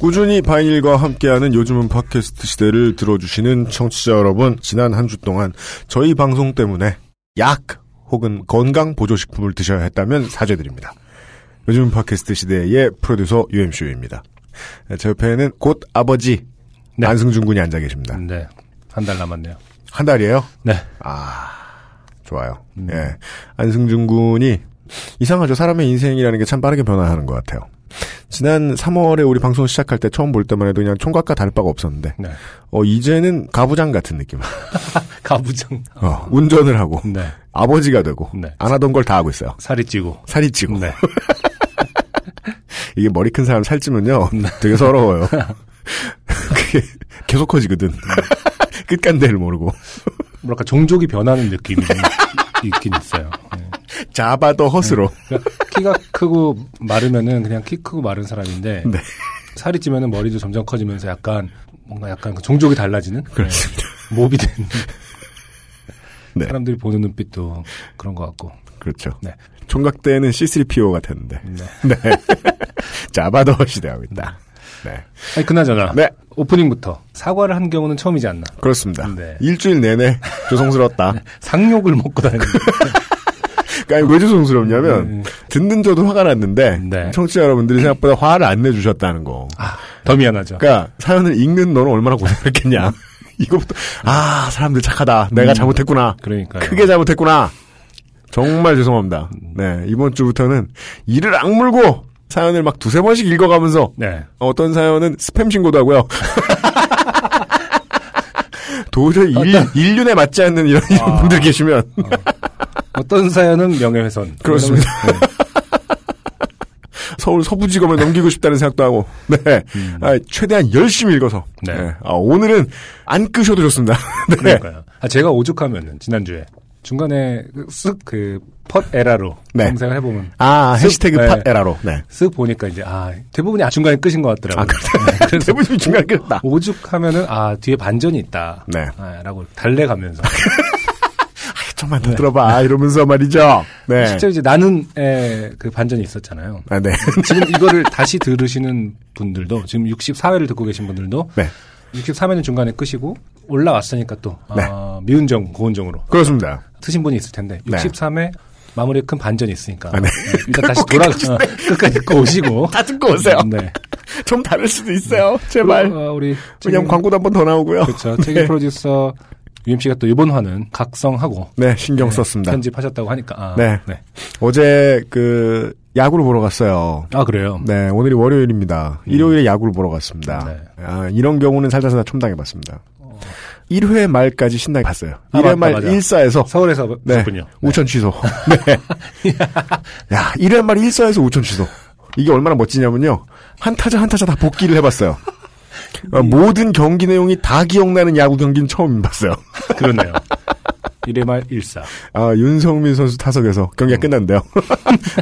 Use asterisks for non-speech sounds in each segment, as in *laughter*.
꾸준히 바인일과 함께하는 요즘은 팟캐스트 시대를 들어주시는 청취자 여러분, 지난 한 주 동안 저희 방송 때문에 약 혹은 건강 보조식품을 드셔야 했다면 사죄드립니다. 요즘은 팟캐스트 시대의 프로듀서 UMCU입니다. 제 옆에는 곧 아버지 네. 안승준 군이 앉아 계십니다. 네. 한 달 남았네요. 한 달이에요? 네. 아, 좋아요. 예. 안승준 군이 이상하죠. 사람의 인생이라는 게 참 빠르게 변화하는 것 같아요. 지난 3월에 우리 방송 시작할 때 처음 볼 때만 해도 그냥 총각과 다를 바가 없었는데, 네. 어, 이제는 가부장 같은 느낌. *laughs* 가부장. 어, 운전을 하고, 네. 아버지가 되고, 네. 안 하던 걸 다 하고 있어요. 살이 찌고. 살이 찌고. 네. *laughs* 이게 머리 큰 사람 살찌면요, 네. 되게 서러워요. *laughs* 그게 계속 커지거든. 끝간대를 모르고. 뭐랄까 종족이 변하는 느낌이 좀 있긴 있어요. 네. 자바더 헛으로. 그러니까 키가 크고 마르면은 그냥 키 크고 마른 사람인데 네. 살이 찌면은 머리도 점점 커지면서 약간 뭔가 약간 그 종족이 달라지는 그렇습니다. 네. 몹이 된 네. 사람들이 보는 눈빛도 그런 것 같고 그렇죠. 네. 총각 때는 C3PO 같았는데. 네. 네. 자바더 헛이 되고 있다. 네. 아니 그나저나 네. 오프닝부터 사과를 한 경우는 처음이지 않나 그렇습니다. 네. 일주일 내내 조성스럽다. *laughs* 상욕을 먹고 다니는 *laughs* 그러니까 왜 조성스럽냐면 음. 듣는 저도 화가 났는데 네. 청취자 여러분들이 생각보다 화를 안 내주셨다는 거. 아, 더 미안하죠. 그러니까 사연을 읽는 너는 얼마나 고생했겠냐. *laughs* *laughs* 이거부터 아 사람들 착하다. 내가 음. 잘못했구나. 그러니까요. 크게 잘못했구나. 정말 죄송합니다. 네 이번 주부터는 이를 악물고 사연을 막 두세 번씩 읽어가면서 네. 어떤 사연은 스팸 신고도 하고요. *laughs* 도저히 일, 인륜에 맞지 않는 이런, 이런 아. 분들 계시면 어 떤 사연은 명예훼손. 그렇습니다. *laughs* 서울 서부지검에 넘기고 싶다는 생각도 하고, 네. 아, 최대한 열심히 읽어서. 음. 네. 네. 아, 오늘은 안 끄셔도 좋습니다. *laughs* 네. 그러니까요. 아, 제가 오죽하면은 지난주에 중간에 쓱그 펫에라로 네. 검색을 해보면 아, 쓱, 해시태그 네. 팟에라로. 네. 쓱 보니까 이제 아 대부분이 아, 중간에 끄신 것 같더라고요. 아, 그래서 *laughs* 대부분 중간 끄다. 오죽하면은 아 뒤에 반전이 있다. 네. 아, 라고 달래가면서 *laughs* 좀만 더 들어봐. 이러면서 말이죠. 네. 실제로 이제 나는의 그 반전이 있었잖아요. 아, 네. *laughs* 지금 이거를 다시 들으시는 분들도 지금 64회를 듣고 계신 분들도 네. 63회는 중간에 끄시고 올라왔으니까 또 아, 미운 정 고운 정으로 그렇습니다. 트신 분이 있을 텐데 네. 63회 마무리에 큰 반전이 있으니까 아, 네. 일단 다시 돌아가 *laughs* 끝까지 듣고 오시고 *laughs* 다 듣고 오세요. 네. *laughs* 좀 다를 수도 있어요. 제발. 어, 우리 왜냐면 광고도 한 번 더 나오고요. 그렇죠 책임 프로듀서 UMC가 또 이번 화는 각성하고 네, 신경 네, 썼습니다. 편집하셨다고 하니까 아, 네. 네. 어제 그 야구를 보러 갔어요. 아 그래요. 네, 오늘이 월요일입니다. 일요일에 야구를 보러 갔습니다. 네. 아, 이런 경우는 살다 살다 첨당해봤습니다. 1회 말까지 신나게 봤어요. 아, 1회 맞다, 말 맞아. 1사에서 서울에서 네, 보셨군요. 우천 취소. 네. *laughs* 야, 1회 말 1사에서 우천 취소. 이게 얼마나 멋지냐면요. 한 타자 한 타자 다 복귀를 해봤어요. 어, *laughs* 모든 경기 내용이 다 기억나는 야구 경기는 처음 봤어요. *laughs* 그러네요. 1회 말 1사. 아, 윤성민 선수 타석에서 경기가 음. 끝났는데요.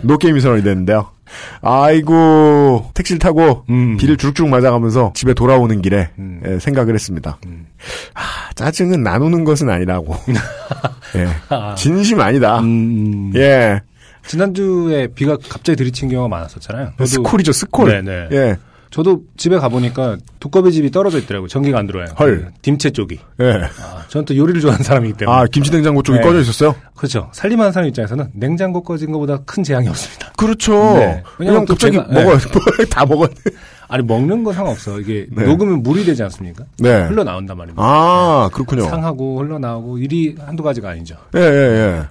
노게임이 선언이 됐는데요. 아이고, 택시를 타고 음. 비를 주룩주룩 맞아가면서 집에 돌아오는 길에 음. 예, 생각을 했습니다. 음. 아, 짜증은 나누는 것은 아니라고. *laughs* 예, 아. 진심 아니다. 음, 예, 지난주에 비가 갑자기 들이친 경우가 많았었잖아요. 스콜이죠, 스콜. 네네. 예, 저도 집에 가보니까 두꺼비 집이 떨어져 있더라고요. 전기가 안 들어와요. 헐. 그 dim체 쪽이. 예. 아, 저는 또 요리를 좋아하는 사람이기 때문에. 아, 김치 냉장고 쪽이 네. 꺼져 있었어요? 그렇죠. 살림하는 사람 입장에서는 냉장고 꺼진 것보다 큰 재앙이 없습니다. 그렇죠. 네. 왜냐면 갑자기 제가- *laughs* 먹어요. 다 먹어요. 아니 먹는 건 상관없어. 이게 네. 녹으면 물이 되지 않습니까? 네. 흘러나온단 말입니다. 아, 그렇군요. 상하고 흘러나오고 일이 한두 가지가 아니죠. 예, 예, 예.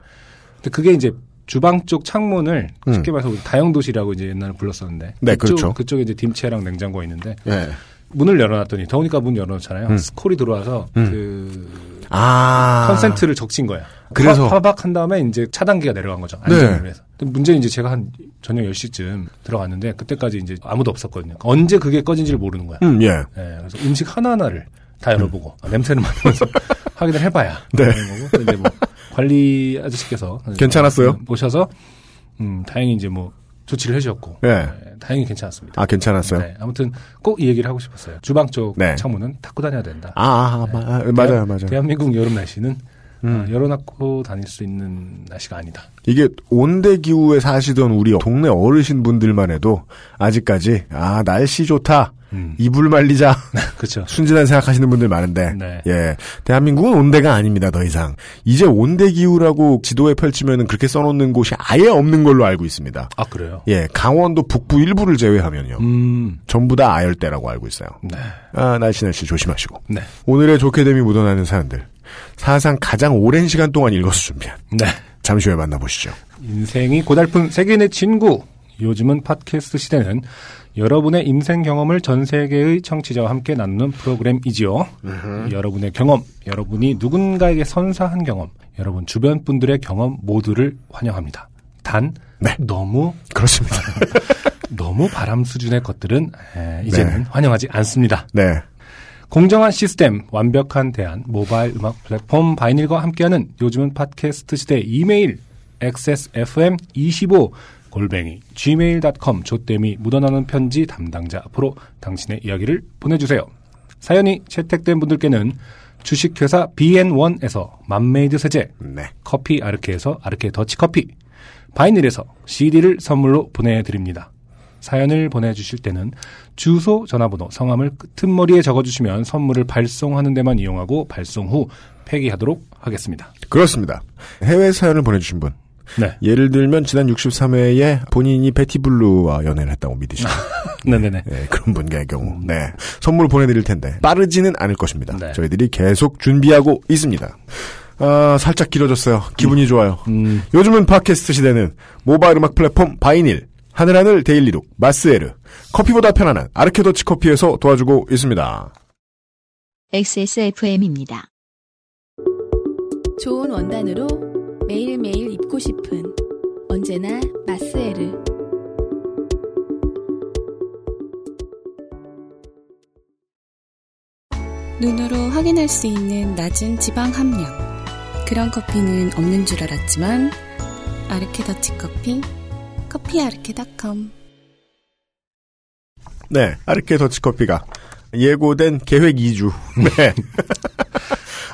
근데 그게 이제 주방 쪽 창문을 음. 쉽게 말해서 우리 다용도시라고 이제 옛날에 불렀었는데 네, 그쪽, 그렇죠. 그쪽에 이제 딤체랑 냉장고가 있는데 예. 문을 열어놨더니 더우니까 문 열어놓잖아요. 음. 스콜이 들어와서 음. 그 아. 컨센트를 적신 거야. 그래서- 파, 박한 다음에 이제 차단기가 내려간 거죠. 네. 안전을. 근데 문제는 이제 제가 한 저녁 10시쯤 들어갔는데 그때까지 이제 아무도 없었거든요. 언제 그게 꺼진지를 모르는 거야. 음, 예. 예, 그래서 음식 하나하나를 다 열어보고 아, 냄새를 맡으면서 *laughs* 확인을 해봐야 네. 되는 거고 근데 뭐 관리 아저씨께서 괜찮았어요? 오셔서 음, 다행히 이제 뭐 조치를 해주셨고 예. 예, 다행히 괜찮았습니다. 아, 괜찮았어요? 네, 아무튼 꼭 이 얘기를 하고 싶었어요. 주방 쪽 네. 창문은 닫고 다녀야 된다. 아, 아, 아, 마- 아, 맞아요, 맞아요. 음. 대한민국 여름 날씨는 어, 열어놓고 다닐 수 있는 날씨가 아니다. 이게 온대 기후에 사시던 우리 동네 어르신 분들만 해도 아직까지 아 날씨 좋다 음. 이불 말리자 *laughs* 그렇죠. 순진한 생각하시는 분들 많은데 네. 예 대한민국은 온대가 아닙니다 더 이상 이제 온대 기후라고 지도에 펼치면은 그렇게 써 놓는 곳이 아예 없는 걸로 알고 있습니다. 아 그래요. 예 강원도 북부 일부를 제외하면요 음, 전부 다 아열대라고 알고 있어요. 네, 아 날씨 날씨 조심하시고 네, 오늘의 좋게 됨이 묻어나는 사연들 사상 가장 오랜 시간 동안 읽어서 준비한 네. 잠시 후에 만나보시죠. 인생이 고달픈 세계인의 친구. 요즘은 팟캐스트 시대는 여러분의 인생 경험을 전 세계의 청취자와 함께 나누는 프로그램이지요. 여러분의 경험, 여러분이 누군가에게 선사한 경험, 여러분 주변 분들의 경험 모두를 환영합니다. 단 네. 너무 그렇습니다. *laughs* 너무 바람 수준의 것들은 에, 이제는 네. 환영하지 않습니다. 네. 공정한 시스템, 완벽한 대안, 모바일 음악 플랫폼 바이닐과 함께하는 요즘은 팟캐스트 시대 이메일 xsfm25 골뱅이 gmail.com 조땜이 묻어나는 편지 담당자 앞으로 당신의 이야기를 보내주세요. 사연이 채택된 분들께는 주식회사 BN1에서 맘메이드 세제, 네. 커피 아르케에서 아르케 더치커피, 바이닐에서 CD를 선물로 보내드립니다. 사연을 보내주실 때는 주소, 전화번호, 성함을 끄트머리에 적어주시면 선물을 발송하는 데만 이용하고 발송 후 폐기하도록 하겠습니다. 그렇습니다. 해외 사연을 보내주신 분. 네. 예를 들면 지난 63회에 본인이 베티블루와 연애를 했다고 믿으시는 *laughs* 네네네. 네, 그런 분의 경우 네 선물 보내드릴 텐데 빠르지는 않을 것입니다. 네. 저희들이 계속 준비하고 있습니다. 아 살짝 길어졌어요. 기분이 좋아요. 음, 요즘은 팟캐스트 시대는 모바일 음악 플랫폼 바이닐, 하늘하늘 데일리룩, 마스에르, 커피보다 편안한 아르케더치 커피에서 도와주고 있습니다. XSFM입니다. 좋은 원단으로 매일매일 입고 싶은 언제나 마스에르 눈으로 확인할 수 있는 낮은 지방 함량 그런 커피는 없는 줄 알았지만 아르케 더치 커피 커피 아르케닷컴 네, 아르케 더치 커피가 예고된 계획 2주. *laughs* 네.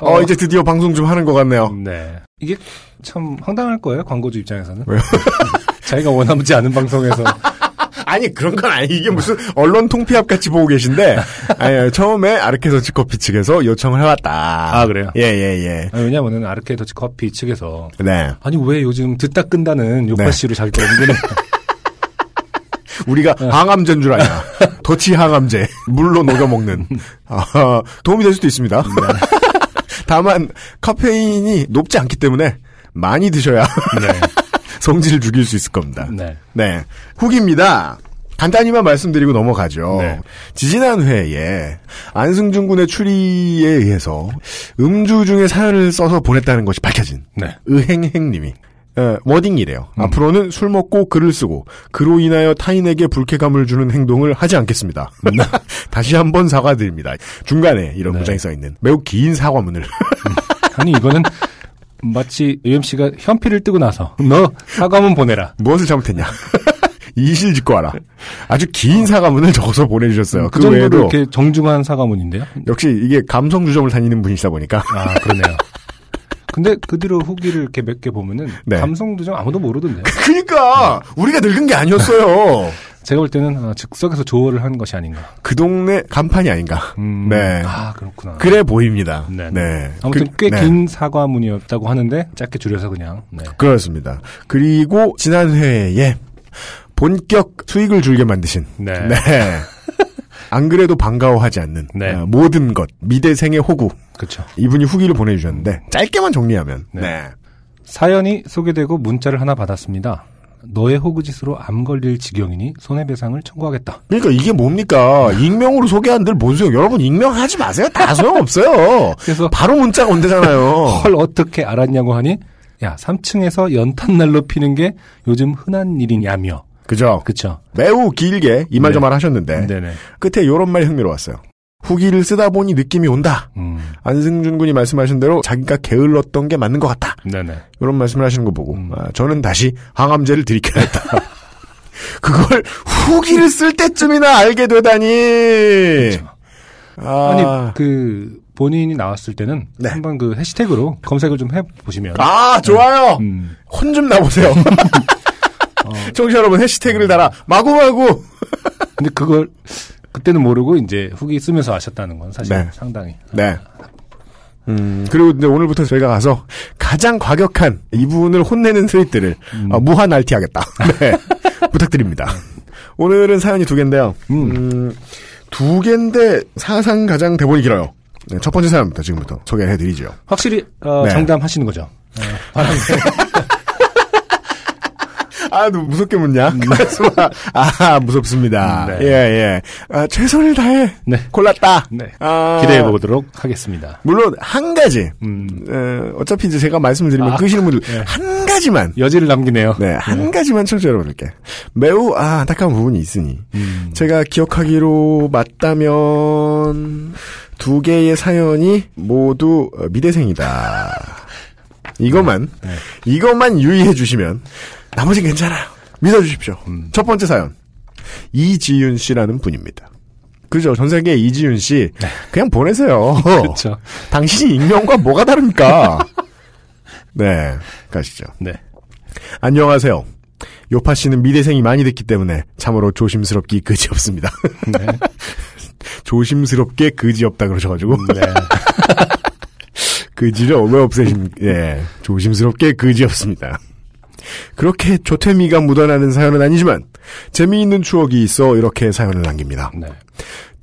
어, 이제 드디어 방송 좀 하는 것 같네요. 네. 이게 참 황당할 거예요, 광고주 입장에서는. 왜요? *laughs* 자기가 원하지 않은 방송에서. 아니 그런 건 아니 이게 무슨 언론 통폐합 같이 보고 계신데 *laughs* 아니, 처음에 아르케 더치 커피 측에서 요청을 해왔다. 아, 그래요? 예예 예. 아니, 왜냐면은 아르케 더치 커피 측에서 네. 아니 왜 요즘 듣다 끈다는 요파씨로 자기가 은근히 우리가 항암제인 줄 아냐. *laughs* 더치 항암제 물로 녹여 먹는 아, 도움이 될 수도 있습니다. *laughs* 다만 카페인이 높지 않기 때문에 많이 드셔야 성질을 죽일 수 있을 겁니다. 네. 네. 후기입니다. 간단히만 말씀드리고 넘어가죠. 네. 지지난 회에 안승준 군의 추리에 의해서 음주 중에 사연을 써서 보냈다는 것이 밝혀진 네. 의행행님이 어, 워딩이래요. 음. 앞으로는 술 먹고 글을 쓰고 그로 인하여 타인에게 불쾌감을 주는 행동을 하지 않겠습니다. *laughs* 다시 한번 사과드립니다. 중간에 이런 네. 문장이 써 있는 매우 긴 사과문을 아니 이거는 *laughs* 마치 UMC가 현피를 뜨고 나서 너 사과문 보내라. 무엇을 잘못했냐? *laughs* 이실 짓고 와라. 아주 긴 사과문을 적어서 보내주셨어요. 그 그, 정도로 외에도 이렇게 정중한 사과문인데요. 역시 이게 감성 주점을 다니는 분이시다 보니까 아 그러네요. 근데 그 뒤로 후기를 이렇게 몇 개 보면은 네. 감성도 좀 아무도 모르던데요. 그러니까 우리가 늙은 게 아니었어요. *laughs* 제가 볼 때는 어, 즉석에서 조언을 한 것이 아닌가. 그 동네 간판이 아닌가. 음, 네. 아 그렇구나. 그래 보입니다. 네. 네. 아무튼 그- 꽤 네. 긴 사과문이었다고 하는데 짧게 줄여서 그냥. 네. 그렇습니다. 그리고 지난 회에 본격 수익을 줄게 만드신 네. 네. *laughs* 안 그래도 반가워하지 않는 네. 어, 모든 것 미대생의 호구 그렇죠. 이분이 후기를 보내주셨는데 짧게만 정리하면 네. 네. 사연이 소개되고 문자를 하나 받았습니다. 너의 호구짓으로 암 걸릴 지경이니 손해배상을 청구하겠다. 그러니까 이게 뭡니까? 익명으로 소개한들 뭔 소용? 여러분 익명하지 마세요. 다 소용 없어요. *laughs* 그래서 바로 문자가 온대잖아요. 헐 어떻게 알았냐고 하니 야 3층에서 연탄난로 피는 게 요즘 흔한 일이냐며. 그죠? 그쵸? 매우 길게 이 말저 네. 말 하셨는데 네네. 끝에 요런 말이 흥미로웠어요. 후기를 쓰다 보니 느낌이 온다. 음, 안승준 군이 말씀하신 대로 자기가 게을렀던 게 맞는 것 같다. 네네. 이런 말씀을 하시는 거 보고 음. 아, 저는 다시 항암제를 들이켜야 했다. *laughs* 그걸 후기를 쓸 때쯤이나 알게 되다니. 그렇죠. 아, 아니 그 본인이 나왔을 때는 네. 한번 그 해시태그로 검색을 좀 해보시면 아, 좋아요. 음, 혼좀 나보세요. *laughs* 청취자 여러분 해시태그를 달아 마구마구. 근데 그걸 그때는 모르고 이제 후기 쓰면서 아셨다는 건 사실 네. 상당히 네. 음, 그리고 이제 오늘부터 저희가 가서 가장 과격한 이분을 혼내는 스윗들을 음. 어, 무한 알티하겠다. *laughs* 네. 부탁드립니다. 오늘은 사연이 두 개인데요. 음, 두 개인데 사상 가장 대본이 길어요. 네, 첫 번째 사연부터 지금부터 소개를 해드리죠. 확실히 어, 네. 정담하시는 거죠. 어, *laughs* 아, 너 무섭게 묻냐? *laughs* 가슴아. 아, 무섭습니다. 네. 예, 예. 아, 최선을 다해. 네. 골랐다. 네. 아, 기대해 보도록 하겠습니다. 물론, 한 가지. 음, 어, 어차피 이제 제가 말씀을 드리면 아, 끄시는 분들, 네. 한 가지만. 여지를 남기네요. 네, 한 가지만 청취자 여러분들께. 매우, 아, 안타까운 부분이 있으니. 음, 제가 기억하기로 맞다면, 두 개의 사연이 모두 어, 미대생이다. *laughs* 이것만, 네. 이것만 유의해 주시면, 나머지는 괜찮아요. 믿어주십시오. 음. 첫 번째 사연. 이지윤 씨라는 분입니다. 그죠? 전 세계 이지윤 씨, 그냥 보내세요. *laughs* 그렇죠. *laughs* 당신이 익명과 뭐가 다릅니까? *laughs* 네, 가시죠. 네. 안녕하세요. 요파 씨는 미대생이 많이 듣기 때문에 참으로 조심스럽기 그지없습니다. 네. 조심스럽게 그지없다 그러셔가지고 네. 그지를 왜 없애심? 예, 조심스럽게 그지없습니다. 그렇게 조태미가 묻어나는 사연은 아니지만 재미있는 추억이 있어 이렇게 사연을 남깁니다. 네.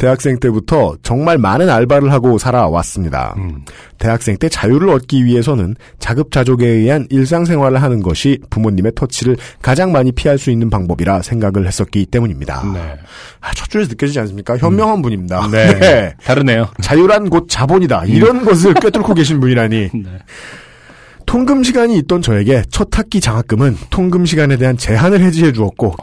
대학생 때부터 정말 많은 알바를 하고 살아왔습니다. 음, 대학생 때 자유를 얻기 위해서는 자급자족에 의한 일상생활을 하는 것이 부모님의 터치를 가장 많이 피할 수 있는 방법이라 생각을 했었기 때문입니다. 네. 아, 첫 줄에서 느껴지지 않습니까? 현명한 분입니다. *laughs* 네. 다르네요. 자유란 곧 자본이다. 이런 것을 꿰뚫고 계신 분이라니. *laughs* 네. 통금 시간이 있던 저에게 첫 학기 장학금은 통금 시간에 대한 제한을 해지해 주었고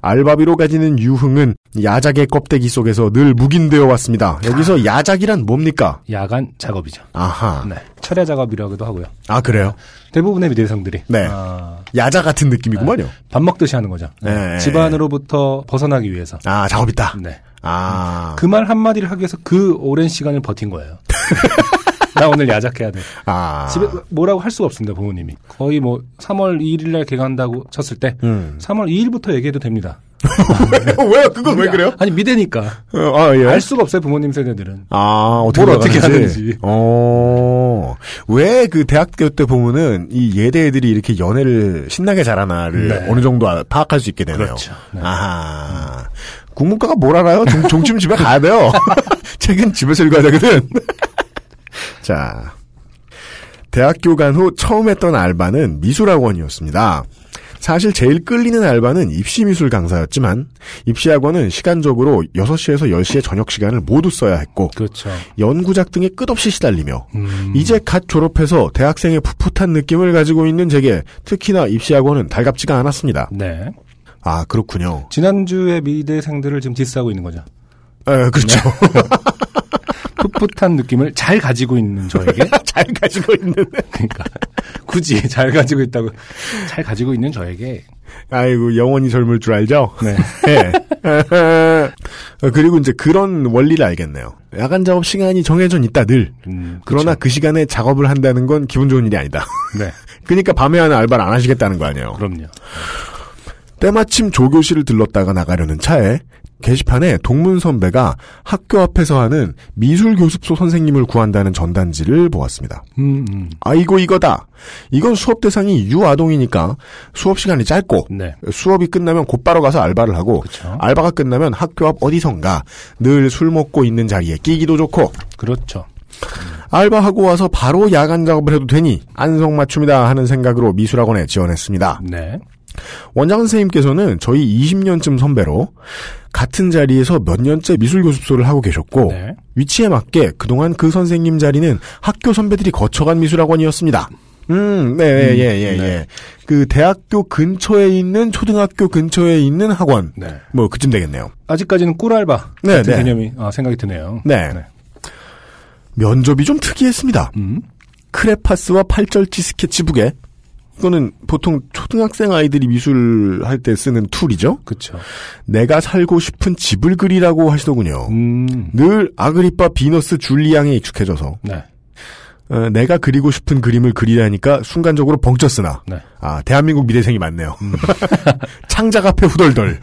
알바비로 가지는 유흥은 야작의 껍데기 속에서 늘 묵인되어 왔습니다. 여기서 야작이란 뭡니까? 야간 작업이죠. 아하. 네. 철야 작업이라고도 하고요. 아 그래요? 대부분의 미대생들이 네. 아, 야자 같은 느낌이구만요. 밥 먹듯이 하는 거죠. 네. 집안으로부터 벗어나기 위해서. 아 작업 있다. 네. 아. 그 말 한마디를 하기 위해서 그 오랜 시간을 버틴 거예요. *laughs* *laughs* 나 오늘 야작해야 돼. 아. 집에 뭐라고 할 수가 없습니다, 부모님이. 거의 뭐 3월 2일 날 개강한다고 쳤을 때 음. 3월 2일부터 얘기해도 됩니다. *laughs* 왜요? 그건 왜 그래요? 아니 미대니까 어, 아 예. 알 수가 없어요, 부모님 세대들은. 아, 어떻게, 뭘 어떻게. 하는지. 어, 왜 그 대학교 때 보면은 이 예대 애들이 이렇게 연애를 신나게 잘하나를 네. 어느 정도 아- 파악할 수 있게 되네요. 그렇죠. 네. 아하. 국문과가 뭘 알아요? 종, 종침 집에 가야 돼요. *laughs* 책은 집에서 읽어야 되거든. 자. 대학교 간 후 처음 했던 알바는 미술학원이었습니다. 사실 제일 끌리는 알바는 입시미술 강사였지만 입시학원은 시간적으로 6시에서 10시의 저녁 시간을 모두 써야 했고 그렇죠. 연구작 등에 끝없이 시달리며 음, 이제 갓 졸업해서 대학생의 풋풋한 느낌을 가지고 있는 제게 특히나 입시학원은 달갑지가 않았습니다. 네. 아 그렇군요. 지난주에 미대생들을 지금 디스하고 있는 거죠. 에, 그렇죠. *laughs* 풋풋한 느낌을 잘 가지고 있는 저에게 *laughs* 잘 가지고 있는. 그러니까 굳이 잘 가지고 있다고 잘 가지고 있는 저에게 아이고 영원히 젊을 줄 알죠. 네. *laughs* 예. 어, 그리고 이제 그런 원리를 알겠네요. 야간 작업 시간이 정해져 있다 늘. 음, 그러나 그 시간에 작업을 한다는 건 기분 좋은 일이 아니다. *laughs* 네. 그러니까 밤에 하는 알바를 안 하시겠다는 거 아니에요. 그럼요. 때마침 조교실을 들렀다가 나가려는 차에 게시판에 동문 선배가 학교 앞에서 하는 미술 교습소 선생님을 구한다는 전단지를 보았습니다. 음, 음. 아이고 이거다. 이건 수업 대상이 유아동이니까 수업 시간이 짧고 네. 수업이 끝나면 곧바로 가서 알바를 하고 그쵸. 알바가 끝나면 학교 앞 어디선가 늘 술 먹고 있는 자리에 끼기도 좋고 그렇죠. 알바하고 와서 바로 야간 작업을 해도 되니 안성맞춤이다 하는 생각으로 미술학원에 지원했습니다. 네. 원장 선생님께서는 저희 20년쯤 선배로 같은 자리에서 몇 년째 미술교습소를 하고 계셨고 네. 위치에 맞게 그동안 그 선생님 자리는 학교 선배들이 거쳐간 미술학원이었습니다. 음, 네, 예, 예, 예, 네. 예. 그 대학교 근처에 있는 초등학교 근처에 있는 학원. 네. 뭐 그쯤 되겠네요. 아직까지는 꿀알바 네, 같은 네. 개념이 아, 생각이 드네요. 네. 네. 면접이 좀 특이했습니다. 음. 크레파스와 팔절지 스케치북에 이거는 보통 초등학생 아이들이 미술할 때 쓰는 tool이죠. 그렇죠. 내가 살고 싶은 집을 그리라고 하시더군요. 음. 늘 아그리파 비너스 줄리앙에 익숙해져서 네. 어, 내가 그리고 싶은 그림을 그리라니까 순간적으로 벙쪘으나 네. 아 대한민국 미대생이 많네요. *laughs* 창작 앞에 후덜덜.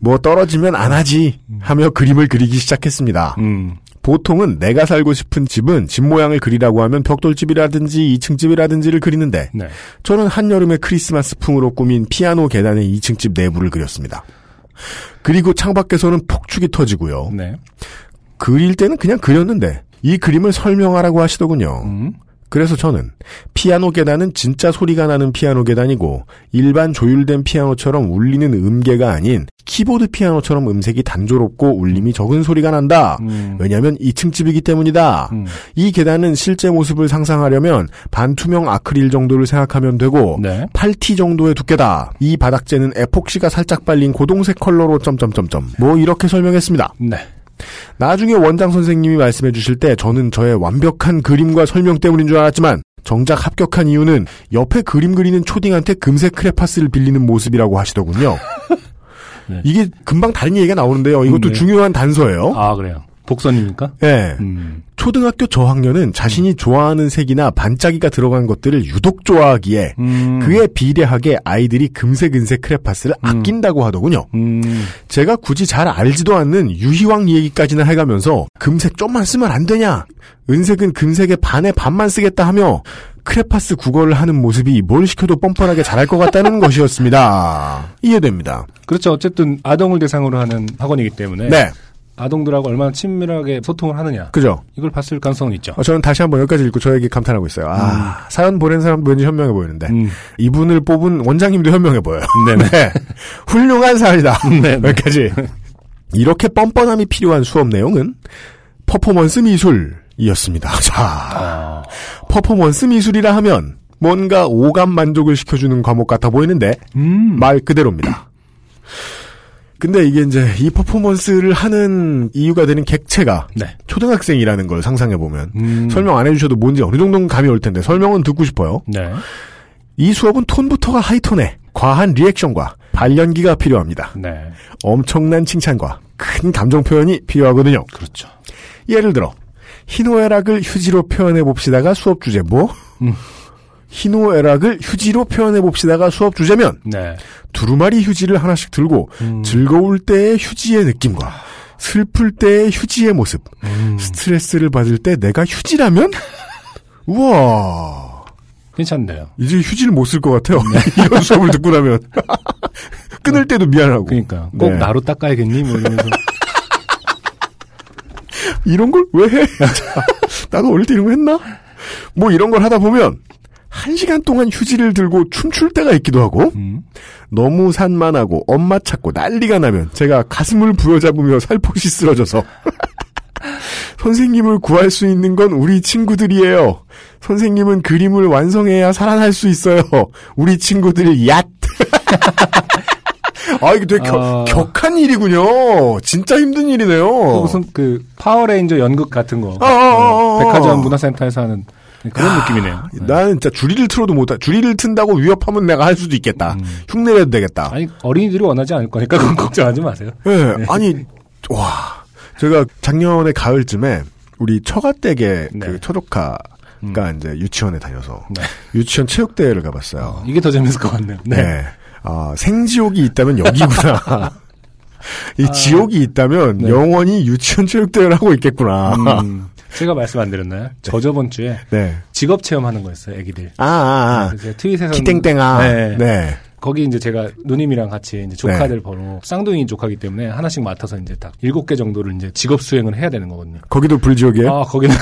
뭐 떨어지면 안 하지 하며 그림을 그리기 시작했습니다. 음. 보통은 내가 살고 싶은 집은 집 모양을 그리라고 하면 벽돌집이라든지 2층 집이라든지를 그리는데 네. 저는 한여름에 크리스마스 풍으로 꾸민 피아노 계단의 2층 집 내부를 그렸습니다. 그리고 창밖에서는 폭죽이 터지고요. 네. 그릴 때는 그냥 그렸는데 이 그림을 설명하라고 하시더군요. 음. 그래서 저는 피아노 계단은 진짜 소리가 나는 피아노 계단이고 일반 조율된 피아노처럼 울리는 음계가 아닌 키보드 피아노처럼 음색이 단조롭고 울림이 적은 소리가 난다. 음. 왜냐하면 2층 집이기 때문이다. 음. 이 계단은 실제 모습을 상상하려면 반투명 아크릴 정도를 생각하면 되고 네. 8T 정도의 두께다. 이 바닥재는 에폭시가 살짝 발린 고동색 컬러로 점점점점. 뭐 이렇게 설명했습니다. 네. 나중에 원장 선생님이 말씀해 주실 때 저는 저의 완벽한 그림과 설명 때문인 줄 알았지만 정작 합격한 이유는 옆에 그림 그리는 초딩한테 금색 크레파스를 빌리는 모습이라고 하시더군요. *laughs* 네. 이게 금방 다른 얘기가 나오는데요. 이것도 음, 네. 중요한 단서예요. 아 그래요. 복선입니까? 예. 음. 초등학교 저학년은 자신이 좋아하는 색이나 반짝이가 들어간 것들을 유독 좋아하기에 음. 그에 비례하게 아이들이 금색 은색 크레파스를 음. 아낀다고 하더군요. 음. 제가 굳이 잘 알지도 않는 유희왕 얘기까지는 해가면서 금색 좀만 쓰면 안 되냐? 은색은 금색의 반의 반만 쓰겠다 하며 크레파스 국어를 하는 모습이 뭘 시켜도 뻔뻔하게 잘할 것 같다는 *laughs* 것이었습니다. 이해됩니다. 그렇죠. 어쨌든 아동을 대상으로 하는 학원이기 때문에 네, 아동들하고 얼마나 친밀하게 소통을 하느냐 그죠. 이걸 봤을 가능성은 있죠. 어, 저는 다시 한번 여기까지 읽고 저에게 감탄하고 있어요. 아, 사연 보낸 사람도 왠지 현명해 보이는데. 음. 이분을 뽑은 원장님도 현명해 보여요. *laughs* 네네. 네. 훌륭한 사연이다. *laughs* 네네. 여기까지. 이렇게 뻔뻔함이 필요한 수업 내용은 퍼포먼스 미술이었습니다. *laughs* 자, 아. 퍼포먼스 미술이라 하면 뭔가 오감 만족을 시켜주는 과목 같아 보이는데 음. 말 그대로입니다. 근데 이게 이제 이 퍼포먼스를 하는 이유가 되는 객체가 네. 초등학생이라는 걸 상상해 보면 음. 설명 안 해주셔도 뭔지 어느 정도는 감이 올 텐데 설명은 듣고 싶어요. 네. 이 수업은 톤부터가 하이톤에 과한 리액션과 발연기가 필요합니다. 네. 엄청난 칭찬과 큰 감정 표현이 필요하거든요. 그렇죠. 예를 들어 희노애락을 휴지로 표현해 봅시다가 수업 주제 뭐? 음. 희노애락을 휴지로 표현해 봅시다가 수업 주제면 네. 두루마리 휴지를 하나씩 들고 음. 즐거울 때의 휴지의 느낌과 슬플 때의 휴지의 모습, 음. 스트레스를 받을 때 내가 휴지라면 우와 괜찮네요. 이제 휴지를 못 쓸 것 같아요. *laughs* 이런 수업을 듣고 나면 *laughs* 끊을 때도 미안하고 그러니까 꼭 네. 나로 닦아야겠니? 뭐 이러면서 이런 걸 왜 해? *laughs* 나도 어릴 때 이런 거 했나? 뭐 이런 걸 하다 보면 한 시간 동안 휴지를 들고 춤출 때가 있기도 하고 음. 너무 산만하고 엄마 찾고 난리가 나면 제가 가슴을 부여잡으며 살포시 쓰러져서 *laughs* 선생님을 구할 수 있는 건 우리 친구들이에요. 선생님은 그림을 완성해야 살아날 수 있어요. 우리 친구들이 얏. *laughs* 아 이게 되게 격, 아. 격한 일이군요. 진짜 힘든 일이네요. 그 무슨 그 파워레인저 연극 같은 거 어, 어, 어, 어. 백화점 문화센터에서 하는 그런 느낌이네요. 네. 나는 진짜 주리를 틀어도 못하. 주리를 튼다고 위협하면 내가 할 수도 있겠다. 흉내내도 되겠다. 아니 어린이들이 원하지 않을 거니까 그건 걱정하지 마세요. 예, 아니 와 제가 작년에 가을쯤에 우리 처가댁에 네. 그 처조카가 이제 유치원에 다녀서 네. 유치원 체육대회를 가봤어요. 이게 더 재밌을 것 같네요. 네. 네. 아, 생지옥이 있다면 여기구나. *laughs* 이 지옥이 있다면 네. 영원히 유치원 체육대회를 하고 있겠구나. 음, 제가 말씀 안 드렸나요? 저 저번 주에 네. 직업 체험하는 거였어요, 애기들. 아, 아, 아. 그래서 트윗에서 기땡땡아. 네. 네. 거기 이제 제가 누님이랑 같이 이제 조카들 번호 쌍둥이 조카기 때문에 하나씩 맡아서 이제 딱 일곱 개 정도를 이제 직업 수행을 해야 되는 거거든요. 거기도 불지옥이에요? 아 거기는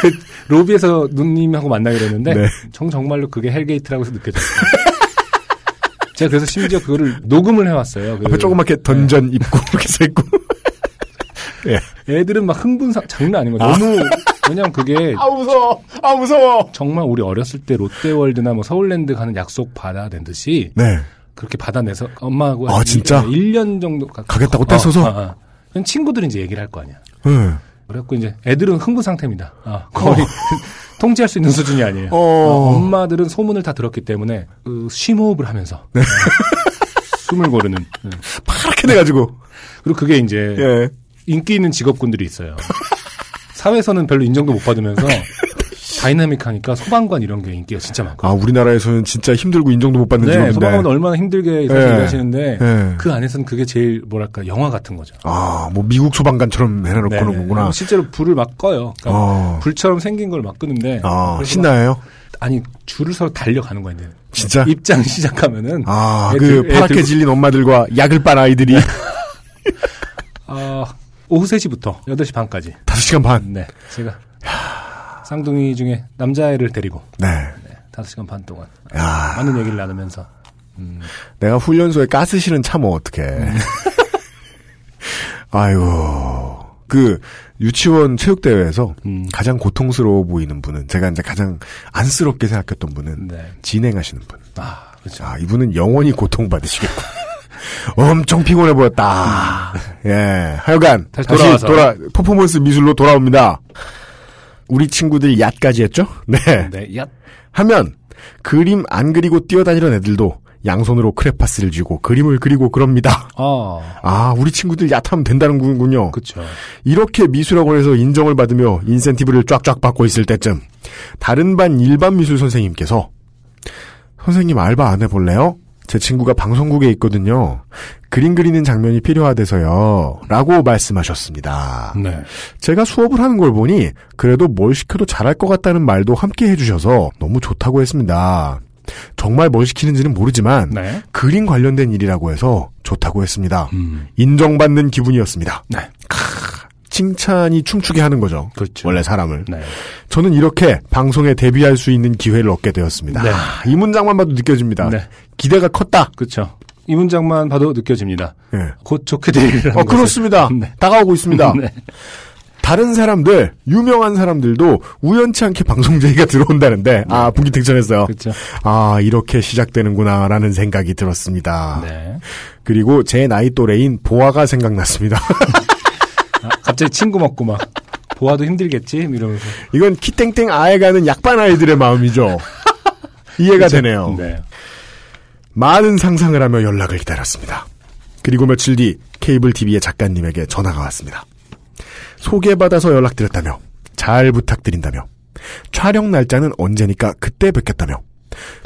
그 *laughs* 로비에서 누님하고 만나기로 했는데 네. 정 정말로 그게 hell gate라고 해서 느껴졌어요. 제가 그래서 심지어 그거를 녹음을 해왔어요. 그 앞에 조그맣게 던전 입구 *laughs* 이렇게 써 있고. 애들은 막 흥분 상 장난 아닌 거예요. 너무 왜냐면 그게 *laughs* 아 무서워. 아 무서워. 정말 우리 어렸을 때 롯데월드나 뭐 서울랜드 가는 약속 받아낸 듯이 네. 그렇게 받아내서 엄마하고 아, 한 진짜? 1 년 정도 가- 가겠다고 떼써서? 어, 어, 어. 친구들이 이제 얘기를 할 거 아니야. 네. 그래갖고 이제 애들은 흥분 상태입니다. 아, 거의 *laughs* 통제할 수 있는 수준이 아니에요. 어. 어, 엄마들은 소문을 다 들었기 때문에 그 심호흡을 하면서 네. 어, 숨을 고르는. 음. 파랗게 돼가지고. 그리고 그게 이제 예. 인기 있는 직업군들이 있어요. *laughs* 사회에서는 별로 인정도 못 받으면서 다이나믹하니까 소방관 이런 게 인기가 진짜 많고. 아 우리나라에서는 진짜 힘들고 인정도 못 받는 네, 직업인데. 소방관은 얼마나 힘들게 네. 일하시는데 네. 그 안에서는 그게 제일 뭐랄까 영화 같은 거죠. 아, 뭐 미국 소방관처럼 해놓고 네, 는 거구나. 실제로 불을 막 꺼요. 그러니까 어. 불처럼 생긴 걸 막 끄는데 아, 신나요? 막- 아니 줄을 서로 달려가는 거예요. 이제. 진짜? 입장 *laughs* 시작하면은 아, 애들- 그 파랗게 애들- 질린 엄마들과 약을 빤 아이들이 *laughs* 아, 오후 3시부터 8시 반까지. 5시간 반. 네, 제가 쌍둥이 중에 남자애를 데리고 네. 네, 5시간 반 동안 야, 많은 얘기를 나누면서 내가 훈련소에 가스 실은 참어 어떡해. *laughs* 아이고. 그 유치원 체육대회에서 음. 가장 고통스러워 보이는 분은 제가 이제 가장 안쓰럽게 생각했던 분은 네. 진행하시는 분. 아, 그렇죠. 아, 이분은 영원히 고통받으시겠고. 엄청 피곤해 보였다. 예. 하여간, 다시 다시. 돌아, 퍼포먼스 미술로 돌아옵니다. 우리 친구들이 얏까지 했죠? 네. 네, 야, 하면, 그림 안 그리고 뛰어다니던 애들도 양손으로 크레파스를 쥐고 그림을 그리고 그럽니다. 아, 아, 우리 친구들 얕하면 된다는 군요. 그렇죠. 이렇게 미술학원에서 인정을 받으며 인센티브를 쫙쫙 받고 있을 때쯤 다른 반 일반 미술 선생님께서 선생님 알바 안 해볼래요? 제 친구가 방송국에 있거든요. 그림 그리는 장면이 필요하대서요. 라고 말씀하셨습니다. 네. 제가 수업을 하는 걸 보니 그래도 뭘 시켜도 잘할 것 같다는 말도 함께 해주셔서 너무 좋다고 했습니다. 정말 뭘 시키는지는 모르지만 네. 그림 관련된 일이라고 해서 좋다고 했습니다. 음. 인정받는 기분이었습니다. 네. 칭찬이 춤추게 하는 거죠. 그렇죠. 원래 사람을. 네. 저는 이렇게 방송에 데뷔할 수 있는 기회를 얻게 되었습니다. 네. 아, 이 문장만 봐도 느껴집니다. 네. 기대가 컸다. 그렇죠. 이 문장만 봐도 느껴집니다. 예. 곧 좋게 되리라는 어. 그렇습니다. *laughs* 네. 다가오고 있습니다. 네. 다른 사람들, 유명한 사람들도 우연치 않게 방송 제의가 들어온다는데, 아, 분기특전했어요. 그렇죠. 아, 이렇게 시작되는구나라는 생각이 들었습니다. 네. 그리고 제 나이 또래인 보아가 생각났습니다. *laughs* 아, 갑자기 친구 먹고 막 보아도 힘들겠지 이러면서 이건 키땡땡 아예 가는 약반 아이들의 마음이죠. 이해가 되네요. 네. 많은 상상을 하며 연락을 기다렸습니다. 그리고 며칠 뒤 케이블 TV의 작가님에게 전화가 왔습니다. 소개받아서 연락드렸다며 잘 부탁드린다며 촬영 날짜는 언제니까 그때 뵙겠다며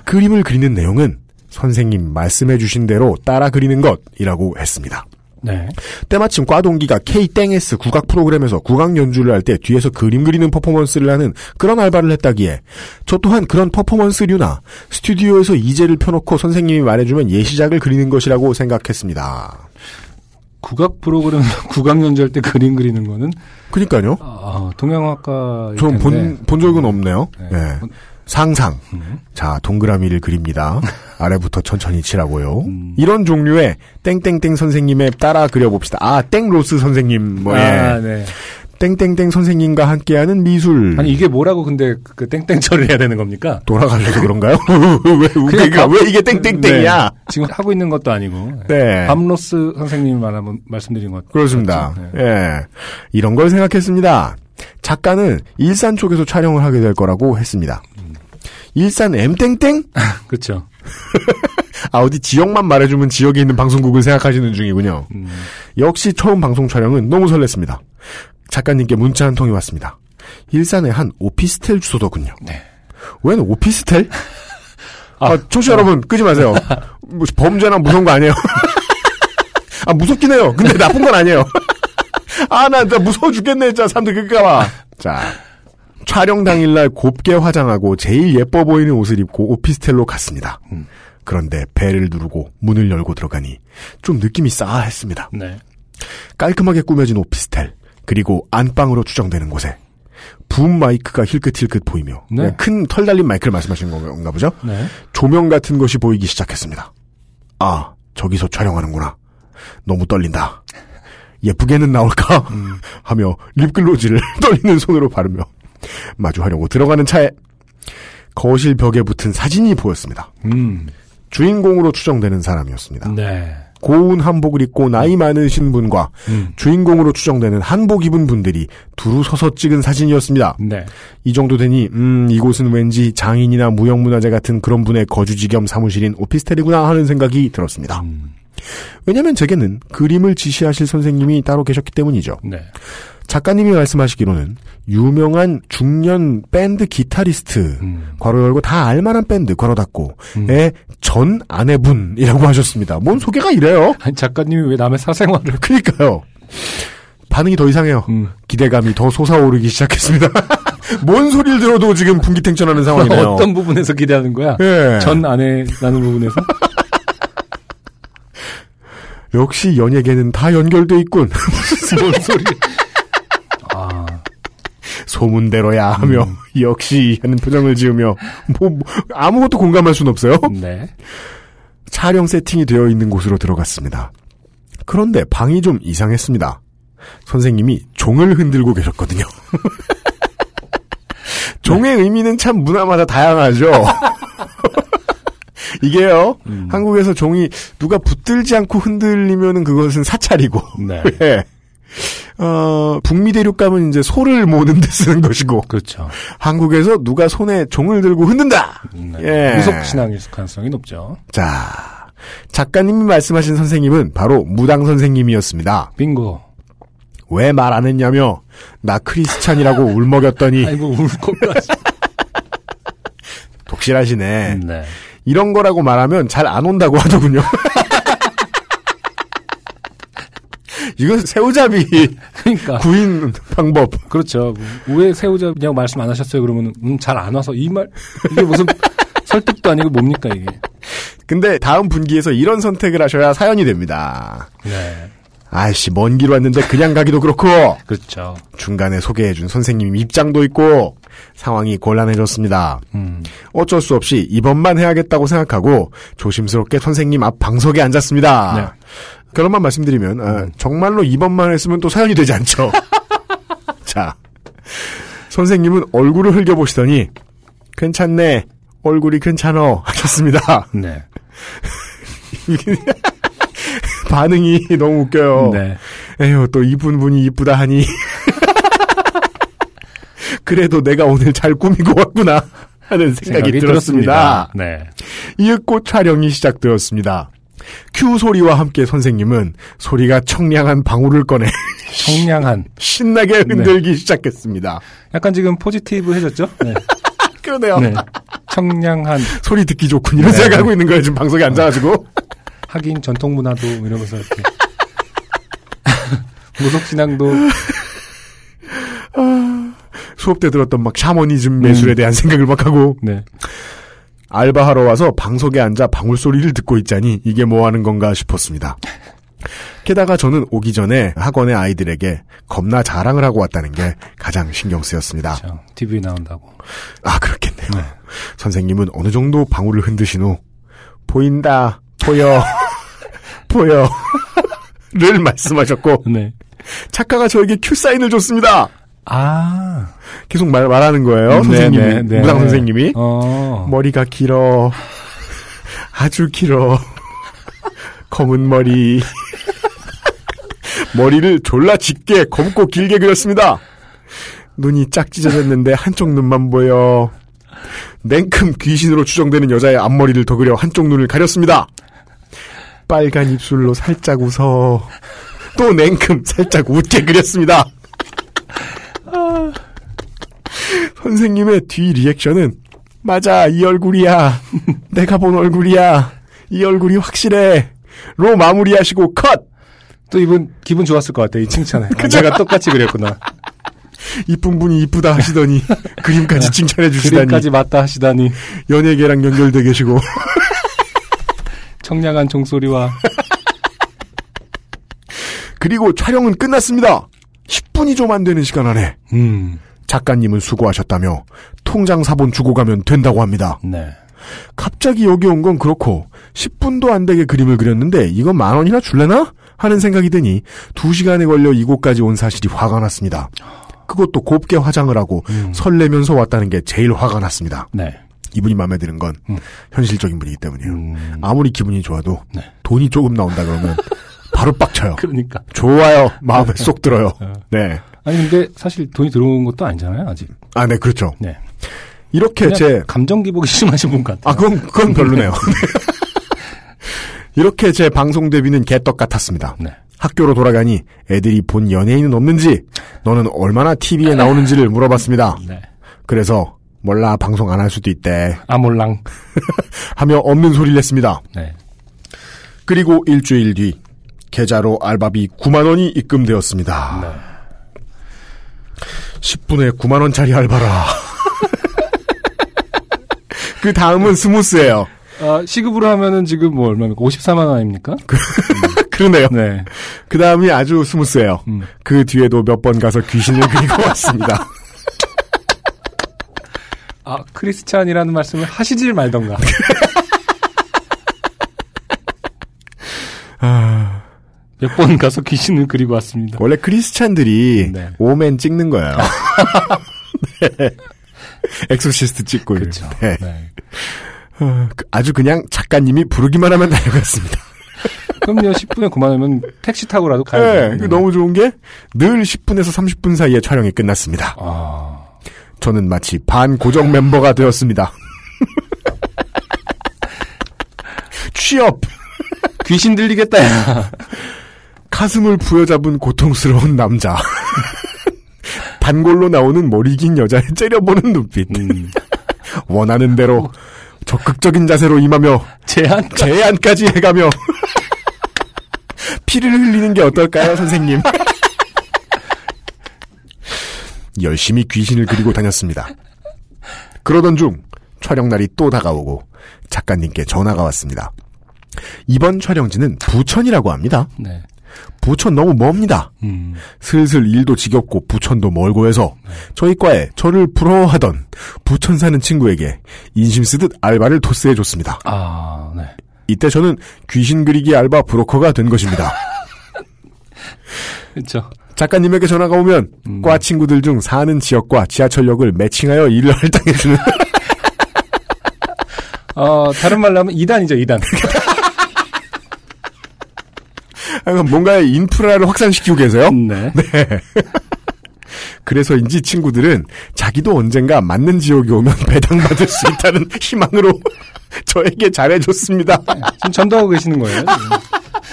그림을 그리는 내용은 선생님 말씀해 주신 대로 따라 그리는 것이라고 했습니다. 네. 때마침 과동기가 K-S 국악 프로그램에서 국악 연주를 할 때 뒤에서 그림 그리는 퍼포먼스를 하는 그런 알바를 했다기에 저 또한 그런 퍼포먼스류나 스튜디오에서 이제를 펴놓고 선생님이 말해주면 예시작을 그리는 것이라고 생각했습니다. 국악 프로그램 *laughs* 국악 연주할 때 그림 그리는 거는 그니까요. 아, 동양학과 전 본, 본 적은 없네요. 네. 예. 상상. 음. 자, 동그라미를 그립니다. *laughs* 아래부터 천천히 칠하고요. 음. 이런 종류의 땡땡땡 선생님의 따라 그려봅시다. 아, 땡로스 선생님, 뭐, 예. 아, 네. 땡땡땡 선생님과 함께하는 미술. 아니 이게 뭐라고 근데 그 땡땡처를 해야 되는 겁니까? 돌아가려서 그런가요? *laughs* *laughs* 왜, 그러니까 밥- 왜 이게 땡땡땡이야? 네. 지금 하고 있는 것도 아니고. 네. 밤로스 선생님 말 한번 말씀드린 것 그렇습니다. 네. 예. 이런 걸 생각했습니다. 작가는 일산 쪽에서 촬영을 하게 될 거라고 했습니다. 일산 M땡땡? 그렇죠. *laughs* 아, 어디 지역만 말해주면 지역에 있는 방송국을 생각하시는 중이군요. 음. 역시 처음 방송 촬영은 너무 설렜습니다. 작가님께 문자 한 통이 왔습니다. 일산의 한 오피스텔 주소더군요. 네. 웬 오피스텔? *laughs* 아, 아, 청취자 여러분, 끄지 마세요. *laughs* 뭐, 범죄나 무서운 거 아니에요. 아, 무섭긴 해요. 근데 나쁜 건 아니에요. 아, 나, 나 무서워 죽겠네, 진짜. 사람들 그럴까봐. 자. 촬영 당일날 곱게 화장하고 제일 예뻐 보이는 옷을 입고 오피스텔로 갔습니다. 음. 그런데 배를 누르고 문을 열고 들어가니 좀 느낌이 싸했습니다. 네. 깔끔하게 꾸며진 오피스텔 그리고 안방으로 추정되는 곳에 붐 마이크가 힐끗힐끗 보이며 네. 큰 털 달린 마이크를 말씀하시는 건가 보죠? 네. 조명 같은 것이 보이기 시작했습니다. 아, 저기서 촬영하는구나. 너무 떨린다. 예쁘게는 나올까? 하며 립글로즈를 *laughs* 떨리는 손으로 바르며 마주하려고 들어가는 차에 거실 벽에 붙은 사진이 보였습니다. 음. 주인공으로 추정되는 사람이었습니다. 네. 고운 한복을 입고 나이 많으신 분과 음. 주인공으로 추정되는 한복 입은 분들이 두루 서서 찍은 사진이었습니다. 네. 이 정도 되니 음 이곳은 왠지 장인이나 무형문화재 같은 그런 분의 거주지 겸 사무실인 오피스텔이구나 하는 생각이 들었습니다. 음. 왜냐하면 제게는 그림을 지시하실 선생님이 따로 계셨기 때문이죠. 네. 작가님이 말씀하시기로는 유명한 중년 밴드 기타리스트 음. 괄호 열고 다 알만한 밴드 괄호 닫고 음. 의전 아내분이라고 하셨습니다. 뭔 소개가 이래요? 아니, 작가님이 왜 남의 사생활을. *laughs* 그니까요. 반응이 더 이상해요. 음. 기대감이 더 솟아오르기 시작했습니다. *laughs* 뭔 소리를 들어도 지금 분기탱천하는 상황이네요. 어떤 부분에서 기대하는 거야? 예. 전 아내라는 부분에서? *laughs* 역시 연예계는 다 연결돼 있군. 뭔 소리? 아, 소문대로야 하며 음. *laughs* 역시 하는 표정을 지으며 뭐, 뭐 아무것도 공감할 순 없어요. 네. 촬영 세팅이 되어 있는 곳으로 들어갔습니다. 그런데 방이 좀 이상했습니다. 선생님이 종을 흔들고 계셨거든요. *laughs* 종의 의미는 참 문화마다 다양하죠. *laughs* 이게요, 음. 한국에서 종이 누가 붙들지 않고 흔들리면은 그것은 사찰이고, 네. 예. 어, 북미 대륙감은 이제 소를 모는 데 쓰는 것이고, 그렇죠. 한국에서 누가 손에 종을 들고 흔든다! 네. 예. 무속 신앙일 가능성이 높죠. 자, 작가님이 말씀하신 선생님은 바로 무당 선생님이었습니다. 빙고. 왜 말 안 했냐며, 나 크리스찬이라고 *laughs* 울먹였더니, 아니, 뭐, 울 것까지. 독실하시네. 네. 이런 거라고 말하면 잘 안 온다고 하더군요. *laughs* 이건 새우잡이 *laughs* 그러니까. 구인 방법. 그렇죠. 왜 새우잡냐고 말씀 안 하셨어요? 그러면, 음, 잘 안 와서. 이 말, 이게 무슨 *laughs* 설득도 아니고 뭡니까, 이게. 근데 다음 분기에서 이런 선택을 하셔야 사연이 됩니다. 네. 아이씨, 먼 길 왔는데 그냥 가기도 그렇고, 그렇죠. 중간에 소개해준 선생님 입장도 있고, 상황이 곤란해졌습니다. 음. 어쩔 수 없이 이번만 해야겠다고 생각하고 조심스럽게 선생님 앞 방석에 앉았습니다. 네. 그런만 말씀드리면 아, 정말로 이번만 했으면 또 사연이 되지 않죠. *laughs* 자, 선생님은 얼굴을 흘겨보시더니 괜찮네, 얼굴이 괜찮어 하셨습니다. 네. *laughs* 반응이 너무 웃겨요. 네. 에휴 또 이쁜 분이 이쁘다 하니 *laughs* 그래도 내가 오늘 잘 꾸미고 왔구나 하는 생각이, 들었습니다. 네. 이윽고 촬영이 시작되었습니다. 큐 소리와 함께 선생님은 소리가 청량한 방울을 꺼내 청량한. *laughs* 신나게 흔들기 시작했습니다. 약간 지금 포지티브해졌죠? 네. *laughs* 그러네요. 네. 청량한. 소리 듣기 좋군 이런 네. 생각하고 있는 거예요. 지금 방송에 앉아가지고. *laughs* 하긴 전통 문화도 이러면서 이렇게. 무속 신앙도 수업 때 들었던 막 샤머니즘 매술에 음. 대한 생각을 막 하고 네. 알바하러 와서 방석에 앉아 방울 소리를 듣고 있자니 이게 뭐 하는 건가 싶었습니다. 게다가 저는 오기 전에 학원의 아이들에게 겁나 자랑을 하고 왔다는 게 가장 신경 쓰였습니다. 그렇죠. TV 나온다고. 아, 그렇겠네요. 네. 선생님은 어느 정도 방울을 흔드신 후, 보인다, 보여, *laughs* 보여, *laughs* 를 말씀하셨고, 네. 작가가 저에게 큐 사인을 줬습니다. 아. 계속 말, 말하는 거예요, 선생님이. 네, 네, 네. 무당 선생님이. 어. 머리가 길어, 아주 길어, 검은 머리. 머리를 졸라 짙게 검고 길게 그렸습니다. 눈이 짝 찢어졌는데 한쪽 눈만 보여. 냉큼 귀신으로 추정되는 여자의 앞머리를 더 그려 한쪽 눈을 가렸습니다. 빨간 입술로 살짝 웃어. 또 냉큼 살짝 웃게 그렸습니다. *laughs* 선생님의 뒤 리액션은 맞아 이 얼굴이야 *laughs* 내가 본 얼굴이야 이 얼굴이 확실해 로 마무리하시고 컷 또 이분 기분 좋았을 것 같아, 이 칭찬에. 아, 제가 똑같이 그렸구나. *laughs* 이쁜 분이 이쁘다 하시더니 그림까지 칭찬해 주시다니 그림까지 맞다 하시다니. 연예계랑 연결돼 계시고 청량한 종소리와 그리고 촬영은 끝났습니다. 10분이 좀 안 되는 시간 안에 음, 작가님은 수고하셨다며 통장 사본 주고 가면 된다고 합니다. 네. 갑자기 여기 온 건 그렇고 10분도 안 되게 그림을 그렸는데 이건 만 원이나 줄래나? 하는 생각이 드니 2시간에 걸려 이곳까지 온 사실이 화가 났습니다. 그것도 곱게 화장을 하고 음. 설레면서 왔다는 게 제일 화가 났습니다. 네. 이분이 마음에 드는 건 음. 현실적인 분이기 때문이에요. 음, 아무리 기분이 좋아도 네. 돈이 조금 나온다 그러면 *laughs* 바로 빡쳐요. 그러니까. 좋아요. 마음에 *laughs* 쏙 들어요. 어. 네. 아니 근데 사실 돈이 들어온 것도 아니잖아요 아직. 아, 네, 그렇죠. 네. 이렇게 제 감정 기복이 심하신 분 같아요. 아, 그건, 그건 별로네요. *laughs* 이렇게 제 방송 데뷔는 개떡 같았습니다. 네. 학교로 돌아가니 애들이 본 연예인은 없는지, 너는 얼마나 TV에 나오는지를 물어봤습니다. 네. 그래서, 몰라, 방송 안 할 수도 있대. 아 몰랑. *laughs* 하며 없는 소리를 냈습니다. 네. 그리고 일주일 뒤, 계좌로 알바비 9만 원이 입금되었습니다. 네. 10분에 9만 원짜리 알바라. *laughs* 그 다음은 스무스예요. 아, 시급으로 하면은 지금 뭐 얼마입니까? 54만 원 아닙니까? 그러네요. 네. 그 다음이 아주 스무스해요. 음. 그 뒤에도 몇 번 가서 귀신을 그리고 왔습니다. 아, 크리스찬이라는 말씀을 하시질 말던가. *laughs* 아, 몇 번 *laughs* 가서 귀신을 그리고 왔습니다. 원래 크리스찬들이 네. 오멘 찍는 거예요. *laughs* 네. 엑소시스트 찍고 그렇죠. 네. 네. 어, 그- 아주 그냥 작가님이 부르기만 하면 달려갔습니다. *laughs* 그럼요, 10분에 9만 원이면 택시 타고라도 가야 네, 돼요. 그 너무 좋은 게 늘 10분에서 30분 사이에 촬영이 끝났습니다. 아, 저는 마치 반 고정 멤버가 되었습니다. 취업 귀신 들리겠다, 야. 가슴을 부여잡은 고통스러운 남자. *laughs* 반골로 나오는 머리 긴 여자의 째려보는 눈빛. 음, *laughs* 원하는 대로 적극적인 자세로 임하며 제한. 제안까지 해가며 *laughs* 피를 흘리는 게 어떨까요, 선생님? 열심히 귀신을 그리고 다녔습니다. 그러던 중 촬영 날이 또 다가오고 작가님께 전화가 왔습니다. 이번 촬영지는 부천이라고 합니다. 네. 부천 너무 멉니다. 음, 슬슬 일도 지겹고 부천도 멀고 해서 저희 과에 저를 부러워하던 부천 사는 친구에게 인심 쓰듯 알바를 토스해 줬습니다. 아, 네. 이때 저는 귀신 그리기 알바 브로커가 된 것입니다. *laughs* 그렇죠. 작가님에게 전화가 오면 음. 과 친구들 중 사는 지역과 지하철역을 매칭하여 일을 *laughs* 할당해주는 어, 다른 말로 하면 2단이죠, 2단. *laughs* 뭔가의 인프라를 확산시키고 계세요. 네. *laughs* 그래서인지 친구들은 자기도 언젠가 맞는 지역에 오면 *laughs* 배당받을 수 있다는 *laughs* 희망으로 저에게 잘해줬습니다. 지금 전도하고 계시는 거예요.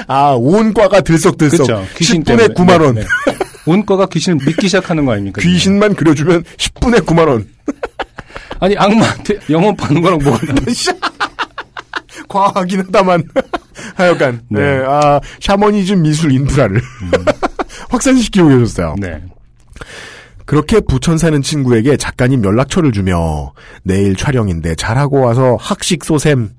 아, 온 과가 들썩들썩. 귀신 10분에 때문에. 9만원. 네, 네. 온 거가 귀신을 믿기 시작하는 거 아닙니까? 귀신만 그려주면 10분에 9만원. 아니, 악마한테 영혼 파는 거랑 뭐가 다르 과하긴 하다만. 하여간, 네. 네. 음. 아, 샤머니즘 미술 인프라를 *laughs* 확산시키고 계셨어요. 네. 그렇게 부천 사는 친구에게 작가님 연락처를 주며 내일 촬영인데 잘하고 와서 학식 쏘셈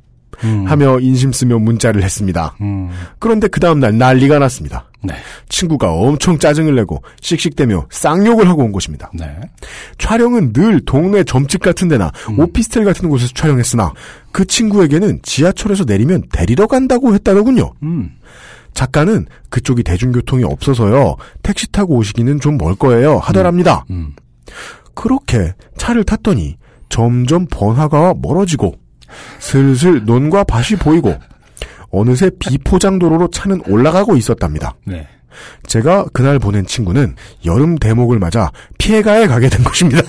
음. 하며 인심 쓰며 문자를 했습니다. 음. 그런데 그 다음날 난리가 났습니다. 네. 친구가 엄청 짜증을 내고 씩씩대며 쌍욕을 하고 온 것입니다. 네. 촬영은 늘 동네 점집 같은 데나 음. 오피스텔 같은 곳에서 촬영했으나 그 친구에게는 지하철에서 내리면 데리러 간다고 했다더군요. 음. 작가는 그쪽이 대중교통이 없어서요. 택시 타고 오시기는 좀 멀 거예요. 하더랍니다. 음. 그렇게 차를 탔더니 점점 번화가와 멀어지고 슬슬 논과 밭이 보이고 어느새 비포장도로로 차는 올라가고 있었답니다. 네. 제가 그날 보낸 친구는 여름 대목을 맞아 피해가에 가게 된 것입니다.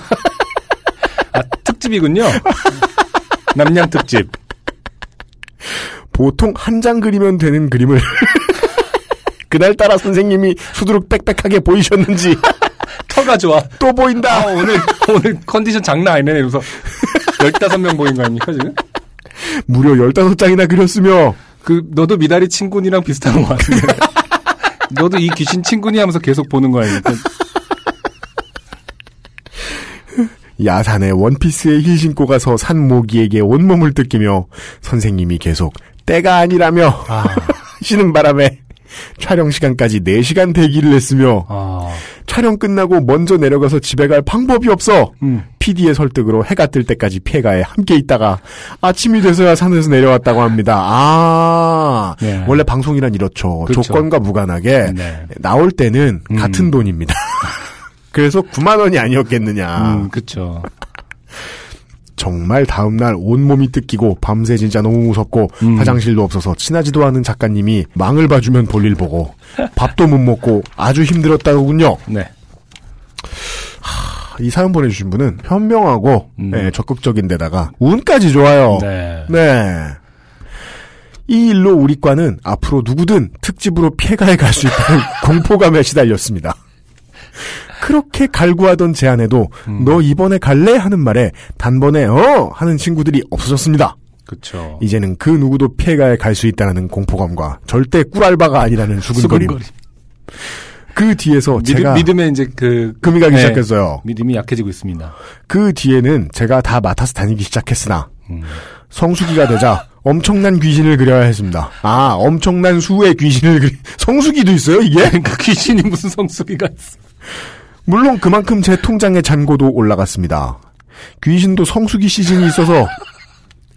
아, 특집이군요. 남양 특집. 보통 한 장 그리면 되는 그림을 *laughs* 그날따라 선생님이 수두룩 빽빽하게 보이셨는지 *laughs* 터가 좋아. 또 보인다. 아, 오늘, 오늘 컨디션 장난 아니네. 이러면서 15명 보인 거 아닙니까, 지금? 무려 15장이나 그렸으며 그, 너도 미다리 친구니랑 비슷한 것 같은데. *laughs* 너도 이 귀신 친구니 하면서 계속 보는 거 아닙니까? 야산에 원피스에 힐 신고 가서 산 모기에게 온몸을 뜯기며 선생님이 계속 때가 아니라며 아, *laughs* 쉬는 바람에 촬영 시간까지 4시간 대기를 했으며 아, 촬영 끝나고 먼저 내려가서 집에 갈 방법이 없어 음, PD의 설득으로 해가 뜰 때까지 폐가에 함께 있다가 아침이 돼서야 산에서 내려왔다고 합니다. 아 네. 원래 방송이란 이렇죠. 그렇죠. 조건과 무관하게 네. 나올 때는 음. 같은 돈입니다. *laughs* 그래서 9만 원이 아니었겠느냐. 음, 그쵸. 정말 다음날 온몸이 뜯기고 밤새 진짜 너무 무섭고 음. 화장실도 없어서 친하지도 않은 작가님이 망을 봐주면 볼일 보고 밥도 못 먹고 아주 힘들었다군요. 네. 이 사연 보내주신 분은 현명하고 음. 예, 적극적인 데다가 운까지 좋아요. 네. 네. 이 일로 우리 과는 앞으로 누구든 특집으로 폐가에 갈 수 있다는 *laughs* 공포감에 시달렸습니다. 그렇게 갈구하던 제안에도 음. 너 이번에 갈래 하는 말에 단번에 어 하는 친구들이 없어졌습니다. 그쵸. 이제는 그 누구도 폐가에 갈 수 있다는 공포감과 절대 꿀알바가 아니라는 수근거림. 수근거림. 그 뒤에서 믿음, 제가 믿음에 이제 그, 금이 가기 네. 시작했어요. 믿음이 약해지고 있습니다. 그 뒤에는 제가 다 맡아서 다니기 시작했으나 음. 성수기가 되자 엄청난 귀신을 그려야 했습니다. 아, 엄청난 수의 귀신을 그리... 성수기도 있어요, 이게? *laughs* 그 귀신이 무슨 성수기가 있어. 물론 그만큼 제 통장의 잔고도 올라갔습니다. 귀신도 성수기 시즌이 있어서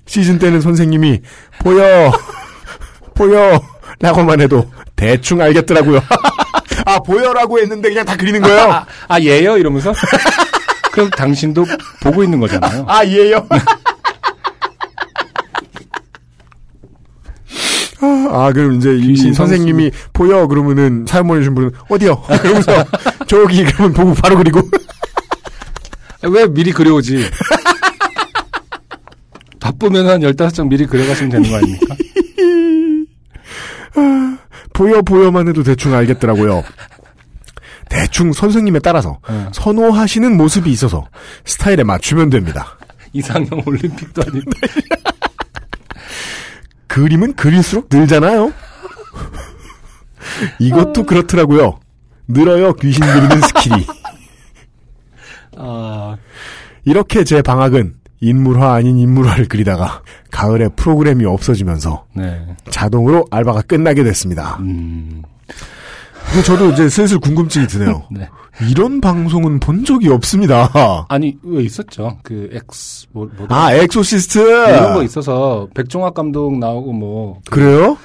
시즌 때는 선생님이 보여, 보여 라고만 해도 대충 알겠더라고요. *laughs* 아, 보여라고 했는데 그냥 다 그리는 거예요? 아, 아, 얘요? 이러면서? 그럼 당신도 보고 있는 거잖아요. 아, 얘요? *laughs* 아, 그럼 이제 이 귀신 선생님이 보여 그러면은 사연 보내주신 분은 어디요? *laughs* 그러면서 저기 그러면 보고 바로 그리고 *laughs* 왜 미리 그려오지? 바쁘면 한 15장 미리 그려가시면 되는 거 아닙니까? *laughs* 보여 보여만 해도 대충 알겠더라고요. 대충 선생님에 따라서 어. 선호하시는 모습이 있어서 스타일에 맞추면 됩니다. 이상형 올림픽도 아니고. *laughs* 그림은 그릴수록 늘잖아요. 이것도 그렇더라고요. 늘어요 귀신 그리는 스킬이. 아, *laughs* 이렇게 제 방학은 인물화 아닌 인물화를 그리다가 가을에 프로그램이 없어지면서 네. 자동으로 알바가 끝나게 됐습니다. 음, 근데 저도 이제 슬슬 궁금증이 드네요. *laughs* 네. 이런 방송은 본 적이 없습니다. *laughs* 아니, 왜 있었죠? 그, 엑스, 뭐, 뭐. 아, 엑소시스트! 이런 거 있어서, 백종학 감독 나오고 뭐, 그래요?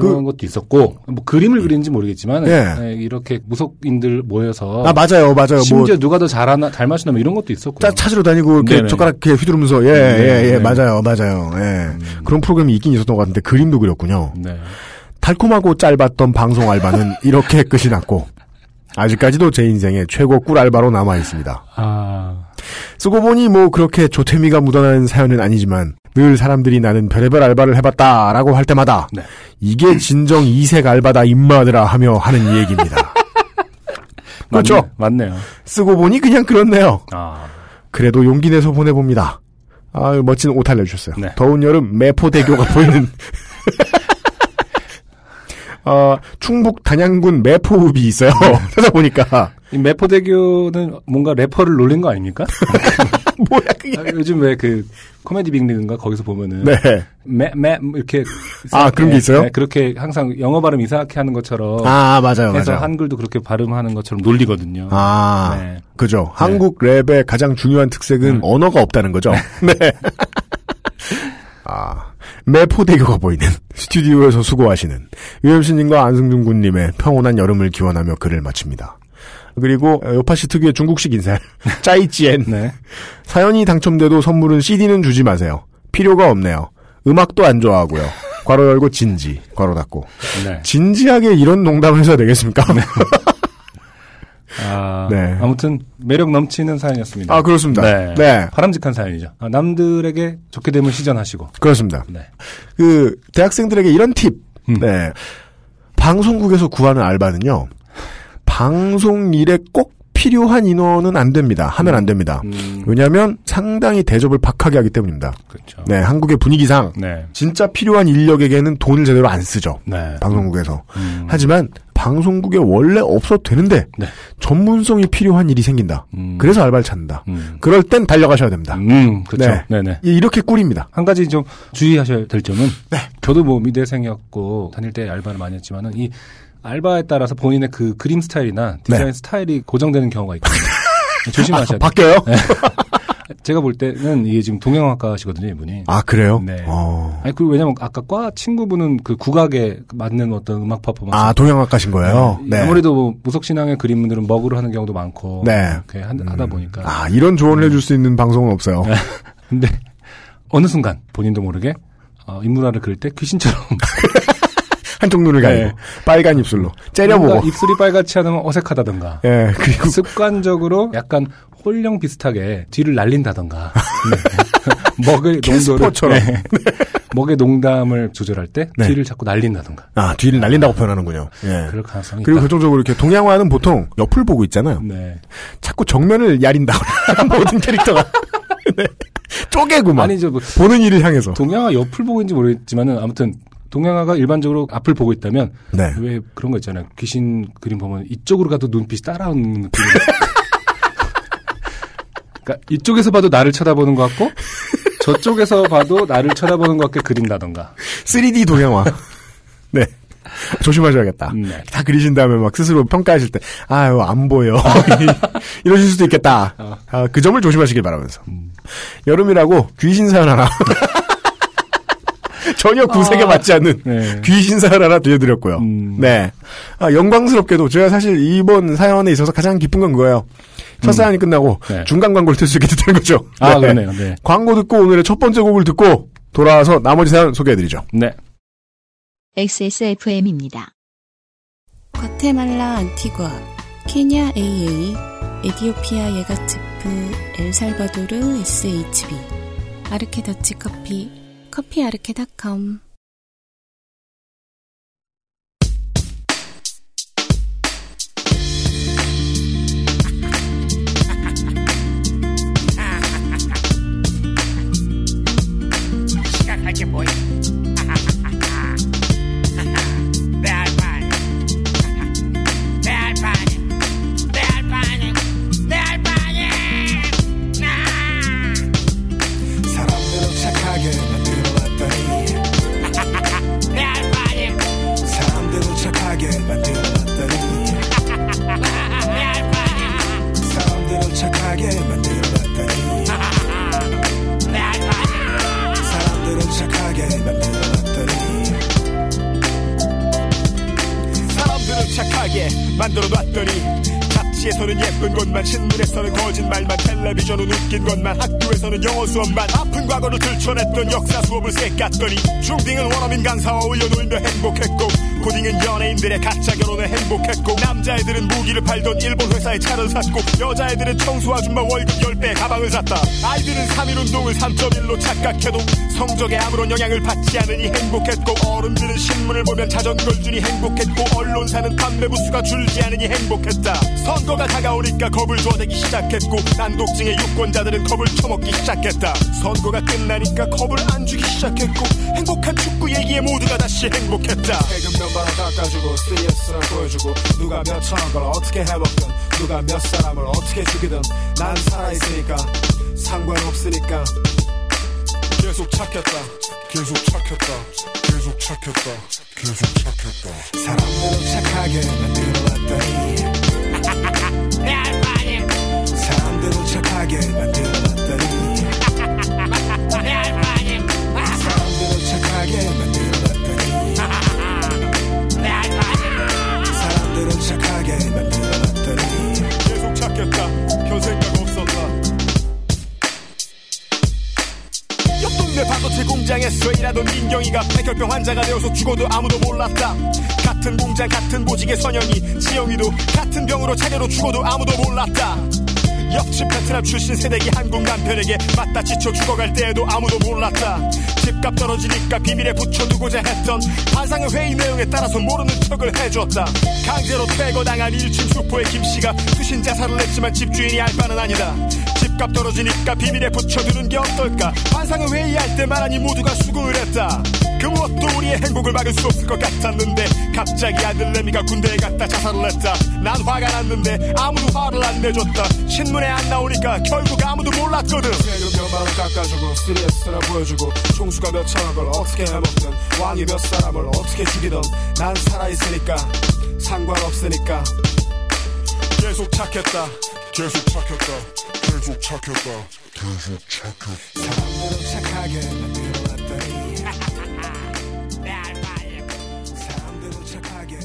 그런 것도 있었고, 뭐, 그림을 그리는지 모르겠지만, 예. 네, 이렇게 무속인들 모여서, 아, 맞아요, 맞아요. 심지어 뭐, 누가 더 잘하나, 잘 맞히나, 뭐 이런 것도 있었고. 짜, 찾으러 다니고, 이렇게 네네. 젓가락 이렇게 휘두르면서, 예, 네, 예, 예, 네. 맞아요, 맞아요, 예. 그런 프로그램이 있긴 있었던 것 같은데, 그림도 그렸군요. 네. 달콤하고 짧았던 방송 알바는 이렇게 *laughs* 끝이 났고, 아직까지도 제 인생의 최고 꿀 알바로 남아 있습니다. 아, 쓰고 보니 뭐 그렇게 조태미가 묻어나는 사연은 아니지만 늘 사람들이 나는 별의별 알바를 해봤다라고 할 때마다 네. 이게 진정 이색 알바다 임마들아 하며 하는 이 얘기입니다. *laughs* 그렇죠? 맞네, 맞네 요. 쓰고 보니 그냥 그렇네요. 아, 그래도 용기 내서 보내봅니다. 아 멋진 옷 알려주셨어요. 네. 더운 여름 매포대교가 *laughs* 보이는 *laughs* 어, 충북 단양군 매포읍이 있어요. 네. *laughs* 찾아보니까 이 매포대교는 뭔가 래퍼를 놀린 거 아닙니까? *laughs* 뭐야 그게? 아, 요즘 왜 그 코미디 빅리그인가 거기서 보면은 네. 매, 매, 이렇게. 아, 그런 게 있어요? 네, 그렇게 항상 영어 발음 이상하게 하는 것처럼. 아 맞아요 해서 맞아요. 한글도 그렇게 발음하는 것처럼 놀리거든요. 아, 네. 그죠. 한국 랩의 가장 중요한 특색은 음. 언어가 없다는 거죠. 네. *laughs* 아, 매포대교가 보이는 스튜디오에서 수고하시는 유엠씨님과 안승준 군님의 평온한 여름을 기원하며 글을 마칩니다. 그리고 요파시 특유의 중국식 인사 *laughs* 짜이찌엔 네. 사연이 당첨돼도 선물은 CD는 주지 마세요. 필요가 없네요. 음악도 안 좋아하고요. 괄호 열고 진지 괄호 닫고 네. 진지하게 이런 농담을 해서 되겠습니까? *laughs* 아, 네. 아무튼 매력 넘치는 사연이었습니다. 아 그렇습니다. 네. 네. 바람직한 사연이죠. 아, 남들에게 좋게 되면 시전하시고. 그렇습니다. 네. 그 대학생들에게 이런 팁. 음. 네. 방송국에서 구하는 알바는요. 방송 일에 꼭 필요한 인원은 안 됩니다. 하면 안 됩니다. 음, 왜냐하면 상당히 대접을 박하게 하기 때문입니다. 그렇죠. 네, 한국의 분위기상 네. 진짜 필요한 인력에게는 돈을 제대로 안 쓰죠. 네. 방송국에서. 음, 하지만 방송국에 원래 없어도 되는데 네. 전문성이 필요한 일이 생긴다. 음. 그래서 알바를 찾는다. 음. 그럴 땐 달려가셔야 됩니다. 음, 그렇죠. 네. 네, 네. 이- 이렇게 꿀입니다. 한 가지 좀 주의하셔야 될 점은 네. 저도 뭐 미대생이었고 다닐 때 알바를 많이 했지만은 이 알바에 따라서 본인의 그 그림 스타일이나 디자인 네. 스타일이 고정되는 경우가 있거든요. 조심하셔야 돼요. 바뀌어요? *laughs* 제가 볼 때는 이게 지금 동양학과시거든요, 이분이. 아 그래요? 네. 어. 아니, 그, 왜냐면 아까 과 친구분은 그 국악에 맞는 어떤 음악 퍼포먼스. 아 동양학과신 거예요? 네. 아무래도 뭐 무속신앙의 그림분들은 먹으로 하는 경우도 많고. 네. 이렇게 한- 하다 보니까. 아 이런 조언을 해줄 수 있는 방송은 없어요. *laughs* 근데 어느 순간 본인도 모르게 어, 인문화를 그릴 때 귀신처럼 *laughs* 한쪽 눈을 가리고 네. 빨간 입술로 째려보고. 뭔가 입술이 빨갛지 않으면 어색하다던가. 예 그리고 습관적으로 약간 홀령 비슷하게 뒤를 날린다던가. 네. *laughs* 먹의 농도를. 네. 먹의 농담을 조절할 때 네. 뒤를 자꾸 날린다던가. 아 뒤를 날린다고 표현하는군요. 예. 그럴 가능성이 그리고. 결정적으로 이렇게 동양화는 보통 옆을 보고 있잖아요. 네. 자꾸 정면을 야린다거나 *laughs* 모든 캐릭터가 *laughs* 네. 쪼개고만 아니죠. 뭐 보는 이를 향해서. 동양화 옆을 보고 있는지 모르겠지만은 아무튼 동양화가 일반적으로 앞을 보고 있다면 네. 왜 그런 거 있잖아요. 귀신 그림 보면 이쪽으로 가도 눈빛이 따라오는 느낌. *laughs* 그러니까 이쪽에서 봐도 나를 쳐다보는 것 같고 저쪽에서 봐도 나를 쳐다보는 것 같게 그린다던가. 3D 동양화. 네. 조심하셔야겠다. 음, 네. 다 그리신 다음에 막 스스로 평가하실 때, 아유, 안 보여. *laughs* 이러실 수도 있겠다. 어. 아, 그 점을 조심하시길 바라면서. 음. 여름이라고 귀신 사연 하나. *laughs* 전혀 구색에 아. 맞지 않는 네. 귀신 사연 하나 들려드렸고요. 음. 네. 아, 영광스럽게도 제가 사실 이번 사연에 있어서 가장 기쁜 건 그거예요. 첫 사연이 끝나고 네. 중간 광고를 틀 수 있게 됐다는 거죠. 아, 네. 그러네요. 네. 광고 듣고 오늘의 첫 번째 곡을 듣고 돌아와서 나머지 사연 소개해드리죠. 네. XSFM입니다. 과테말라 안티과, 케냐 AA, 에디오피아 예가츠프, 엘살바도르 SHB, 아르케 더치 커피, 커피 아르케닷컴. 시 것만 신문에서는 거짓말만 텔레비전은 웃긴 것만 학교에서는 영어 수업만. 아픈 과거를 들춰냈던 역사 수업을 쎄깠더니 중딩은 원어민 강사와 올려놀며 행복했고 고딩은 연예인들의 가짜 결혼에 행복했고 남자애들은 무기를 팔던 일본 회사에 차를 샀고 여자애들은 청소 아줌마 월급 10배 가방을 샀다. 아이들은 3.1 운동을 3.1로 착각해도 성적에 아무런 영향을 받지 않으니 행복했고 어른들은 신문을 보면 자전거를 주니 행복했고 언론사는 판매 부수가 줄지 않으니 행복했다. 선거가 다가오니까 겁을 줘대기 시작했고 난독증의 유권자들은 겁을 처먹기 시작했다. 선거가 끝나니까 겁을 안 주기 시작했고 행복한 축구 얘기에 모두가 다시 행복했다. 세금 몇번 깎아주고 CS를 보여주고 누가 몇 천원 걸 어떻게 해먹든 누가 몇 사람을 어떻게 죽이든 난 살아있으니까 상관없으니까 계속 착했다. 계속 착했다. 계속 착했다. 계속 착했다. 사람들은 착하게 만들어놨더니 내 알바니, 사람들은 착하게 알바니, 사람들은 착하게 알바니. 사람들은 착하게 만들어놨더니 계속 착했다. 별 생각 옆 동네 반도체 공장에서 일하던 민경이가 백혈병 환자가 되어서 죽어도 아무도 몰랐다. 같은 공장 같은 보직의 선영이 지영이도 같은 병으로 차례로 죽어도 아무도 몰랐다. 옆집 베트남 출신 세대기 한국 남편에게 맞다 지쳐 죽어갈 때에도 아무도 몰랐다. 집값 떨어지니까 비밀에 붙여두고자 했던 반상의 회의 내용에 따라서 모르는 척을 해줬다. 강제로 퇴거당한 1층 슈퍼의 김씨가 투신 자살을 했지만 집주인이 알 바는 아니다 집 집값 떨어지니까 비밀에 붙여두는 게 어떨까? 환상을 회의할 때 말하니 모두가 수고를 했다. 그 무엇도 우리의 행복을 막을 수 없을 것 같았는데 갑자기 아들내미가 군대에 갔다 자살을 했다. 난 화가 났는데 아무도 화를 안 내줬다. 신문에 안 나오니까 결국 아무도 몰랐거든. 세금 몇만 원 깎아주고 스트레스나 보여주고 총수가 몇걸 어떻게 해먹든 왕이 몇 사람을 어떻게 죽이든 난 살아있으니까 상관없으니까. 계속 착했다. 계속 착했다 계속 착했다 사람들은 착하게 만들어놨더니 내 알바임 사람들은 착하게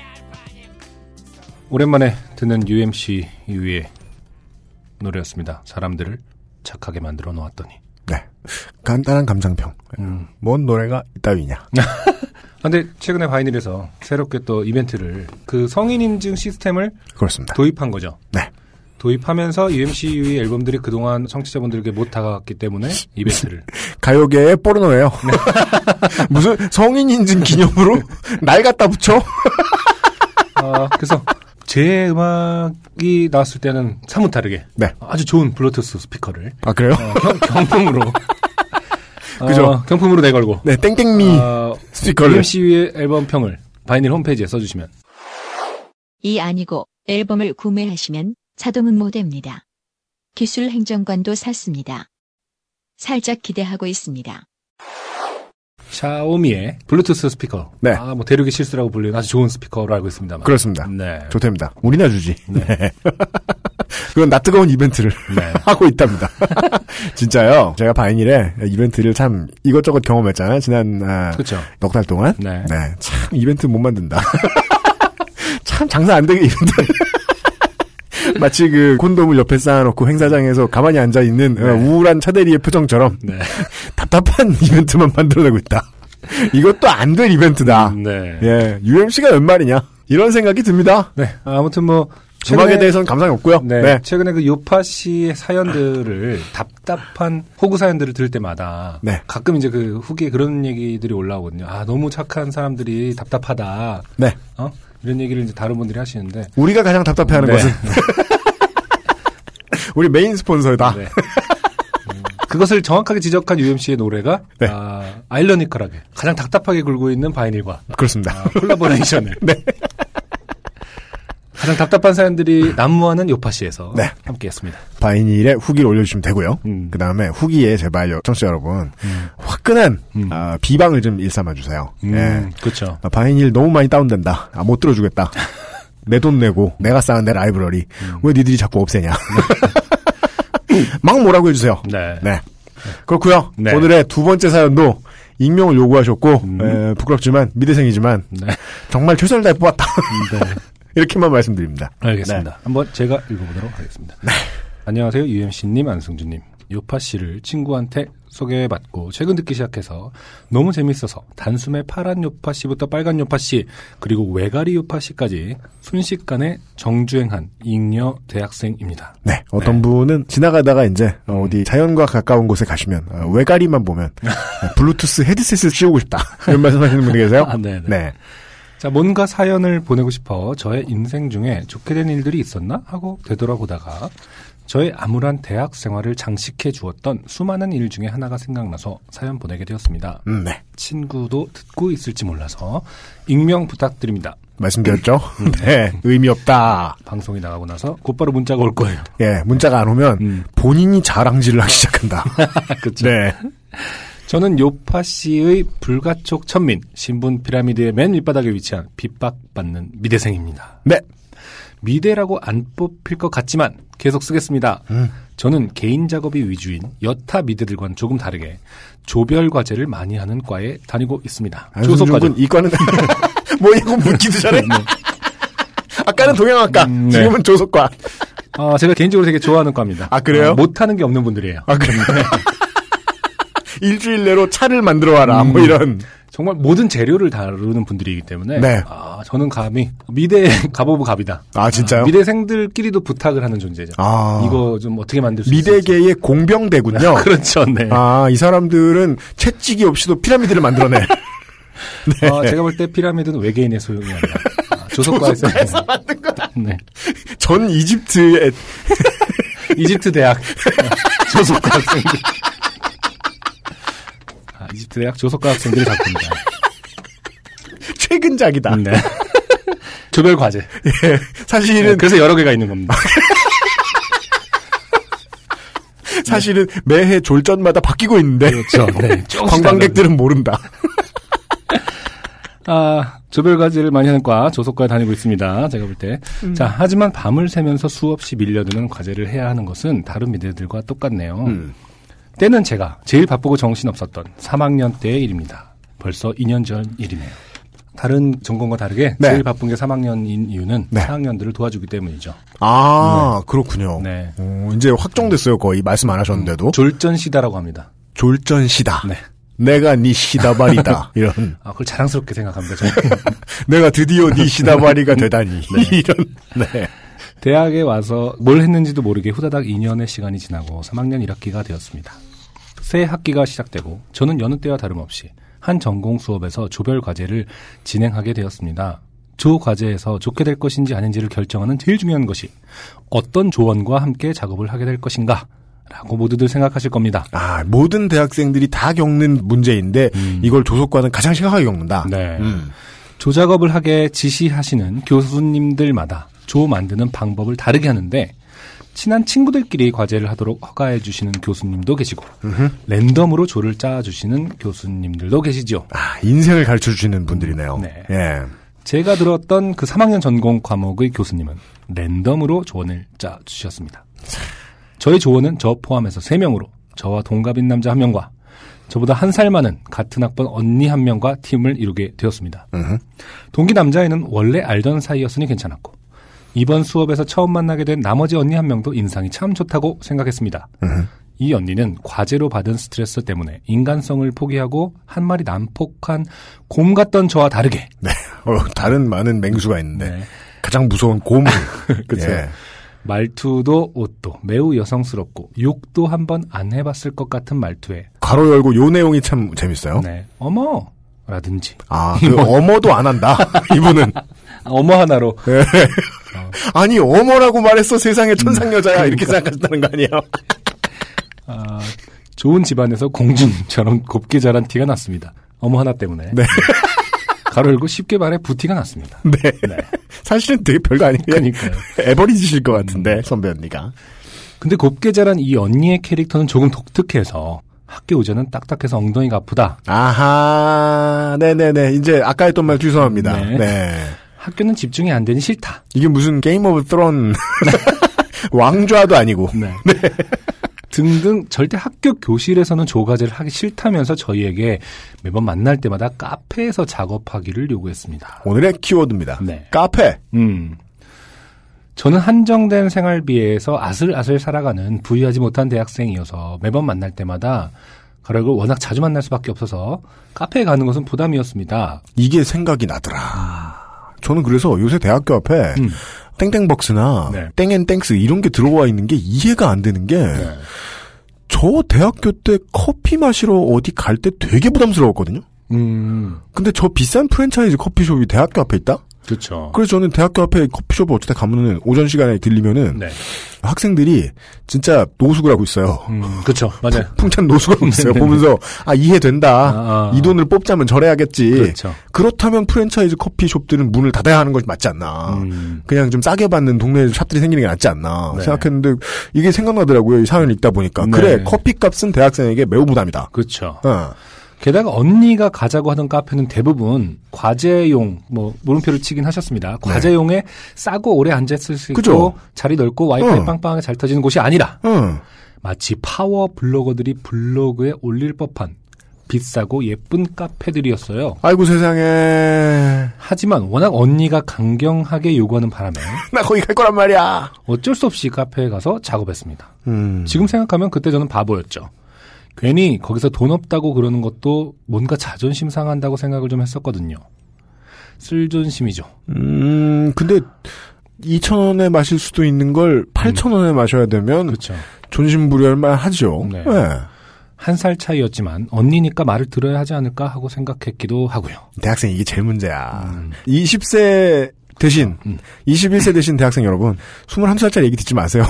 알바임 오랜만에 듣는 UMC 이후의 노래였습니다. 사람들을 착하게 만들어 놓았더니. 네. 간단한 감상평. 음. 뭔 노래가 이따위냐. *laughs* 아, 근데 최근에 바이닐에서 새롭게 또 이벤트를 그 성인 인증 시스템을 그렇습니다. 도입한 거죠. 네. 도입하면서 UMC의 앨범들이 그동안 청취자분들에게 못 다가갔기 때문에 이벤트를 *laughs* 가요계의 포르노예요. *laughs* 무슨 성인 인증 기념으로 *laughs* 날 갖다 붙여? 아, 그래서 제 음악이 나왔을 때는 사뭇 다르게 네. 아주 좋은 블루투스 스피커를 아 그래요? 어, 경, 경품으로 *laughs* 그죠. 어, 경품으로 내걸고 네, 땡땡미 어, 스피커를. UMC의 앨범 평을 바이닐 홈페이지에 써주시면 이 아니고 앨범을 구매하시면 자동 응모됩니다. 기술 행정관도 샀습니다. 살짝 기대하고 있습니다. 샤오미의 블루투스 스피커. 네. 아, 뭐 대륙의 실수라고 불리는 아주 좋은 스피커로 알고 있습니다만. 그렇습니다. 네. 좋답니다. 우리나 주지. 네. 네. *laughs* 그건 나 뜨거운 이벤트를 네. *laughs* 하고 있답니다. *laughs* 진짜요. 제가 바이닐에 이벤트를 참 이것저것 경험했잖아요. 지난 아, 그렇죠. 넉달 동안. 네. 참 이벤트 못 만든다. 참 장사 안 되게 이벤트. *laughs* 마치 그 콘돔을 옆에 쌓아놓고 행사장에서 가만히 앉아 있는 어, 우울한 차대리의 표정처럼 네. *laughs* 답답한 이벤트만 만들어내고 있다. 이것도 안 될 이벤트다. 네. 예, UMC가 웬 말이냐 이런 생각이 듭니다. 네. 아무튼 뭐 음악에 대해서는 감상이 없고요. 네, 네. 최근에 그 요팟시의 사연들을 *laughs* 답답한 호구 사연들을 들을 때마다 네. 가끔 이제 그 후기에 그런 얘기들이 올라오거든요. 아 너무 착한 사람들이 답답하다. 네. 어? 이런 얘기를 이제 다른 분들이 하시는데 우리가 가장 답답해하는 네. 것은 우리 메인 스폰서다. 네. 음, *laughs* 그것을 정확하게 지적한 UMC의 노래가 네. 아, 아이러니컬하게 가장 답답하게 굴고 있는 바이닐과 그렇습니다. 아, collaboration을 *laughs* 네. 가장 답답한 사연들이 난무하는 요파씨에서 네. 함께했습니다. 바이닐에 후기를 올려주시면 되고요. 음. 그 다음에 후기에 제발 청취자 여러분 화끈한 음. 아, 비방을 좀 일삼아 주세요. 음, 예. 그렇죠. 아, 바이닐 너무 많이 다운된다. 아, 못 들어주겠다. *laughs* 내 돈 내고 내가 쌓은 내 라이브러리 음. 왜 니들이 자꾸 없애냐. *laughs* 막 뭐라고 해주세요. 네. 네. 그렇고요. 네. 오늘의 두 번째 사연도 익명을 요구하셨고 음. 에, 부끄럽지만 미대생이지만 네. 정말 최선을 다해 뽑았다. 네. *laughs* 이렇게만 말씀드립니다. 알겠습니다. 네. 한번 제가 읽어보도록 하겠습니다. 안녕하세요. UMC님, 안승준님. 요파 씨를 친구한테 소개받고 최근 듣기 시작해서 너무 재밌어서 단숨에 파란 요파 씨부터 빨간 요파 씨 그리고 외가리 요파 씨까지 순식간에 정주행한 잉여 대학생입니다. 네. 어떤 분은 지나가다가 이제 어, 어디 자연과 가까운 곳에 가시면 어, 외가리만 보면 어, *laughs* 블루투스 헤드셋을 씌우고 싶다. *laughs* 이런 말씀하시는 분이 계세요. 아, 네네. 네. 자, 뭔가 사연을 보내고 싶어 저의 인생 중에 좋게 된 일들이 있었나 하고 되돌아보다가 저의 암울한 대학 생활을 장식해 주었던 수많은 일 중에 하나가 생각나서 사연 보내게 되었습니다. 음, 네. 친구도 듣고 있을지 몰라서 익명 부탁드립니다. 말씀드렸죠? 네. 의미 없다. 방송이 나가고 나서 곧바로 문자가 올 거예요. 예, 문자가 안 오면 음. 본인이 자랑질을 하기 시작한다. *laughs* 그렇죠. 네. 저는 요파 씨의 불가촉 천민 신분 피라미드의 맨 밑바닥에 위치한 핍박받는 미대생입니다. 네. 미대라고 안 뽑힐 것 같지만 계속 쓰겠습니다. 음. 저는 개인 작업이 위주인 여타 미대들과는 조금 다르게 조별 과제를 많이 하는 과에 다니고 있습니다. 안승준 군 이과는 뭐냐고 묻기도 전에. 아까는 동양학과, 음, 네. 지금은 조속과. 어, 제가 개인적으로 되게 좋아하는 과입니다. 아, 그래요? 어, 못하는 게 없는 분들이에요. 아, 그래. *laughs* 일주일 내로 차를 만들어 와라. 뭐 음. 이런. 정말 모든 재료를 다루는 분들이기 때문에 네. 아, 저는 감히 미대 *laughs* 가보부 갑이다. 아, 진짜요? 미대생들끼리도 부탁을 하는 존재죠. 아. 이거 좀 어떻게 만들 수 있을지. 미대계의 공병대군요. *laughs* 그렇죠, 네. 아, 이 사람들은 채찍이 없이도 피라미드를 만들어내. *laughs* 네. 어, 제가 볼 때 피라미드는 외계인의 소용이 아니라 아, 조속과에서 조속과에서 만든 거다. 네. 전 이집트의 이집트 대학 조속과 학생들. 아, 이집트 대학 조속과 학생들의 작품이다. *laughs* 최근작이다. 네. *laughs* 조별 과제. 예, 사실은 그래서 여러 개가 있는 겁니다. *laughs* 사실은 매해 졸전마다 바뀌고 있는데 그렇죠. 네. 관광객들은 모른다. 아, 조별 과제를 많이 하는 과 조속과에 다니고 있습니다. 제가 볼 때. 음. 자, 하지만 밤을 새면서 수없이 밀려드는 과제를 해야 하는 것은 다른 미대들과 똑같네요. 음. 때는 제가 제일 바쁘고 정신없었던 3학년 때의 일입니다. 벌써 2년 전 일이네요. 다른 전공과 다르게 네. 제일 바쁜 게 3학년인 이유는 네. 4학년들을 도와주기 때문이죠. 아 그렇군요. 네. 어, 이제 확정됐어요. 거의 말씀 안 하셨는데도 졸전시다라고 합니다. 졸전시다. 네. 내가 네 시다발이다. *laughs* 이런. 아, 그걸 자랑스럽게 생각합니다. *laughs* 내가 드디어 네 시다발이가 *laughs* 되다니. 이런. 네. 대학에 와서 뭘 했는지도 모르게 후다닥 2년의 시간이 지나고 3학년 1학기가 되었습니다. 새 학기가 시작되고 저는 여느 때와 다름없이 한 전공 수업에서 조별 과제를 진행하게 되었습니다. 조 과제에서 좋게 될 것인지 아닌지를 결정하는 제일 중요한 것이 어떤 조언과 함께 작업을 하게 될 것인가 라고 모두들 생각하실 겁니다. 아 모든 대학생들이 다 겪는 문제인데 이걸 조속과는 가장 심각하게 겪는다. 네. 음. 조작업을 하게 지시하시는 교수님들마다 조 만드는 방법을 다르게 하는데 친한 친구들끼리 과제를 하도록 허가해 주시는 교수님도 계시고 랜덤으로 조를 짜 주시는 교수님들도 계시죠. 아 인생을 가르쳐 주시는 분들이네요. 네. 예. 제가 들었던 그 3학년 전공 과목의 교수님은 랜덤으로 조언을 짜 주셨습니다. 저의 조언은 저 포함해서 3명으로 저와 동갑인 남자 1명과 저보다 한 살 많은 같은 학번 언니 한 명과 팀을 이루게 되었습니다. 음흠. 동기 남자애는 원래 알던 사이였으니 괜찮았고 이번 수업에서 처음 만나게 된 나머지 언니 한 명도 인상이 참 좋다고 생각했습니다. 음흠. 이 언니는 과제로 받은 스트레스 때문에 인간성을 포기하고 한 마리 난폭한 곰 같던 저와 다르게 네. *laughs* 어, 다른 많은 맹수가 있는데 네. 가장 무서운 곰을. *laughs* 그쵸. 예. 말투도 옷도 매우 여성스럽고 욕도 한번 안 해봤을 것 같은 말투에 가로 열고 요 내용이 참 재밌어요. 네. 어머 라든지 아, 그 어머도 안 한다. *laughs* 이분은. 어머 하나로 예. *laughs* 아니, 어머라고 말했어. 세상에 천상 여자야. 이렇게 생각하셨다는 거 아니에요? *laughs* 아, 좋은 집안에서 공주님처럼 곱게 자란 티가 났습니다. 어머 하나 때문에. 네. *laughs* 가로 열고 쉽게 말해 부티가 났습니다. 네. 사실은 되게 별거 아니에요. 그러니까요. 에버리지실 것 같은데, 선배 언니가. 근데 곱게 자란 이 언니의 캐릭터는 조금 독특해서 학교 의자는 딱딱해서 엉덩이가 아프다. 아하, 네네네. 이제 아까 했던 말 죄송합니다. 네. 네. 학교는 집중이 안 되니 싫다. 이게 무슨 Game of Thrones 왕좌도 아니고. 네. 등등 절대 학교 교실에서는 조과제를 하기 싫다면서 저희에게 매번 만날 때마다 카페에서 작업하기를 요구했습니다. 오늘의 키워드입니다. 네. 카페. 음. 저는 한정된 생활비에서 아슬아슬 살아가는 부유하지 못한 대학생이어서 매번 만날 때마다 가락을 워낙 자주 만날 수밖에 없어서 카페에 가는 것은 부담이었습니다. 이게 생각이 나더라. 저는 그래서 요새 대학교 앞에 음. 땡땡벅스나 네. 땡앤땡스 이런 게 들어와 있는 게 이해가 안 되는 게저 대학교 때 커피 마시러 어디 갈 때 되게 부담스러웠거든요. 음, 근데 저 비싼 프랜차이즈 커피숍이 대학교 앞에 있다? 그렇죠. 그래서 저는 대학교 앞에 커피숍을 어쩌다 가면은 오전 시간에 들리면은 네. 학생들이 진짜 노숙을 하고 있어요. 음, 그렇죠. 맞아요. 풍찬 노숙을 하고 있어요. 네네. *laughs* 보면서 아 이해된다. 아, 아. 이 돈을 뽑자면 저래야겠지. 그렇죠. 그렇다면 프랜차이즈 커피숍들은 문을 닫아야 하는 것이 맞지 않나. 음. 그냥 좀 싸게 받는 동네 샵들이 생기는 게 낫지 않나 네. 생각했는데 이게 생각나더라고요. 이 사연을 읽다 보니까. 네. 그래 커피값은 대학생에게 매우 부담이다. 그렇죠. 어. 게다가 언니가 가자고 하던 카페는 대부분 과제용 뭐 물음표를 치긴 하셨습니다. 과제용에 싸고 오래 앉았을 수 있고 네. 그죠? 자리 넓고 와이파이 어. 빵빵하게 잘 터지는 곳이 아니라 어. 마치 파워 블로거들이 블로그에 올릴 법한 비싸고 예쁜 카페들이었어요. 아이고 세상에 하지만 워낙 언니가 강경하게 요구하는 바람에 *laughs* 나 거기 갈 거란 말이야. 어쩔 수 없이 카페에 가서 작업했습니다. 음. 지금 생각하면 그때 저는 바보였죠. 괜히 거기서 돈 없다고 그러는 것도 뭔가 자존심 상한다고 생각을 좀 했었거든요. 쓸존심이죠. 음, 근데 2,000원에 마실 수도 있는 걸 8,000원에 마셔야 되면 그렇죠. 존심부려할 하죠. 네. 네. 한살 차이였지만 언니니까 말을 들어야 하지 않을까 하고 생각했기도 하고요. 대학생 이게 제일 문제야. 20세 대신 음. 21세 되신 대학생 여러분 21살짜리 얘기 듣지 마세요.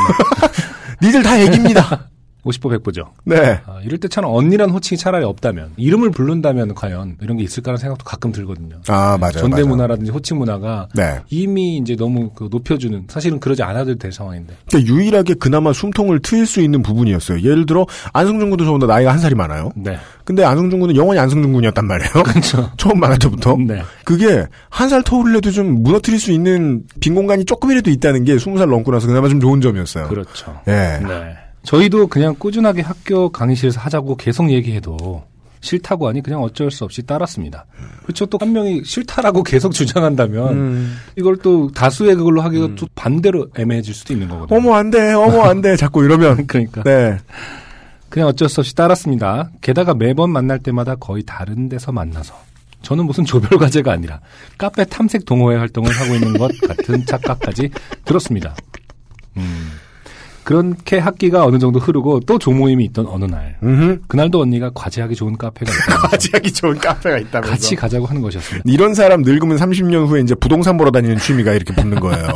*laughs* 니들 다 애기입니다. *laughs* 50보 100보죠. 네. 아, 이럴 때참 언니란 호칭이 차라리 없다면 이름을 부른다면 과연 이런 게 있을까라는 생각도 가끔 들거든요. 아 맞아요. 전대 맞아요. 문화라든지 호칭 문화가 네. 이미 이제 너무 그 높여주는 사실은 그러지 않아도 될 상황인데 그러니까 유일하게 그나마 숨통을 트일 수 있는 부분이었어요. 예를 들어 안승준 군도 저보다 나이가 한 살이 많아요. 네 근데 안승준 군은 영원히 안승준 군이었단 말이에요. *laughs* 그렇죠 처음 만날 때부터. 네 그게 한 살 터울을 해도 좀 무너뜨릴 수 있는 빈 공간이 조금이라도 있다는 게 스무 살 넘고 나서 그나마 좀 좋은 점이었어요. 그렇죠 예. 네 저희도 그냥 꾸준하게 학교 강의실에서 하자고 계속 얘기해도 싫다고 하니 그냥 어쩔 수 없이 따랐습니다. 그렇죠. 또 한 명이 싫다라고 계속 주장한다면 음. 이걸 또 다수의 그걸로 하기가 또 반대로 애매해질 수도 있는 거거든요. 어머 안 돼, 어머 안 돼. 자꾸 이러면. *laughs* 그러니까 네. 그냥 어쩔 수 없이 따랐습니다. 게다가 매번 만날 때마다 거의 다른 데서 만나서 저는 무슨 조별 과제가 아니라 카페 탐색 동호회 활동을 하고 있는 것 같은 착각까지 들었습니다. 음. 그렇게 학기가 어느 정도 흐르고 또 조모임이 있던 어느 날 음. 그날도 언니가 과제하기 좋은 카페가 있다. *laughs* 과제하기 좋은 카페가 있다면서. 같이 가자고 하는 것이었습니다. 이런 사람 늙으면 30년 후에 이제 부동산 보러 다니는 취미가 이렇게 붙는 거예요.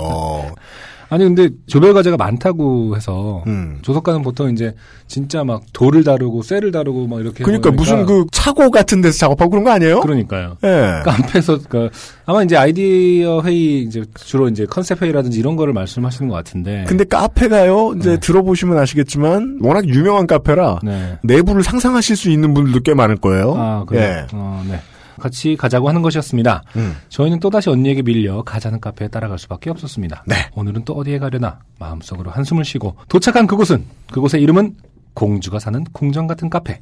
아니 근데 조별 과제가 많다고 해서 음. 조석가는 보통 이제 진짜 막 돌을 다루고 쇠를 다루고 막 이렇게 그러니까 무슨 그러니까 그 차고 같은 데서 작업하고 그런 거 아니에요? 그러니까요. 예. 카페에서 그 아마 이제 아이디어 회의 이제 주로 이제 컨셉 회의라든지 이런 거를 말씀하시는 것 같은데. 근데 카페가요, 이제 네. 들어보시면 아시겠지만, 워낙 유명한 카페라, 네. 내부를 상상하실 수 있는 분들도 꽤 많을 거예요. 아 그래. 예. 어, 네. 같이 가자고 하는 것이었습니다. 음. 저희는 또다시 언니에게 밀려 가자는 카페에 따라갈 수밖에 없었습니다. 네. 오늘은 또 어디에 가려나 마음속으로 한숨을 쉬고 도착한 그곳은 그곳의 이름은 공주가 사는 궁전 같은 카페.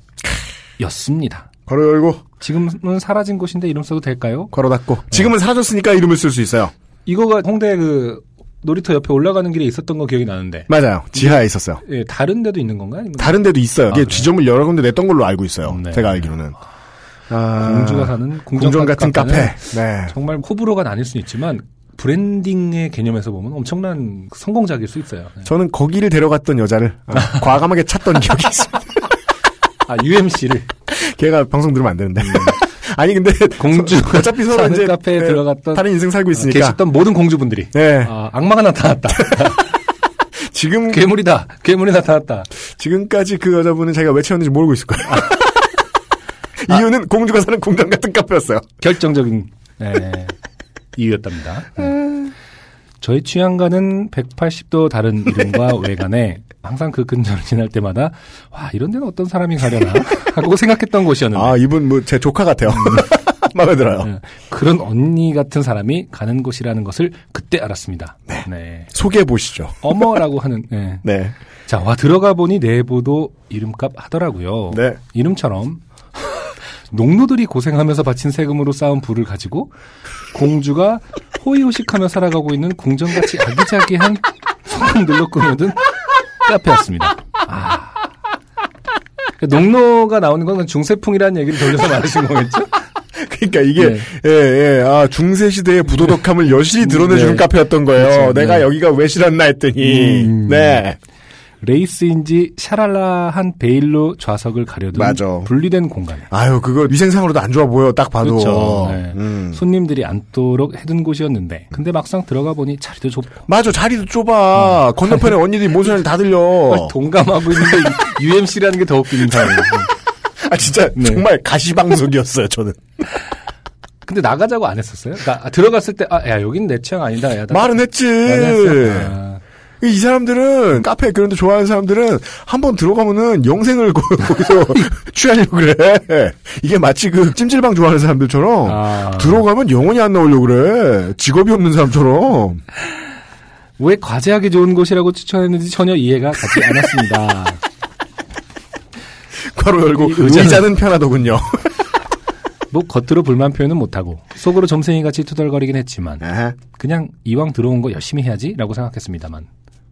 였습니다. 괄호 열고, 지금은 사라진 곳인데 이름 써도 될까요? 괄호 닫고. 지금은 사라졌으니까 이름을 쓸 수 있어요. 이거가 홍대 그 놀이터 옆에 올라가는 길에 있었던 거 기억이 나는데. 맞아요. 지하에 있었어요. 예, 다른 데도 있는 건가요? 다른 데도 있어요. 아, 이게 그래요? 지점을 여러 군데 냈던 걸로 알고 있어요. 네. 제가 알기로는. 아, 공주가 사는 궁전, 궁전 같은 카페. 카페는 네. 정말 호불호가 나뉠 수 있지만 브랜딩의 개념에서 보면 엄청난 성공작일 수 있어요. 네. 저는 거기를 데려갔던 여자를 아, *laughs* 과감하게 찾던 기억이 있어요. 아 UMC를 걔가 방송 들으면 안 되는데. *laughs* 아니 근데 공주 서- 어차피 서로 이제 카페에 네, 들어갔던 다른 인생 살고 있으니까. 계셨던 모든 공주분들이 네. 아, 악마가 나타났다. *laughs* 지금 괴물이다. 괴물이 나타났다. 지금까지 그 여자분은 자기가 왜 채웠는지 모르고 있을 거예요. 이유는 공주가 사는 궁전 같은 카페였어요. 결정적인 네, *laughs* 이유였답니다. 네. 저희 취향과는 180도 다른 이름과 *laughs* 외관에 항상 그 근처를 지날 때마다 와 이런 데는 어떤 사람이 가려나 하고 생각했던 곳이었는데 아 이분 뭐 제 조카 같아요. *laughs* 마음에 들어요. 네, 그런 언니 같은 사람이 가는 곳이라는 것을 그때 알았습니다. 네. 소개해 보시죠. 어머라고 하는 네. 네. 자, 와 들어가 보니 내부도 이름값 하더라고요. 네. 이름처럼 농노들이 고생하면서 바친 세금으로 쌓은 부를 가지고 공주가 호의호식하며 살아가고 있는 궁전같이 아기자기한 소품들로 꾸며둔 카페였습니다. 아. 그러니까 농노가 나오는 건 중세풍이라는 얘기를 돌려서 말하신 거겠죠? 그러니까 이게 네. 예, 예. 아, 중세 시대의 부도덕함을 여실히 드러내 주는 네. 카페였던 거예요. 그렇죠. 내가 네. 여기가 왜 싫었나 했더니. 음. 네. 레이스인지 샤랄라한 베일로 좌석을 가려둔 맞아. 분리된 공간. 아유, 그거 위생상으로도 안 좋아 보여. 딱 봐도. 그렇죠. 네. 음. 손님들이 앉도록 해둔 곳이었는데 근데 막상 들어가 보니 자리도 좁고 맞아, 자리도 좁아. 건너편에 언니들이 뭔 소리를 다 들려. 동감하고 있는데 UMC라는 게 더 웃기는 상황이에요. *laughs* 아, 진짜 네. 정말 가시방석이었어요, 저는. 근데 나가자고 안 했었어요? 그러니까 들어갔을 때 아, 야 여긴 내 취향 아니다. 야, 나- 말은 했지. 아, 이 사람들은 카페 그런 데 좋아하는 사람들은 한번 들어가면은 영생을 *laughs* 거- 거기서 *laughs* 취하려고 그래. 이게 마치 그 찜질방 좋아하는 사람들처럼 아. 들어가면 영원히 안 나오려고 그래. 직업이 없는 사람처럼. 왜 과제하기 좋은 곳이라고 추천했는지 전혀 이해가 가지 *laughs* 않았습니다. 괄호 열고 이 의자는- 의자는 편하더군요. 뭐 겉으로 불만 표현은 못하고 속으로 점생이같이 투덜거리긴 했지만. 그냥 이왕 들어온 거 열심히 해야지라고 생각했습니다만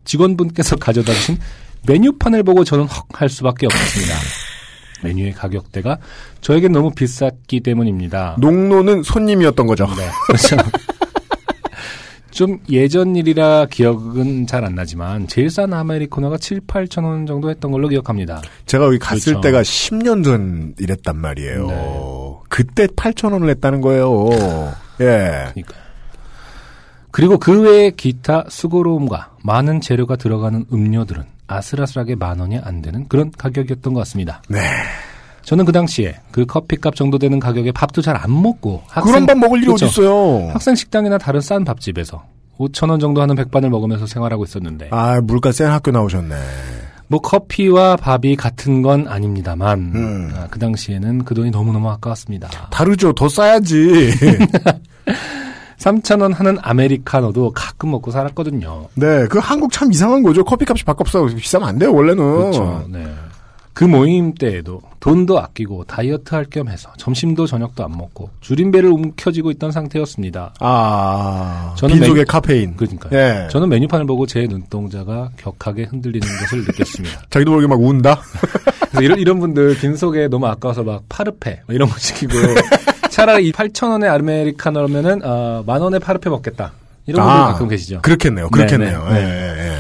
직원분께서 가져다 주신 메뉴판을 보고 저는 헉 할 수밖에 없었습니다. *laughs* 메뉴의 가격대가 저에겐 너무 비쌌기 때문입니다. 농노는 손님이었던 거죠. 네, 그렇죠. *laughs* 좀 예전 일이라 기억은 잘 안 나지만 제일 싼 아메리카노가 7, 8천 원 정도 했던 걸로 기억합니다. 제가 여기 갔을 그렇죠. 때가 10년 전 이랬단 말이에요. 네. 그때 8천 원을 냈다는 거예요. 예. 그러니까 그리고 그 외에 기타 수고로움과 많은 재료가 들어가는 음료들은 아슬아슬하게 만 원이 안 되는 그런 가격이었던 것 같습니다. 네. 저는 그 당시에 그 커피값 정도 되는 가격에 밥도 잘 안 먹고 그런 밥 먹을 일이 그렇죠. 어딨어요. 학생 식당이나 다른 싼 밥집에서 5천 원 정도 하는 백반을 먹으면서 생활하고 있었는데 아, 물가 센 학교 나오셨네. 뭐 커피와 밥이 같은 건 아닙니다만 음. 아, 그 당시에는 그 돈이 너무너무 아까웠습니다. 다르죠. 더 싸야지. *laughs* 3천 원 하는 아메리카노도 가끔 먹고 살았거든요. 네, 그 한국 참 이상한 거죠. 커피값이 밥값보다 비싸면 안 돼요, 원래는. 그렇죠. 네. 그 모임 때에도 돈도 아끼고 다이어트 할 겸 해서 점심도 저녁도 안 먹고 주린 배를 움켜쥐고 있던 상태였습니다. 아, 저는 빈속의 메- 카페인. 그러니까요. 예. 저는 메뉴판을 보고 제 눈동자가 격하게 흔들리는 것을 느꼈습니다. *laughs* 자기도 모르게 막 운다? *laughs* 이런, 이런 분들 빈속에 너무 아까워서 막 파르페 뭐 이런 거 시키고 *laughs* 차라리 8천 원의 아메리카노면은 어, 만 원의 파르페 먹겠다. 이런 분들 아, 가끔 계시죠. 그렇겠네요. 그렇겠네요. 네, 네. 예.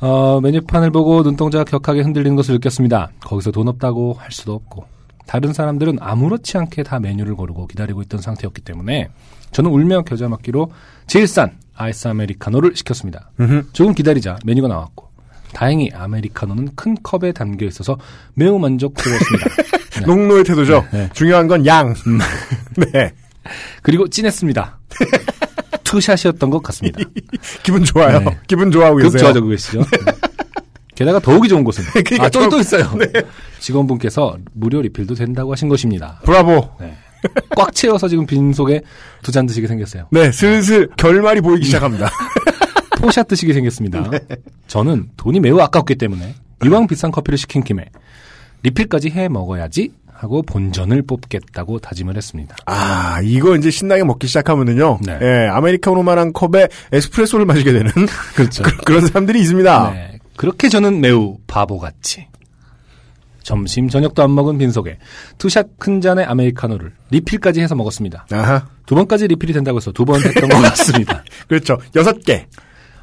어, 메뉴판을 보고 눈동자가 격하게 흔들리는 것을 느꼈습니다. 거기서 돈 없다고 할 수도 없고 다른 사람들은 아무렇지 않게 다 메뉴를 고르고 기다리고 있던 상태였기 때문에 저는 울며 겨자 먹기로 제일 싼 아이스 아메리카노를 시켰습니다. 음흠. 조금 기다리자 메뉴가 나왔고 다행히 아메리카노는 큰 컵에 담겨 있어서 매우 만족스러웠습니다. 네. *laughs* 농노의 태도죠. 네, 네. 중요한 건 양. *laughs* 네. 그리고 진했습니다. *laughs* 투샷이었던 것 같습니다. 기분 좋아요. 네. 기분 좋아하고 계세요. 급조하자고 계시죠. 네. 게다가 더욱이 좋은 곳은 그러니까 아, 또, 좀- 또 있어요. 직원분께서 무료 리필도 된다고 하신 것입니다. 브라보. 네. 꽉 채워서 지금 빈속에 두 잔 드시게 생겼어요. 네, 슬슬 결말이 보이기 시작합니다. four shot 드시게 생겼습니다. *laughs* 저는 돈이 매우 아깝기 때문에 이왕 비싼 커피를 시킨 김에 리필까지 해 먹어야지 하고 본전을 뽑겠다고 다짐을 했습니다. 아, 이거 이제 신나게 먹기 시작하면은요. 네. 예, 아메리카노만한 컵에 에스프레소를 마시게 되는 *laughs* 그렇죠. 그, 런 사람들이 있습니다. 네. 그렇게 저는 매우 바보같이 점심 저녁도 안 먹은 빈속에 two shot 큰 잔의 아메리카노를 리필까지 해서 먹었습니다. 아하. 두 번까지 리필이 된다고 해서 두 번 했던 것 *laughs* 같습니다. 그렇죠. 여섯 개.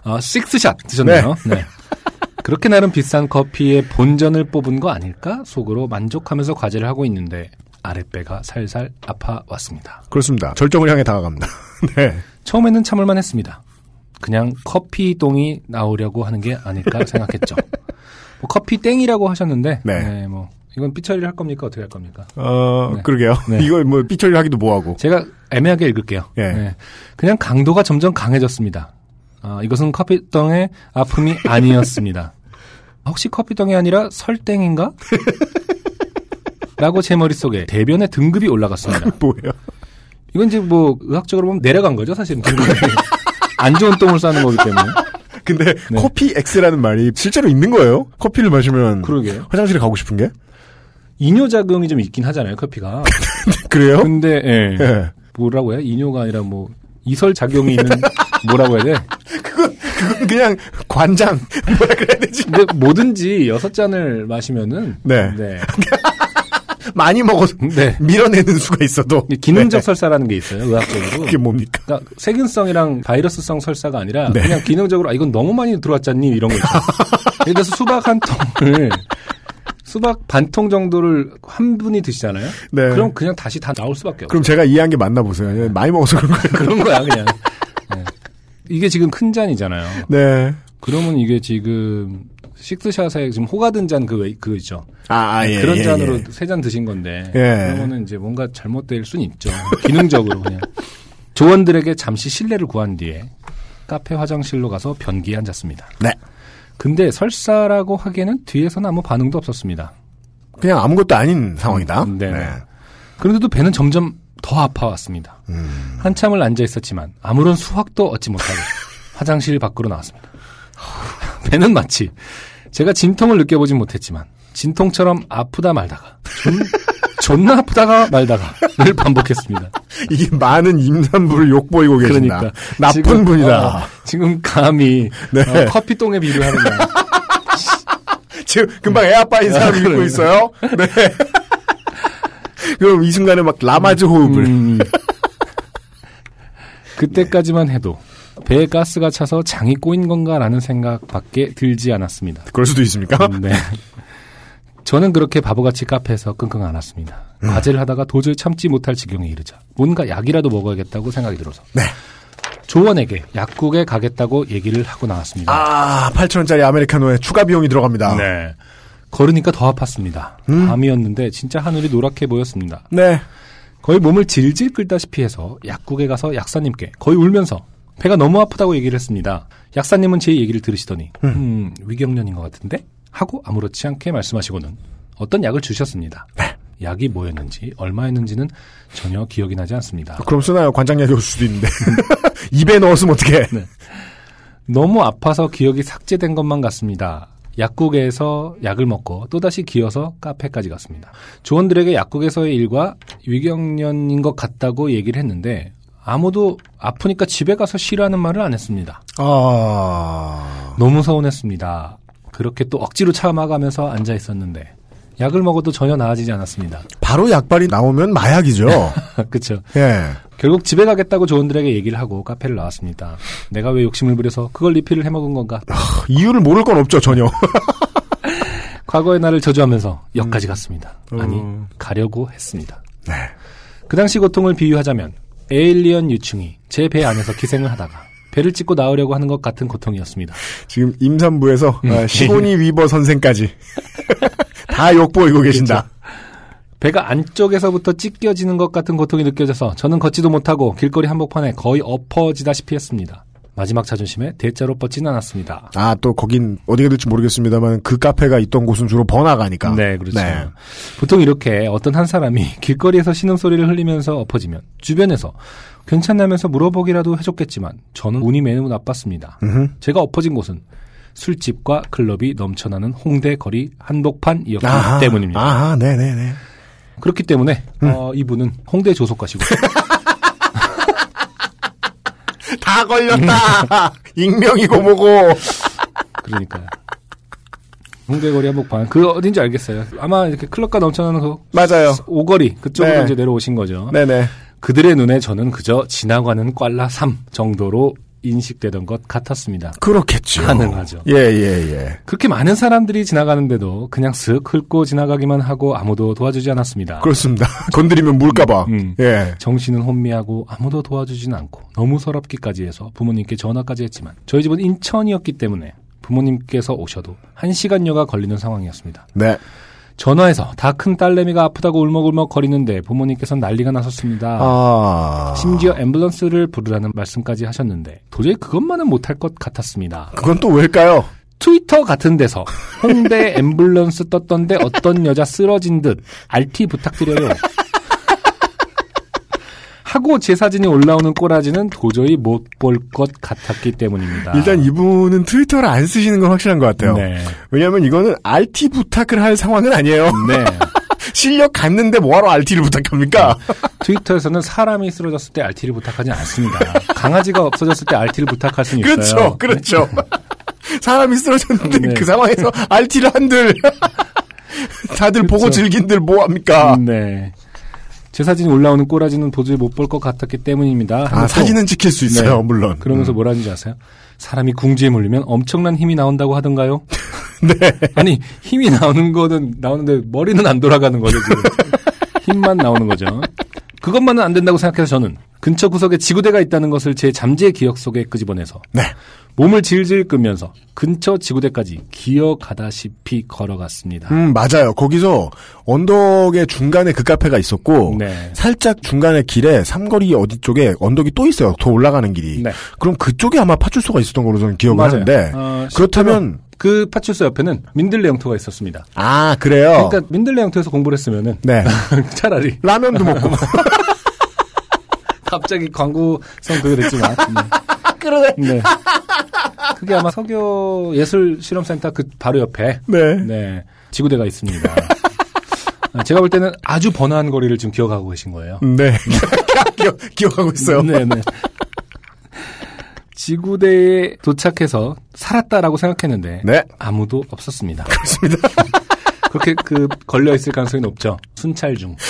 어, 식스샷 드셨네요. 네. 그렇게 나름 비싼 커피의 본전을 뽑은 거 아닐까 속으로 만족하면서 과제를 하고 있는데 아랫배가 살살 아파왔습니다. 그렇습니다. 절정을 향해 다가갑니다. *laughs* 네. 처음에는 참을만 했습니다. 그냥 커피똥이 나오려고 하는 게 아닐까 생각했죠. *laughs* 뭐 커피 땡이라고 하셨는데 네. 네, 뭐 이건 삐처리를 할 겁니까 어떻게 할 겁니까? 어, 네. 그러게요. 네. *laughs* 이거 뭐 삐처리 하기도 뭐하고. 제가 애매하게 읽을게요. 예. 네. 그냥 강도가 점점 강해졌습니다. 아, 이것은 커피똥의 아픔이 아니었습니다. 혹시 커피똥이 아니라 설땡인가? 라고 제 머릿속에 대변의 등급이 올라갔습니다. *laughs* 뭐예요? 이건 이제 뭐 의학적으로 보면 내려간 거죠, 사실은. 안 좋은 똥을 싸는 거기 때문에. 근데 네. 커피 X라는 말이 실제로 있는 거예요? 커피를 마시면 그러게요. 화장실에 가고 싶은 게? 이뇨 작용이 좀 있긴 하잖아요, 커피가. *laughs* 그래요? 근데, 예. 예. 뭐라고 해요? 이뇨가 아니라 뭐, 이설 작용이 있는, *laughs* 뭐라고 해야 돼? *laughs* 그건 그냥 관장 *laughs* 뭐라 그래야 되지? 근데 뭐든지 여섯 잔을 마시면은. 네. 네. *laughs* 많이 먹어서 네. 밀어내는 수가 있어도 이 기능적 네. 설사라는 게 있어요, 의학적으로. 그게 뭡니까? 그러니까 세균성이랑 바이러스성 설사가 아니라 네. 그냥 기능적으로 아 이건 너무 많이 들어왔잖니 이런 거 있죠. 예를 들어서 수박 한 통을 수박 반 통 정도를 한 분이 드시잖아요. 네. 그럼 그냥 다시 다 나올 수밖에 없어요. 그럼 제가 이해한 게 맞나 보세요. 많이 먹어서 그런 거예요. 그런 거야 그냥. 네. 이게 지금 큰 잔이잖아요. 네. 그러면 이게 지금 식스샷에 지금 호가든 잔 그, 그거 있죠. 아, 아, 예. 그런 예, 잔으로 예. 세잔 드신 건데. 예. 그러면은 이제 뭔가 잘못될 수는 있죠. 기능적으로 그냥. 조원들에게 잠시 신뢰를 구한 뒤에 카페 화장실로 가서 변기에 앉았습니다. 네. 근데 설사라고 하기에는 뒤에서는 아무 반응도 없었습니다. 그냥 아무것도 아닌 상황이다. 음, 네. 그런데도 배는 점점 더 아파왔습니다. 음. 한참을 앉아 있었지만 아무런 수확도 얻지 못하고 *laughs* 화장실 밖으로 나왔습니다. 배는 마치 제가 진통을 느껴보진 못했지만 진통처럼 아프다 말다가 존, *laughs* 존나 아프다가 말다가를 반복했습니다. *laughs* 이게 많은 임산부를 욕보이고 계신다. 그러니까 나쁜 지금, 분이다. 어, 지금 감히 네. 어, 커피똥에 비유하느냐. 지금 금방 애 아빠인 사람 아, 읽고 그래요. 있어요. 네. *laughs* 그럼 이 순간에 막 라마즈 호흡을. 음. *laughs* 그때까지만 해도 배에 가스가 차서 장이 꼬인 건가라는 생각밖에 들지 않았습니다. 그럴 수도 있습니까? 네. 저는 그렇게 바보같이 카페에서 끙끙 앓았습니다. 과제를 하다가 도저히 참지 못할 지경에 이르자 뭔가 약이라도 먹어야겠다고 생각이 들어서 네. 조원에게 약국에 가겠다고 얘기를 하고 나왔습니다. 아, 8천원짜리 아메리카노에 추가 비용이 들어갑니다. 네. 걸으니까 더 아팠습니다. 음. 밤이었는데 진짜 하늘이 노랗게 보였습니다. 네. 거의 몸을 질질 끌다시피 해서 약국에 가서 약사님께 거의 울면서 배가 너무 아프다고 얘기를 했습니다. 약사님은 제 얘기를 들으시더니 음, 위경련인 것 같은데? 하고 아무렇지 않게 말씀하시고는 어떤 약을 주셨습니다. 약이 뭐였는지 얼마였는지는 전혀 기억이 나지 않습니다. 그럼 쓰나요? 관장약이 올 수도 있는데. *laughs* 입에 넣었으면 어떡해. 너무 아파서 기억이 삭제된 것만 같습니다. 약국에서 약을 먹고 또다시 기어서 카페까지 갔습니다. 조원들에게 약국에서의 일과 위경련인 것 같다고 얘기를 했는데 아무도 아프니까 집에 가서 쉬라는 말을 안 했습니다. 아. 너무 서운했습니다. 그렇게 또 억지로 참아가면서 앉아 있었는데 약을 먹어도 전혀 나아지지 않았습니다. 바로 약발이 나오면 마약이죠. *laughs* 그렇죠. 예. 결국 집에 가겠다고 조원들에게 얘기를 하고 카페를 나왔습니다. 내가 왜 욕심을 부려서 그걸 리필을 해먹은 건가? 이유를 모를 건 없죠, 전혀. *laughs* 과거의 나를 저주하면서 역까지 갔습니다. 아니 음. 가려고 했습니다. 네. 그 당시 고통을 비유하자면 에일리언 유충이 제 배 안에서 기생을 하다가 배를 찍고 나오려고 하는 것 같은 고통이었습니다. 지금 임산부에서 음. 아, 시고니 위버 선생까지 *laughs* 다 욕보이고 계신다. 배가 안쪽에서부터 찢겨지는 것 같은 고통이 느껴져서 저는 걷지도 못하고 길거리 한복판에 거의 엎어지다시피 했습니다. 마지막 자존심에 대자로 뻗진 않았습니다. 아, 또 거긴 어디가 될지 모르겠습니다만 그 카페가 있던 곳은 주로 번화가니까. 네, 그렇죠. 보통 이렇게 어떤 한 사람이 길거리에서 신음소리를 흘리면서 엎어지면 주변에서 괜찮냐면서 물어보기라도 해줬겠지만 저는 운이 매우 나빴습니다. 음흠. 제가 엎어진 곳은 술집과 클럽이 넘쳐나는 홍대 거리 한복판이었기 아하, 때문입니다. 아하, 네네네. 그렇기 때문에 어, 이분은 홍대 조속가시고 *laughs* 다 걸렸다! 익명이고 뭐고! 그러니까요. 홍대 거리 한복판 그 어딘지 알겠어요. 아마 이렇게 클럽가 넘쳐나는 그 맞아요. 오거리 그쪽으로 네. 이제 내려오신 거죠. 네네. 그들의 눈에 저는 그저 지나가는 꽐라 3 정도로 인식되던 것 같았습니다. 그렇겠죠. 가능하죠. 예, 예, 예. 그렇게 많은 사람들이 지나가는데도 그냥 슥 훑고 지나가기만 하고 아무도 도와주지 않았습니다. 그렇습니다. *laughs* 건드리면 물까봐. 음. 예. 정신은 혼미하고 아무도 도와주진 않고 너무 서럽기까지 해서 부모님께 전화까지 했지만 저희 집은 인천이었기 때문에 부모님께서 오셔도 한시간여가 걸리는 상황이었습니다. 네. 전화해서 다 큰 딸내미가 아프다고 울먹울먹 거리는데 부모님께서는 난리가 나섰습니다. 아. 심지어 앰뷸런스를 부르라는 말씀까지 하셨는데 도저히 그것만은 못할 것 같았습니다. 그건 또 왜일까요? 트위터 같은 데서 홍대 앰뷸런스 떴던데 어떤 여자 쓰러진 듯 RT 부탁드려요. 하고 제 사진이 올라오는 꼬라지는 도저히 못 볼 것 같았기 때문입니다. 일단 이분은 트위터를 안 쓰시는 건 확실한 것 같아요. 네. 왜냐하면 이거는 RT 부탁을 할 상황은 아니에요. 네. *laughs* 실력 갔는데 뭐하러 RT를 부탁합니까? *laughs* 트위터에서는 사람이 쓰러졌을 때 RT를 부탁하지 않습니다. 강아지가 없어졌을 때 RT를 부탁할 수는 있어요. 그렇죠, 그렇죠. *laughs* 사람이 쓰러졌는데 네. 그 상황에서 RT를 한들 다들 보고 그렇죠. 즐긴들 뭐합니까? 네. 제 사진이 올라오는 꼬라지는 도저히 못 볼 것 같았기 때문입니다. 아, 사진은 찍힐 수 있어요, 네. 물론. 그러면서 음. 뭐라는지 아세요? 사람이 궁지에 몰리면 엄청난 힘이 나온다고 하던가요? *laughs* 네. 아니 힘이 나오는 거는 나오는데 머리는 안 돌아가는 거죠 지금. *laughs* 힘만 나오는 거죠. 그것만은 안 된다고 생각해서 저는 근처 구석에 지구대가 있다는 것을 제 잠재 기억 속에 끄집어내서 네. 몸을 질질 끄면서 근처 지구대까지 기어가다시피 걸어갔습니다. 음, 맞아요. 거기서 언덕의 중간에 그 카페가 있었고, 네. 살짝 중간에 길에 삼거리 어디 쪽에 언덕이 또 있어요. 더 올라가는 길이. 네. 그럼 그쪽에 아마 파출소가 있었던 걸로 저는 기억을 맞아요. 하는데, 어, 그렇다면, 그 파출소 옆에는 민들레 영토가 있었습니다. 아, 그래요? 그러니까 민들레 영토에서 공부를 했으면은 네. *laughs* 차라리 라면도 먹고. *laughs* 갑자기 광고성 그게 됐지만. 네. *laughs* 그러네. 네. 그게 아마 서교 예술 실험센터 그 바로 옆에 네. 네 지구대가 있습니다. 아, 제가 볼 때는 아주 번화한 거리를 지금 기억하고 계신 거예요. 네. 기억, 기억하고 있어요. 네, 네. 지구대에 도착해서 살았다라고 생각했는데 네. 아무도 없었습니다. 그렇습니다. *laughs* 그렇게 그 걸려 있을 가능성이 높죠. 순찰 중. *laughs*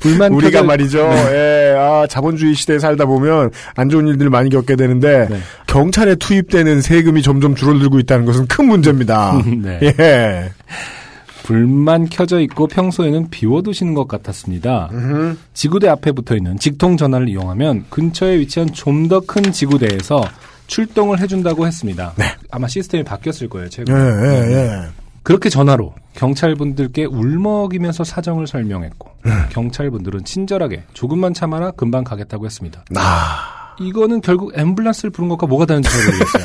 불만 우리가 표절- 말이죠. 네. 예, 아, 자본주의 시대에 살다 보면 안 좋은 일들 많이 겪게 되는데 네. 경찰에 투입되는 세금이 점점 줄어들고 있다는 것은 큰 문제입니다. *laughs* 네. 예. 불만 켜져 있고 평소에는 비워두시는 것 같았습니다. 음. 지구대 앞에 붙어 있는 직통 전화를 이용하면 근처에 위치한 좀 더 큰 지구대에서 출동을 해준다고 했습니다. 아마 시스템이 바뀌었을 거예요. 예, 최근에. 예, 예. 그렇게 전화로 경찰분들께 울먹이면서 사정을 설명했고 경찰분들은 친절하게 조금만 참아라 금방 가겠다고 했습니다. 아, 이거는 결국 앰뷸런스를 부른 것과 뭐가 다른지 잘 모르겠어요.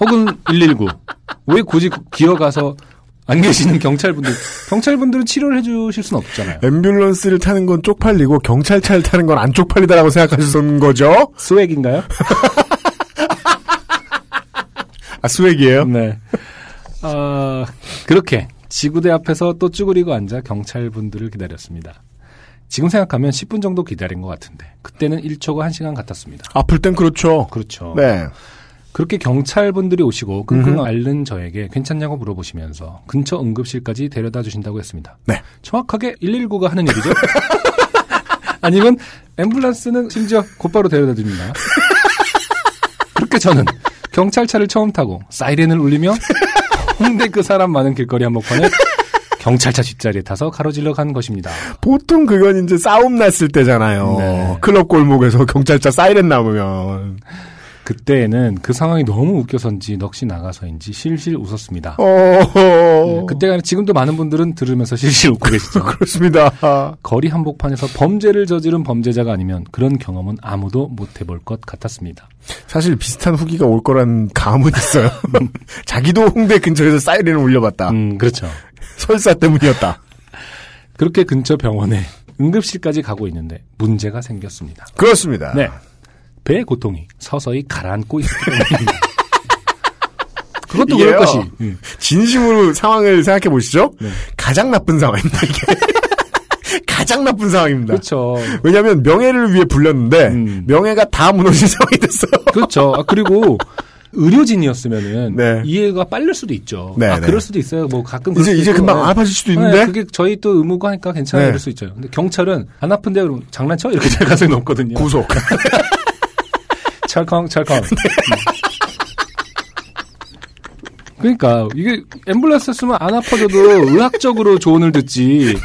혹은 119. 왜 굳이 기어가서 안 계시는 경찰분들 경찰분들은 치료를 해주실 수는 없잖아요. 앰뷸런스를 타는 건 쪽팔리고 경찰차를 타는 건 안 쪽팔리다라고 생각하셨던 거죠? 스웩인가요? 아, 스웩이에요? 네. 어, 그렇게 지구대 앞에서 또 쭈그리고 앉아 경찰분들을 기다렸습니다. 지금 생각하면 10분 정도 기다린 것 같은데 그때는 1초가 1시간 같았습니다. 아플 땐 그렇죠. 그렇죠. 네. 그렇게 경찰분들이 오시고 끙끙. 앓는 저에게 괜찮냐고 물어보시면서 근처 응급실까지 데려다 주신다고 했습니다. 네. 정확하게 119가 하는 일이죠? *laughs* 아니면 앰뷸런스는 심지어 곧바로 데려다 줍니다. 그렇게 저는 경찰차를 처음 타고 사이렌을 울리며 홍대 그 사람 많은 길거리 한복판에 경찰차 뒷자리에 타서 가로질러 간 것입니다. 보통 그건 이제 싸움 났을 때잖아요. 네. 클럽 골목에서 경찰차 사이렌 나오면. 그때에는 그 상황이 너무 웃겨서인지 넋이 나가서인지 실실 웃었습니다. 어, 네, 그때가 지금도 많은 분들은 들으면서 실실 웃고 계시죠. *laughs* 그렇습니다. 거리 한복판에서 범죄를 저지른 범죄자가 아니면 그런 경험은 아무도 못 해볼 것 같았습니다. 사실 비슷한 후기가 올 거란 감은 있어요. *laughs* 자기도 홍대 근처에서 사이렌을 울려봤다. 음, 그렇죠. 설사 때문이었다. 그렇게 근처 병원에 응급실까지 가고 있는데 문제가 생겼습니다. 그렇습니다. 네. 배의 고통이 서서히 가라앉고 때문입니다. *laughs* 그것도. 그럴 것이. 음. 진심으로 상황을 생각해 보시죠. 네. 가장 나쁜 상황입니다. 이게 *laughs* 가장 나쁜 상황입니다. 그렇죠. 왜냐하면 명예를 위해 불렸는데 음. 명예가 다 무너진 *laughs* 상황이 됐어요. 그렇죠. 아, 그리고 의료진이었으면은 네. 이해가 빨릴 수도 있죠. 네, 아, 네. 그럴 수도 있어요. 뭐 가끔 이제 이제. 금방 아파질 수도 네, 있는데 그게 저희 또 의무고 하니까 괜찮아 네. 이럴 수 있죠. 근데 경찰은 안 아픈데 그럼 장난쳐 이렇게 될 가능성이 높거든요. 구속. 찰컹 찰컹. 음. *laughs* 그러니까 이게 앰뷸런스 쓰면 안 아파져도 의학적으로 조언을 듣지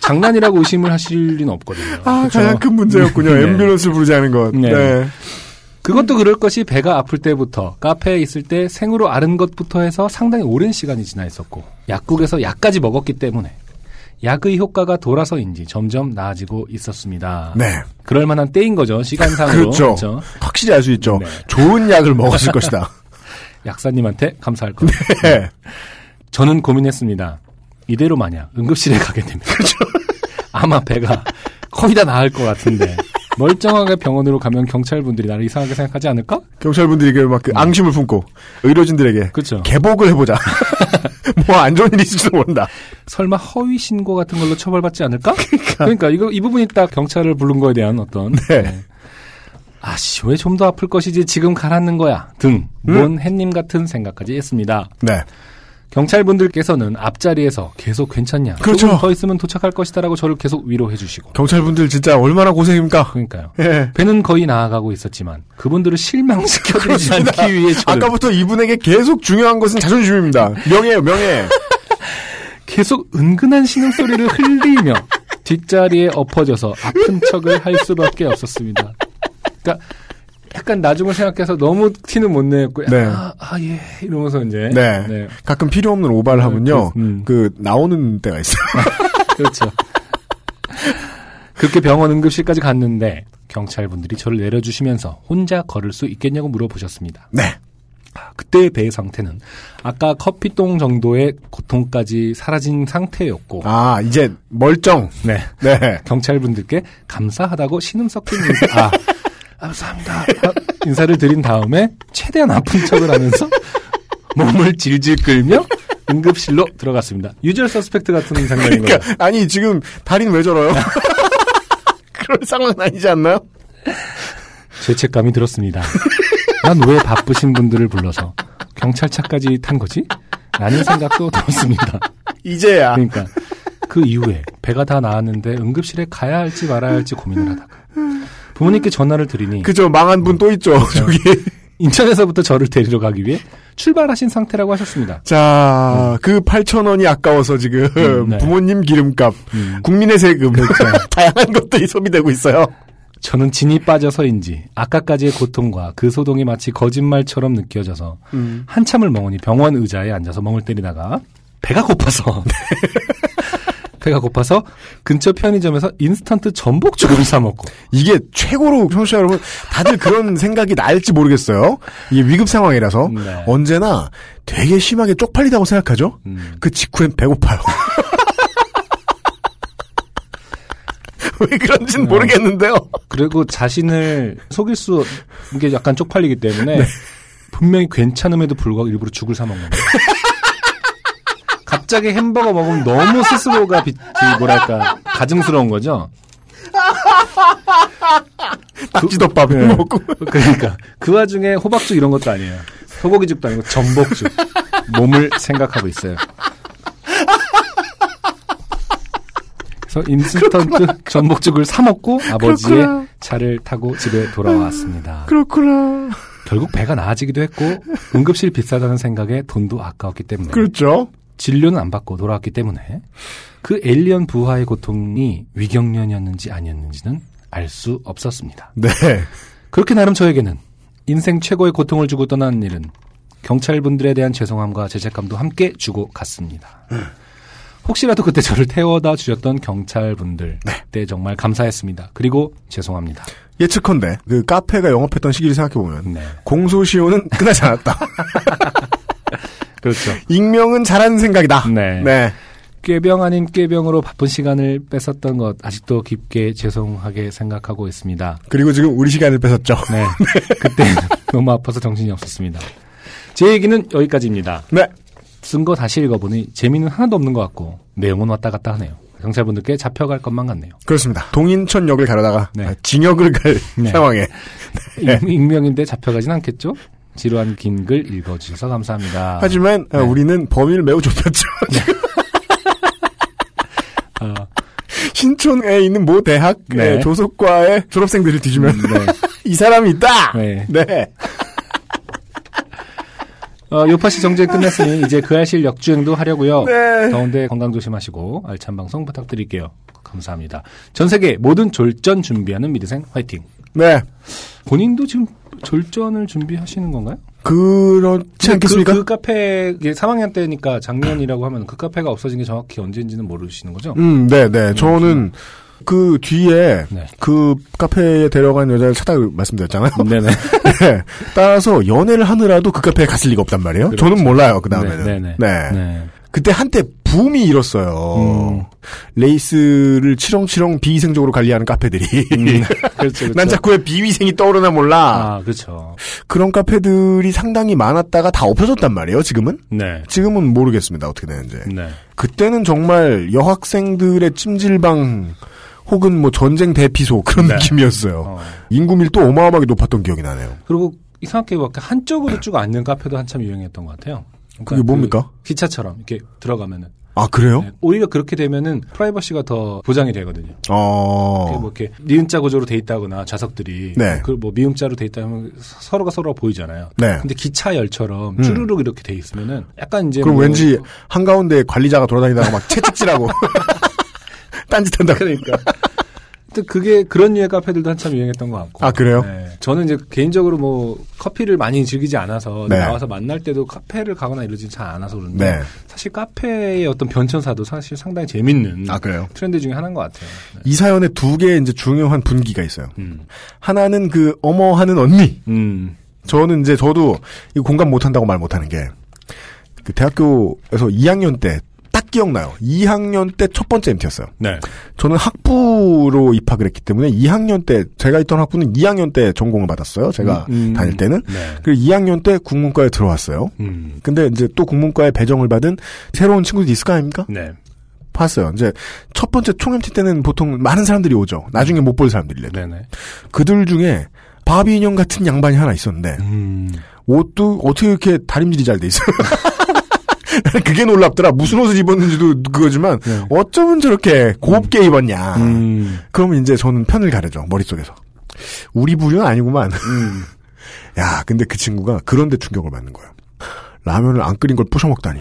장난이라고 의심을 하실 리는 없거든요. 아 그쵸? 가장 큰 문제였군요. 네. 앰뷸런스를 부르지 않은 것. 네. 네. 그것도 그럴 것이 배가 아플 때부터 카페에 있을 때 생으로 앓은 것부터 해서 상당히 오랜 시간이 지나 있었고 약국에서 약까지 먹었기 때문에 약의 효과가 돌아서인지 점점 나아지고 있었습니다. 네. 그럴 만한 때인 거죠. 시간상으로. *laughs* 그렇죠. 그렇죠? 확실히 알 수 있죠. 네. 좋은 약을 먹었을 것이다. *laughs* 약사님한테 감사할 겁니다. 네. 저는 고민했습니다. 이대로 만약 응급실에 가게 되면 *laughs* 아마 배가 거의 다 나을 것 같은데 멀쩡하게 병원으로 가면 경찰분들이 나를 이상하게 생각하지 않을까? 경찰분들에게 막그 앙심을 품고 의료진들에게 음. 그렇죠. 개복을 해보자. *laughs* 뭐 안 좋은 일이 있을지도 모른다. 설마 허위 신고 같은 걸로 처벌받지 않을까? 그러니까, 이거 이 부분이 딱 경찰을 부른 거에 대한 어떤 네. 아씨 왜 좀 더 아플 것이지 지금 가라는 거야 등뭔 햇님 같은 생각까지 했습니다. 네. 경찰분들께서는 앞자리에서 계속 괜찮냐? 그렇죠. 더 있으면 도착할 것이다라고 저를 계속 위로해 주시고 경찰분들 진짜 얼마나 고생입니까? 그러니까요. 예. 배는 거의 나아가고 있었지만 그분들을 실망시켜드리지 않기 위해 저는 아까부터 이분에게 계속 중요한 것은 자존심입니다. 명예예요, 명예. *laughs* 계속 은근한 신음소리를 흘리며 뒷자리에 엎어져서 아픈 척을 할 수밖에 없었습니다. 그러니까 약간 나중을 생각해서 너무 티는 못 내고 네. 아, 아, 예 이러면서 이제 네. 가끔 필요 없는 오바를 하면요. 그, 음. 그 나오는 때가 있어요. *laughs* *laughs* 그렇죠. 그렇게 병원 응급실까지 갔는데 경찰분들이 저를 내려주시면서 혼자 걸을 수 있겠냐고 물어보셨습니다. 네. 그때의 배의 상태는 아까 커피똥 정도의 고통까지 사라진 상태였고 아, 이제 멀쩡. 네. 네. 경찰분들께 감사하다고 신음 섞인 인사, 아, 아, 감사합니다. 아, 인사를 드린 다음에 최대한 아픈 척을 하면서 *laughs* 몸을 질질 끌며 응급실로 들어갔습니다. 유절 서스펙트 같은 장면인. 그러니까 아니 지금 다리는 왜 저러요? *laughs* 그럴 상황은 아니지 않나요? 죄책감이 들었습니다. 난 왜 바쁘신 분들을 불러서 경찰차까지 탄 거지? 라는 생각도 들었습니다. 이제야. 그러니까 그 이후에 배가 다 나았는데 응급실에 가야 할지 말아야 할지 고민을 하다가 부모님께 전화를 드리니 그죠 망한 분 또 있죠. 저기 *laughs* 인천에서부터 저를 데리러 가기 위해 출발하신 상태라고 하셨습니다. 자, 그 8,000원이 아까워서 지금 음, 네. 부모님 기름값, 음. 국민의 세금, *laughs* 다양한 것들이 소비되고 있어요. 저는 진이 빠져서인지 아까까지의 고통과 그 소동이 마치 거짓말처럼 느껴져서 한참을 멍하니 병원 의자에 앉아서 멍을 때리다가 배가 고파서 *laughs* 배가 고파서 근처 편의점에서 인스턴트 전복죽을 사 먹고 이게 최고로 청취자 여러분 다들 그런 *laughs* 생각이 날지 모르겠어요. 이게 위급 상황이라서 네. 언제나 되게 심하게 쪽팔리다고 생각하죠. 음. 그 직후엔 배고파요. *laughs* 왜 그런진 네. 모르겠는데요. 그리고 자신을 속일 수 이게 약간 쪽팔리기 때문에 네. 분명히 괜찮음에도 불구하고 일부러 죽을 사 먹는 거예요. *laughs* 갑자기 햄버거 먹으면 너무 스스로가 비, 비- 뭐랄까 가증스러운 거죠. 낙지덮밥을 네. 먹고 그러니까 그 와중에 호박죽 이런 것도 아니에요. 소고기죽도 아니고 전복죽. 몸을 생각하고 있어요. 그래서 인스턴트 전복죽을 사 먹고 아버지의 그렇구나. 차를 타고 집에 돌아왔습니다. 그렇구나. 결국 배가 나아지기도 했고 응급실 비싸다는 생각에 돈도 아까웠기 때문에 그렇죠. 진료는 안 받고 돌아왔기 때문에 그 에일리언 부하의 고통이 위경련이었는지 아니었는지는 알 수 없었습니다. 네. 그렇게 나름 저에게는 인생 최고의 고통을 주고 떠나는 일은 경찰분들에 대한 죄송함과 죄책감도 함께 주고 갔습니다. 혹시라도 그때 저를 태워다 주셨던 경찰분들 그때 정말 감사했습니다. 그리고 죄송합니다. 예측컨대 그 카페가 영업했던 시기를 생각해 보면 네. 공소시효는 *laughs* 끝나지 않았다. *laughs* 그렇죠. 익명은 잘하는 생각이다. 네. 네. 꾀병 아닌 꾀병으로 바쁜 시간을 뺏었던 것 아직도 깊게 죄송하게 생각하고 있습니다. 그리고 지금 우리 시간을 뺏었죠. *laughs* 네. 그때 너무 아파서 정신이 없었습니다. 제 얘기는 여기까지입니다. 네. 쓴 거 다시 읽어보니 재미는 하나도 없는 것 같고 내용은 왔다 갔다 하네요. 경찰분들께 잡혀갈 것만 같네요. 그렇습니다. 동인천역을 가려다가 네. 아, 징역을 갈 네. 상황에 네. 익- 익명인데 잡혀가진 않겠죠? 지루한 긴 글 읽어주셔서 감사합니다. 하지만 아, 네. 우리는 범위를 매우 좁혔죠. *laughs* *laughs* 어, 신촌에 있는 모 대학 네. 의 조속과의 졸업생들을 뒤지면 네. *laughs* 이 사람이 있다. 네. 네. 어, 요파시 정주행 끝났으니 이제 그 알실 역주행도 하려고요. 네. 더운데 건강 조심하시고 알찬 방송 부탁드릴게요. 감사합니다. 전 세계 모든 졸전 준비하는 미드생 화이팅. 네. 본인도 지금 졸전을 준비하시는 건가요? 그렇지 않겠습니까? 그, 그 카페 이게 3학년 때니까 작년이라고 하면 그 카페가 없어진 게 정확히 언제인지는 모르시는 거죠? 음, 네, 네. 저는 그 뒤에 네. 그 카페에 데려간 여자를 찾아 말씀드렸잖아요. 네네. *laughs* 네. 따라서 연애를 하느라도 그 카페에 갔을 리가 없단 말이에요. 그렇죠. 저는 몰라요. 그 다음에는. 네, 네, 네. 네. 그때 한때 붐이 일었어요. 음. 레이스를 치렁치렁 비위생적으로 관리하는 카페들이. *laughs* 그렇죠, 그렇죠. 난 자꾸 왜 비위생이 떠오르나 몰라. 아, 그렇죠. 그런 카페들이 상당히 많았다가 다 없어졌단 말이에요, 지금은? 네. 지금은 모르겠습니다, 어떻게 되는지. 네. 그때는 정말 여학생들의 찜질방 혹은 뭐 전쟁 대피소 그런 네. 느낌이었어요. 어. 인구 밀도 어마어마하게 높았던 기억이 나네요. 그리고 이상하게 막 한쪽으로 쭉 앉는 카페도 한참 유행했던 것 같아요. 그러니까 그게 뭡니까? 그 기차처럼 이렇게 들어가면은 아, 그래요? 네, 오히려 그렇게 되면은 프라이버시가 더 보장이 되거든요. 어. 이렇게 뭐 이렇게 니은자 구조로 돼 있다거나 좌석들이 네. 그뭐 미음자로 돼 있다면 서로가 서로가 보이잖아요. 네. 근데 기차 열처럼 음. 쭈르륵 이렇게 돼 있으면은 약간 이제 그럼 뭐- 왠지 한 가운데 관리자가 돌아다니다가 막 채찍질하고 *laughs* *laughs* 딴짓한다. 그러니까. 근데 그게 그런 류의 카페들도 한참 유행했던 것 같고. 아, 그래요? 네. 저는 이제 개인적으로 뭐 커피를 많이 즐기지 않아서 네. 나와서 만날 때도 카페를 가거나 이러진 잘 않아서 그런데 네. 사실 카페의 어떤 변천사도 사실 상당히 재밌는 아, 그래요? 트렌드 중에 하나인 것 같아요. 네. 이 사연에 두 개의 이제 중요한 분기가 있어요. 음. 하나는 그 어머 하는 언니. 음. 저는 이제 저도 이거 공감 못 한다고 말 못 하는 게 그 대학교에서 2학년 때딱 기억나요. 2학년 때 첫 번째 MT였어요. 네. 저는 학부로 입학을 했기 때문에 2학년 때 제가 있던 학부는 2학년 때 전공을 받았어요. 제가 음, 음. 다닐 때는. 네. 그리고 2학년 때 국문과에 들어왔어요. 음. 근데 이제 또 국문과에 배정을 받은 새로운 친구들이 있을 거 아닙니까? 네. 봤어요. 이제 첫 번째 총 MT 때는 보통 많은 사람들이 오죠. 나중에 못 볼 사람들이래도. 네네. 그들 중에 바비 인형 같은 양반이 하나 있었는데 음. 옷도 어떻게 이렇게 다림질이 잘 돼 있어요. *laughs* 나는 *laughs* 그게 놀랍더라. 무슨 옷을 입었는지도 그거지만 네. 어쩌면 저렇게 곱게 입었냐. 음. 그러면 이제 저는 편을 가르죠. 머릿속에서. 우리 부류는 아니구만. 음. *laughs* 야, 근데 그 친구가 그런데 충격을 받는 거예요. 라면을 안 끓인 걸 부셔 먹다니.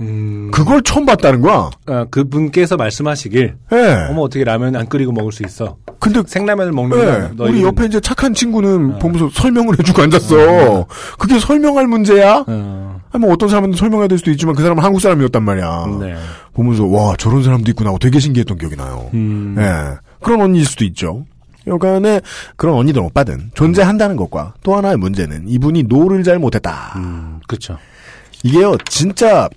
음, 그걸 처음 봤다는 거야. 아, 그분께서 말씀하시길 예. 어머 어떻게 라면 안 끓이고 먹을 수 있어? 근데 생라면을 예, 먹는 거 우리 옆에 이제 착한 친구는 어. 보면서 설명을 해주고 앉았어. 그게 설명할 문제야? 어, 아니, 뭐 어떤 사람은 설명해야 될 수도 있지만 그 사람은 한국 사람이었단 말이야. 네. 보면서 와 저런 사람도 있구나 하고 되게 신기했던 기억이 나요. 음, 예. 그런 언니일 수도 있죠. 여간에 그런 언니들 오빠든 존재한다는 것과 또 하나의 문제는 이분이 노를 잘 못했다. 음, 그렇죠. 이게요 진짜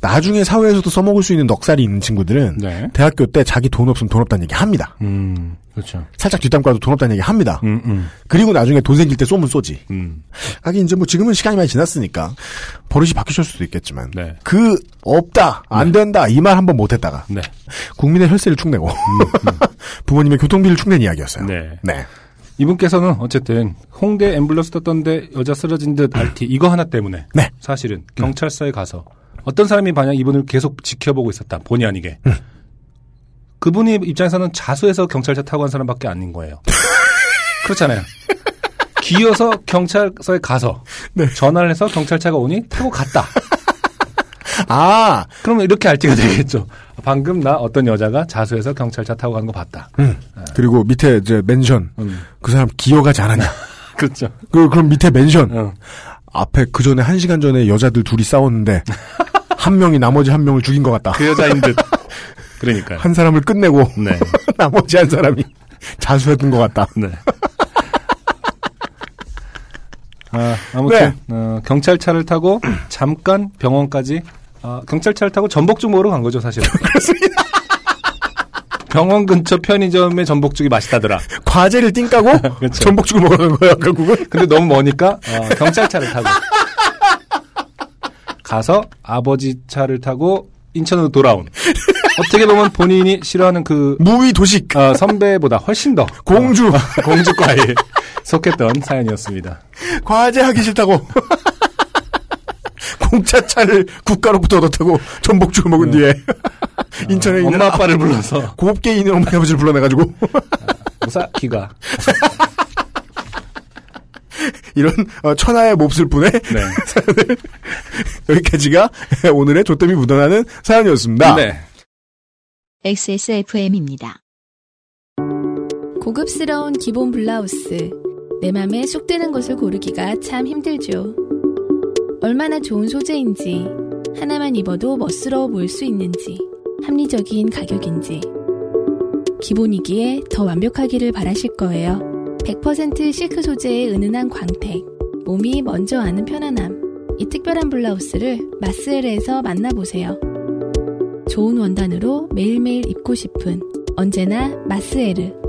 나중에 사회에서도 써먹을 수 있는 넉살이 있는 친구들은 네. 대학교 때 자기 돈 없으면 돈 없다는 얘기 합니다. 음, 그렇죠. 살짝 뒷담 까도 돈 없다는 얘기 합니다. 음, 음, 그리고 나중에 돈 생길 때 쏘면 쏘지. 음, 하긴 이제 뭐 지금은 시간이 많이 지났으니까 버릇이 바뀌실 수도 있겠지만 네. 그 없다 안 된다 이 말 한번 못했다가 네. 국민의 혈세를 축내고 *laughs* 부모님의 교통비를 축낸 이야기였어요. 네. 네. 이분께서는 어쨌든 홍대 앰뷸런스 떴던데 여자 쓰러진 듯 RT 이거 하나 때문에 네. 사실은 경찰서에 가서 어떤 사람이 만약 이분을 계속 지켜보고 있었다 본의 아니게 그분이 입장에서는 자수해서 경찰차 타고 간 사람밖에 아닌 거예요. *laughs* 그렇잖아요. 기어서 경찰서에 가서 전화를 해서 경찰차가 오니 타고 갔다. *laughs* 아, 그러면 이렇게 RT가 되겠죠. 방금 나 어떤 여자가 자수해서 경찰차 타고 가는 거 봤다. 그리고 밑에 이제 mention 음. 그 사람 기어가지 않았냐. *laughs* 그렇죠. 그 그럼 밑에 mention 어. 앞에 그 전에 한 시간 전에 여자들 둘이 싸웠는데 한 명이 나머지 한 명을 죽인 것 같다. 그 여자인 듯. 그러니까요. 한 사람을 끝내고 네. *laughs* 나머지 한 사람이 자수했던 것 같다. 네. *laughs* 아, 아무튼 네. 어, 경찰차를 타고 *clears throat* 잠깐 병원까지 아, 경찰차를 타고 전복죽 먹으러 간 거죠 사실. *laughs* 그렇습니다. 병원 근처 편의점에 전복죽이 맛있다더라. 과제를 띵 까고 그렇죠. 전복죽을 먹으러 간 거야 결국은. 근데 너무 머니까 어, 경찰차를 타고 가서 아버지 차를 타고 인천으로 돌아온. 어떻게 보면 본인이 싫어하는 그 무위 도식 어, 선배보다 훨씬 더 *laughs* 공주 어, 공주과에 *laughs* 속했던 사연이었습니다. 과제 하기 싫다고. *laughs* 공차차를 국가로부터 얻었다고 전복죽을 먹은 뒤에 인천에 있는 네. 엄마 아빠를 불러서 곱게 있는 어머니 아버지를 불러내가지고 무사 기가 이런 어, 천하의 몹쓸 분의 네. 여기까지가 오늘의 조땜이 묻어나는 사연이었습니다. 네. XSFM입니다. 고급스러운 기본 블라우스. 내 맘에 쏙 드는 것을 고르기가 참 힘들죠. 얼마나 좋은 소재인지, 하나만 입어도 멋스러워 보일 수 있는지, 합리적인 가격인지. 기본이기에 더 완벽하기를 바라실 거예요. 100% 실크 소재의 은은한 광택, 몸이 먼저 아는 편안함. 이 특별한 블라우스를 마스엘에서 만나보세요. 좋은 원단으로 매일매일 입고 싶은 언제나 마스에르.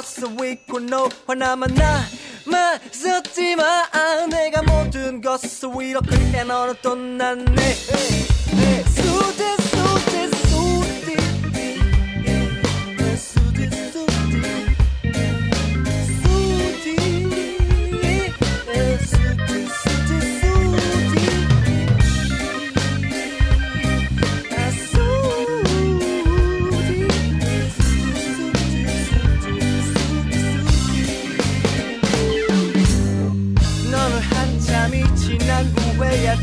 것을 잊고 너 하나만 남았었지 마. 내가 모든 것을 이렇게 해놓았던 난내 수지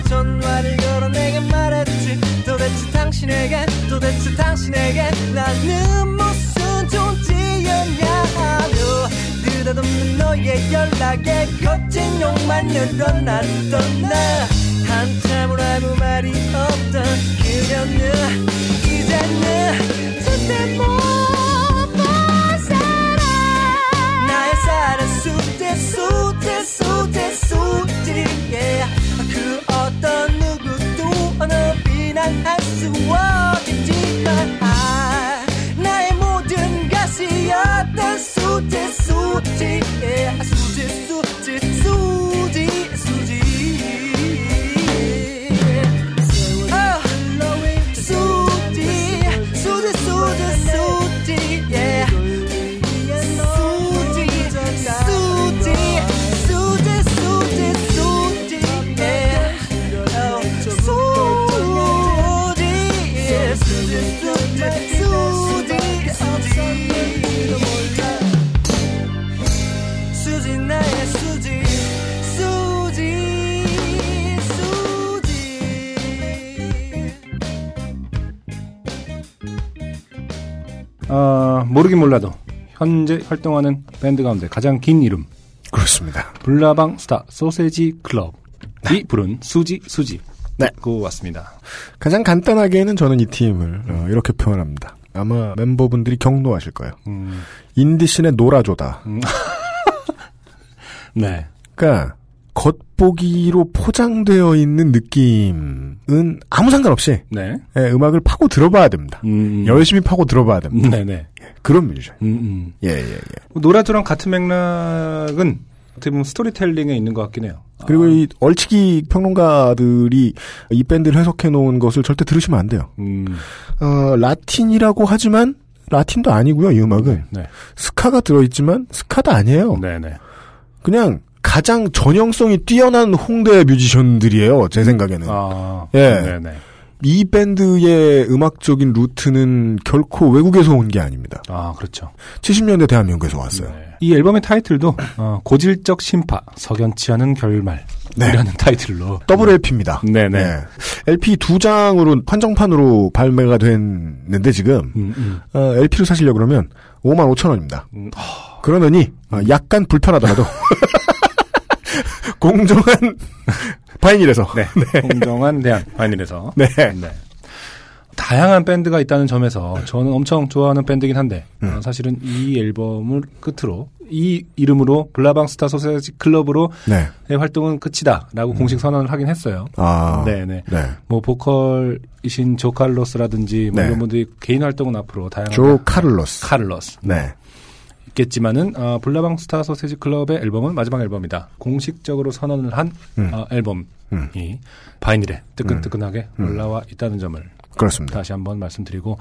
전화를 걸어 내게 말했지. 도대체 당신에게 도대체 당신에게 나는 무슨 존재였냐 하며 느닷없는 너의 연락에 거친 욕만 늘어났던 나. 한참을 아무 말이 없던 그녀는 이제는 절대 못볼 사람 나의 사랑 수지 수지 수지 수지 yeah. 것이었던 수지 수지 yeah. 수지 아, 모르긴 몰라도 현재 활동하는 밴드 가운데 가장 긴 이름 그렇습니다. 불나방 스타 소세지 클럽이 부른 수지 수지 네. 듣고 왔습니다. 가장 간단하게는 저는 이 팀을 어, 이렇게 표현합니다. 아마 멤버분들이 경로하실 거예요. 음, 인디신의 노라조다. *laughs* 네. 그러니까 겉보기로 포장되어 있는 느낌은 아무 상관없이 네. 예, 음악을 파고 들어봐야 됩니다. 음, 열심히 파고 들어봐야 됩니다. 네네. 그런 뮤지션. 음, 음. 예, 예, 예. 노라조랑 같은 맥락은 어떻게 보면 스토리텔링에 있는 것 같긴 해요. 그리고 아, 이 얼치기 평론가들이 이 밴드를 해석해 놓은 것을 절대 들으시면 안 돼요. 음, 어, 라틴이라고 하지만 라틴도 아니고요. 이 음악은 네. 스카가 들어있지만 스카도 아니에요. 네네. 그냥 가장 전형성이 뛰어난 홍대 뮤지션들이에요. 제 생각에는. 아, 예. 네네. 이 밴드의 음악적인 루트는 결코 외국에서 온 게 아닙니다. 아, 그렇죠. 70년대 대한민국에서 왔어요. 네. 이 앨범의 타이틀도 어, 고질적 심파, 석연치 않은 결말 네. 이라는 타이틀로 더블 LP입니다. 네네. 네. LP 두 장으로 한정판으로 발매가 됐는데 지금 음, 음. 어, LP로 사시려고 그러면 5만 5천 원입니다. 음, 그러느니 어, 약간 불편하더라도 *laughs* *laughs* 공정한 바이닐에서 네. 공정한 대안 바이닐에서 네. 네. 다양한 밴드가 있다는 점에서 저는 엄청 좋아하는 밴드긴 한데 음. 어, 사실은 이 앨범을 끝으로 이 이름으로 불나방스타쏘세지클럽으로 네. 의 활동은 끝이다라고 공식 선언을 하긴 했어요. 음. 아. 네네. 네. 뭐 보컬이신 조 칼로스라든지 뭐 네. 이런 분들이 개인 활동은 앞으로 다양한 조까를로스. 까를로스 네. 있겠지만은 어, 블라방 스타 소세지 클럽의 앨범은 마지막 앨범이다. 공식적으로 선언을 한 음. 어, 앨범이 음. 바이닐에 뜨끈뜨끈하게 음. 올라와 있다는 점을 그렇습니다. 다시 한번 말씀드리고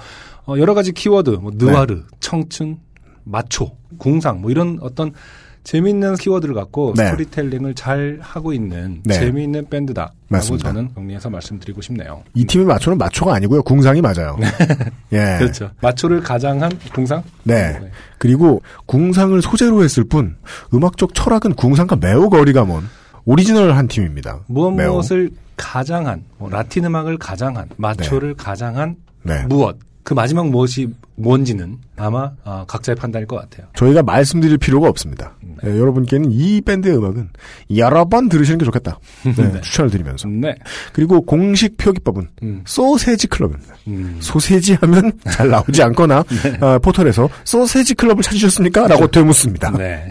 어, 여러 가지 키워드 뭐 느와르, 네. 청춘, 마초, 궁상 뭐 이런 어떤 재미있는 키워드를 갖고 네. 스토리텔링을 잘 하고 있는 네. 재미있는 밴드다라고 맞습니다. 저는 정리해서 말씀드리고 싶네요. 이 팀의 마초는 마초가 아니고요. 궁상이 맞아요. *laughs* 예. 그렇죠. 마초를 가장한 궁상? 네. 그리고 궁상을 소재로 했을 뿐 음악적 철학은 궁상과 매우 거리가 먼 오리지널한 팀입니다. 무엇. 무엇을 가장한 뭐 라틴 음악을 가장한 마초를 가장한 네. 무엇 그 마지막 무엇이 뭔지는 아마 아, 각자의 판단일 것 같아요. 저희가 말씀드릴 필요가 없습니다. 예, 여러분께는 이 밴드의 음악은 여러 번 들으시는 게 좋겠다. 네, 네. 추천을 드리면서. 네. 그리고 공식 표기법은 음. 소세지 클럽입니다. 음. 소세지 하면 *laughs* 잘 나오지 않거나 어, 포털에서 소세지 클럽을 찾으셨습니까? 라고 되묻습니다. 네.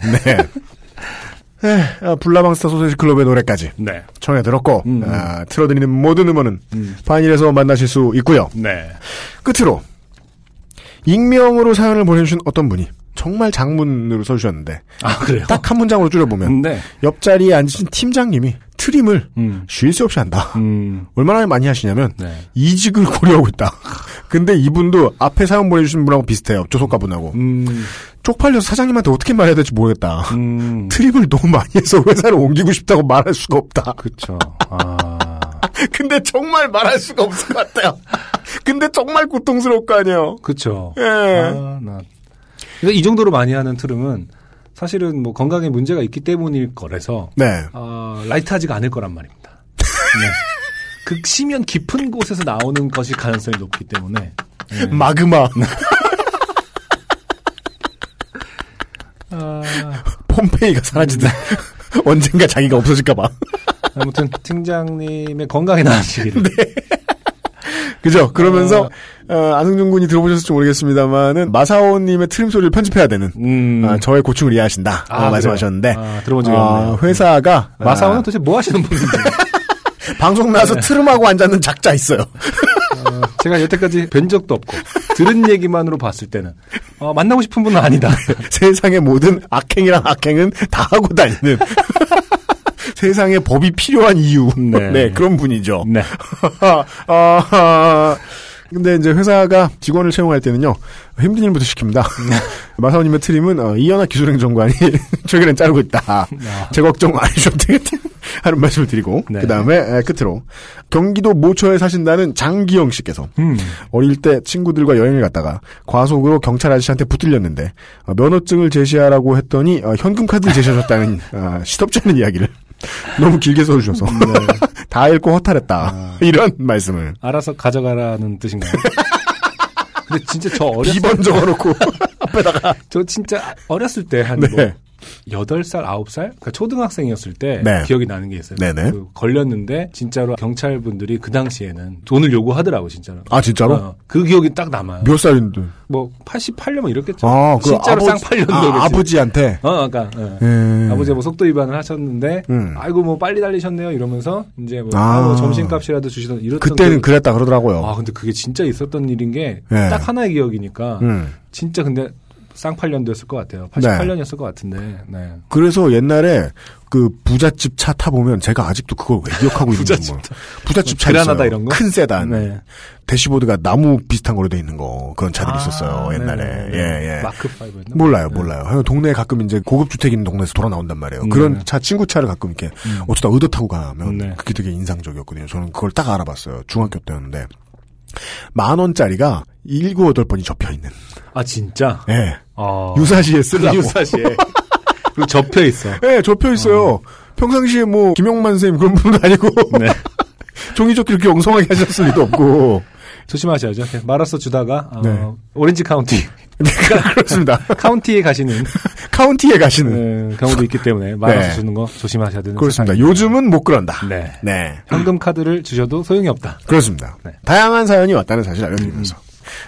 네. 에, 아, 불나방스타 소세지 클럽의 노래까지 네. 청해 들었고 음. 아, 틀어드리는 모든 음원은 음. 파인일에서 만나실 수 있고요. 네. 끝으로 익명으로 사연을 보내주신 어떤 분이 정말 장문으로 써주셨는데 아, 그래요? 딱 한 문장으로 줄여보면 네. 옆자리에 앉으신 팀장님이 트림을 음. 쉴새 없이 한다. 음. 얼마나 많이 하시냐면 네. 이직을 *laughs* 고려하고 있다. 근데 이분도 앞에 사연 보내주신 분하고 비슷해요. 조속가분하고. 음. 쪽팔려서 사장님한테 어떻게 말해야 될지 모르겠다. 음. *laughs* 트림을 너무 많이 해서 회사를 옮기고 싶다고 말할 수가 없다. 아. *laughs* 근데 정말 말할 수가 없을 것 같아요. 근데 정말 고통스러울 거 아니에요. 그쵸. 예. 아, 나. 근데 이 정도로 많이 하는 트름은 사실은 뭐 건강에 문제가 있기 때문일 거라서 네. 어, 라이트하지가 않을 거란 말입니다. *laughs* 네. 극시면 깊은 곳에서 나오는 것이 가능성이 높기 때문에 네. 마그마. 아, 폼페이가 사라지듯 *laughs* 언젠가 자기가 없어질까 봐. 아무튼 팀장님의 건강에 나으시기를. 그죠? 그러면서 어, 안승준 군이 들어보셨을지 모르겠습니다만은 마사오님의 트림 소리를 편집해야 되는 음. 아, 저의 고충을 이해하신다. 아, 말씀하셨는데? 아, 들어본 적이 아, 없네요. 회사가 마사오는 아, 도대체 뭐 하시는 분인지. *laughs* 방송 나와서 트름하고 앉았는 작자 있어요. 어, 제가 여태까지 뵌 적도 없고 들은 얘기만으로 봤을 때는 어, 만나고 싶은 분은 아니다. *laughs* 세상의 모든 악행이랑 악행은 다 하고 다니는 *laughs* *laughs* 세상에 법이 필요한 이유. 네. *laughs* 네, 그런 분이죠. 네. *laughs* 아, 근데 이제 회사가 직원을 채용할 때는요 힘든 일부터 시킵니다. 마사오님의 트림은 어, 이현아 기술행정관이 최근엔 자르고 있다. 제 걱정 안 해주셔도 되겠다. 하는 말씀을 드리고 네. 그 다음에 끝으로 경기도 모처에 사신다는 장기영 씨께서 음. 어릴 때 친구들과 여행을 갔다가 과속으로 경찰 아저씨한테 붙들렸는데 어, 면허증을 제시하라고 했더니 어, 현금 카드를 제시하셨다는 어, 시덥지 않은 이야기를 *laughs* 너무 길게 써주셔서. *laughs* 다 읽고 허탈했다. *laughs* 이런 말씀을. 알아서 가져가라는 뜻인가요? 근데 진짜 저 어렸을 비번 적어놓고. 저 진짜 어렸을 때 한 네. 뭐 8살, 9살? 그러니까 초등학생이었을 때 네. 기억이 나는 게 있어요. 네네. 그 걸렸는데 진짜로 경찰분들이 그 당시에는 돈을 요구하더라고 진짜로. 아 진짜로 어, 그 기억이 딱 남아요. 몇 살인데 뭐 88년 뭐 이랬겠죠. 아, 그 진짜로 아버지- 쌍팔년도 아, 아버지한테 어, 그러니까 예. 음. 아버지가 뭐 속도 위반을 하셨는데 음. 아이고 뭐 빨리 달리셨네요 이러면서 이제 뭐, 아. 아, 뭐 점심값이라도 주시던 이렇던 그때는 그- 그랬다 그러더라고요. 아 근데 그게 진짜 있었던 일인 게 네. 딱 하나의 기억이니까 음. 진짜 근데 쌍팔년도였을 것 같아요. 88년이었을 것 같은데. 네. 그래서 옛날에 그 부잣집 차 타보면 제가 아직도 그걸 왜 기억하고 있는 부잣집 거예요. 부잣집 차 그라나다 있어요. 이런 거? 큰 세단. 네. 대시보드가 나무 비슷한 걸로 돼 있는 거 그런 차들이 있었어요 아, 옛날에. 네네. 예 예. 마크 5였나? 몰라요, 몰라요. 하여간 동네에 가끔 이제 고급 주택 있는 동네에서 돌아 나온단 말이에요. 음, 그런 네. 차 친구 차를 가끔 이렇게 어쩌다 의도 타고 가면 네. 그게 되게 인상적이었거든요. 저는 그걸 딱 알아봤어요. 중학교 때였는데 만 원짜리가 일곱 여덟 번이 접혀 있는. 아 진짜. 예. 어. 유사시에 쓰려고. 유사시에. *laughs* 그리고 접혀 있어. 예, 접혀 있어요. 평상시에 뭐 김영만 선생님 그런 분도 아니고 *laughs* 네. *laughs* 종이조끼 이렇게 엉성하게 하셨을 리도 없고. 조심하셔야죠. 말아서 주다가 어, 네. 오렌지 카운티 그렇습니다. 카운티에 가시는 카운티에 가시는. 어, 경우도 있기 때문에 말아서 네. 주는 거 조심하셔야 되는 그렇습니다. 세상입니다. 요즘은 못 그런다. 네. 네. 현금 카드를 주셔도 소용이 없다. 그렇습니다. 네. 다양한 사연이 왔다는 사실 알려드리면서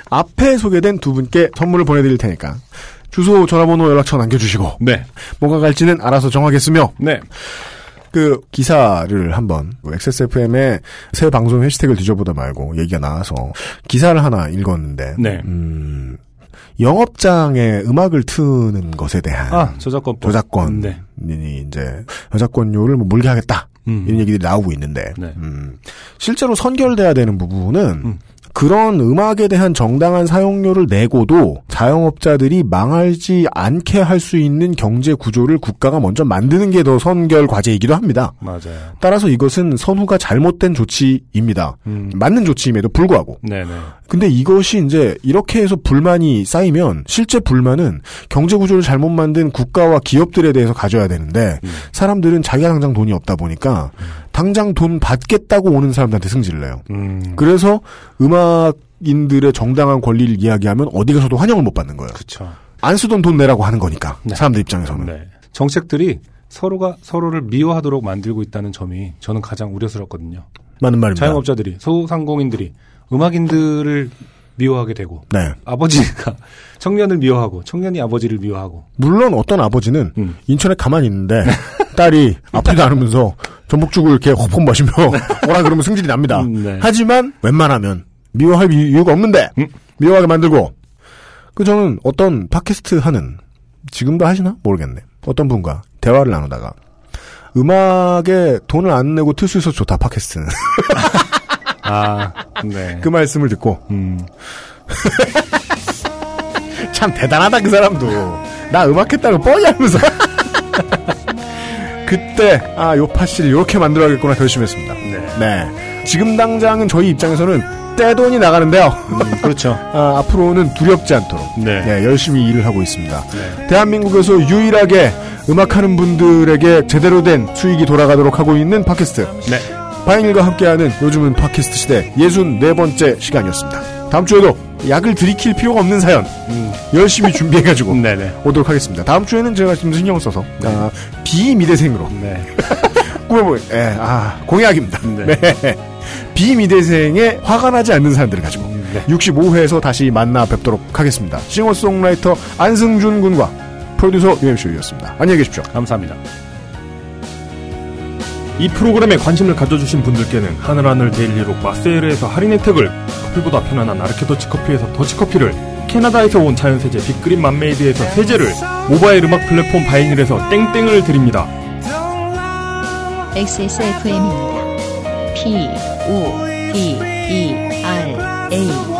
앞에 소개된 두 분께 선물을 보내드릴 테니까 주소, 전화번호, 연락처 남겨주시고 네. 뭐가 갈지는 알아서 정하겠으며 네. 그 기사를 한번 XSFM의 새 방송 해시태그를 뒤져보다 말고 얘기가 나와서 기사를 하나 읽었는데 네. 음, 영업장에 음악을 트는 것에 대한 아 저작권 저작권이 네. 이제 저작권료를 뭐 물게 하겠다 음. 이런 얘기들이 나오고 있는데 네. 음, 실제로 선결돼야 되는 부분은 음. 그런 음악에 대한 정당한 사용료를 내고도 자영업자들이 망하지 않게 할 수 있는 경제 구조를 국가가 먼저 만드는 게 더 선결 과제이기도 합니다. 맞아요. 따라서 이것은 선후가 잘못된 조치입니다. 음. 맞는 조치임에도 불구하고. 네네. 근데 이것이 이제 이렇게 해서 불만이 쌓이면 실제 불만은 경제 구조를 잘못 만든 국가와 기업들에 대해서 가져야 되는데 음. 사람들은 자기가 당장 돈이 없다 보니까 당장 돈 받겠다고 오는 사람들한테 승질을 내요. 음. 그래서 음악 인들의 정당한 권리를 이야기하면 어디 가서도 환영을 못 받는 거예요. 그쵸. 안 쓰던 돈 내라고 하는 거니까 네. 사람들 입장에서는. 네. 정책들이 서로가 서로를 미워하도록 만들고 있다는 점이 저는 가장 우려스럽거든요. 맞는 말입니다. 자영업자들이 소상공인들이 음악인들을 미워하게 되고 네. 아버지가 *laughs* 청년을 미워하고 청년이 아버지를 미워하고 물론 어떤 아버지는 음. 인천에 가만히 있는데 딸이 아프지도 않으면서 전복죽을 이렇게 호폰 마시며 *laughs* 오라 그러면 승질이 납니다. 음, 네. 하지만 웬만하면 미워할 이유가 없는데 음. 미워하게 만들고 그 저는 어떤 팟캐스트 하는 지금도 하시나 모르겠네. 어떤 분과 대화를 나누다가 음악에 돈을 안 내고 틀 수 있어서 좋다 팟캐스트는 *laughs* 아 네. 그 말씀을 듣고 음. *laughs* 참 대단하다 그 사람도 나 음악했다고 뻔히 알면서 *laughs* 그때 아 요파씨를 이렇게 만들어야겠구나 결심했습니다. 네. 네. 지금 당장은 저희 입장에서는 떼돈이 나가는데요. 그렇죠. *laughs* 아, 앞으로는 두렵지 않도록 네. 네, 열심히 일을 하고 있습니다. 네. 대한민국에서 유일하게 음악하는 분들에게 제대로 된 수익이 돌아가도록 하고 있는 팟캐스트 네. 바인일과 함께하는 요즘은 팟캐스트 시대 64번째 시간이었습니다. 다음 주에도 약을 들이킬 필요가 없는 사연 열심히 준비해가지고 음. *laughs* 네네. 오도록 하겠습니다. 다음 주에는 제가 좀 신경 써서 아, 비미대생으로 네. *laughs* 꾸며볼 예, 아 공약입니다. 네. 네. 비미대생의 화가 나지 않는 사람들을 가지고 네. 65회에서 다시 만나 뵙도록 하겠습니다. 싱어송라이터 안승준 군과 프로듀서 유엠쇼였습니다. 안녕히 계십시오. 감사합니다. 이 프로그램에 관심을 가져주신 분들께는 하늘하늘 데일리로 마세일에서 할인 혜택을 커피보다 편안한 아르케 더치 커피에서 더치커피를 캐나다에서 온 자연세제 빅그린 맘메이드에서 세제를 모바일 음악 플랫폼 바이닐에서 땡땡을 드립니다. XSFM입니다. P, O, D, E, R, A.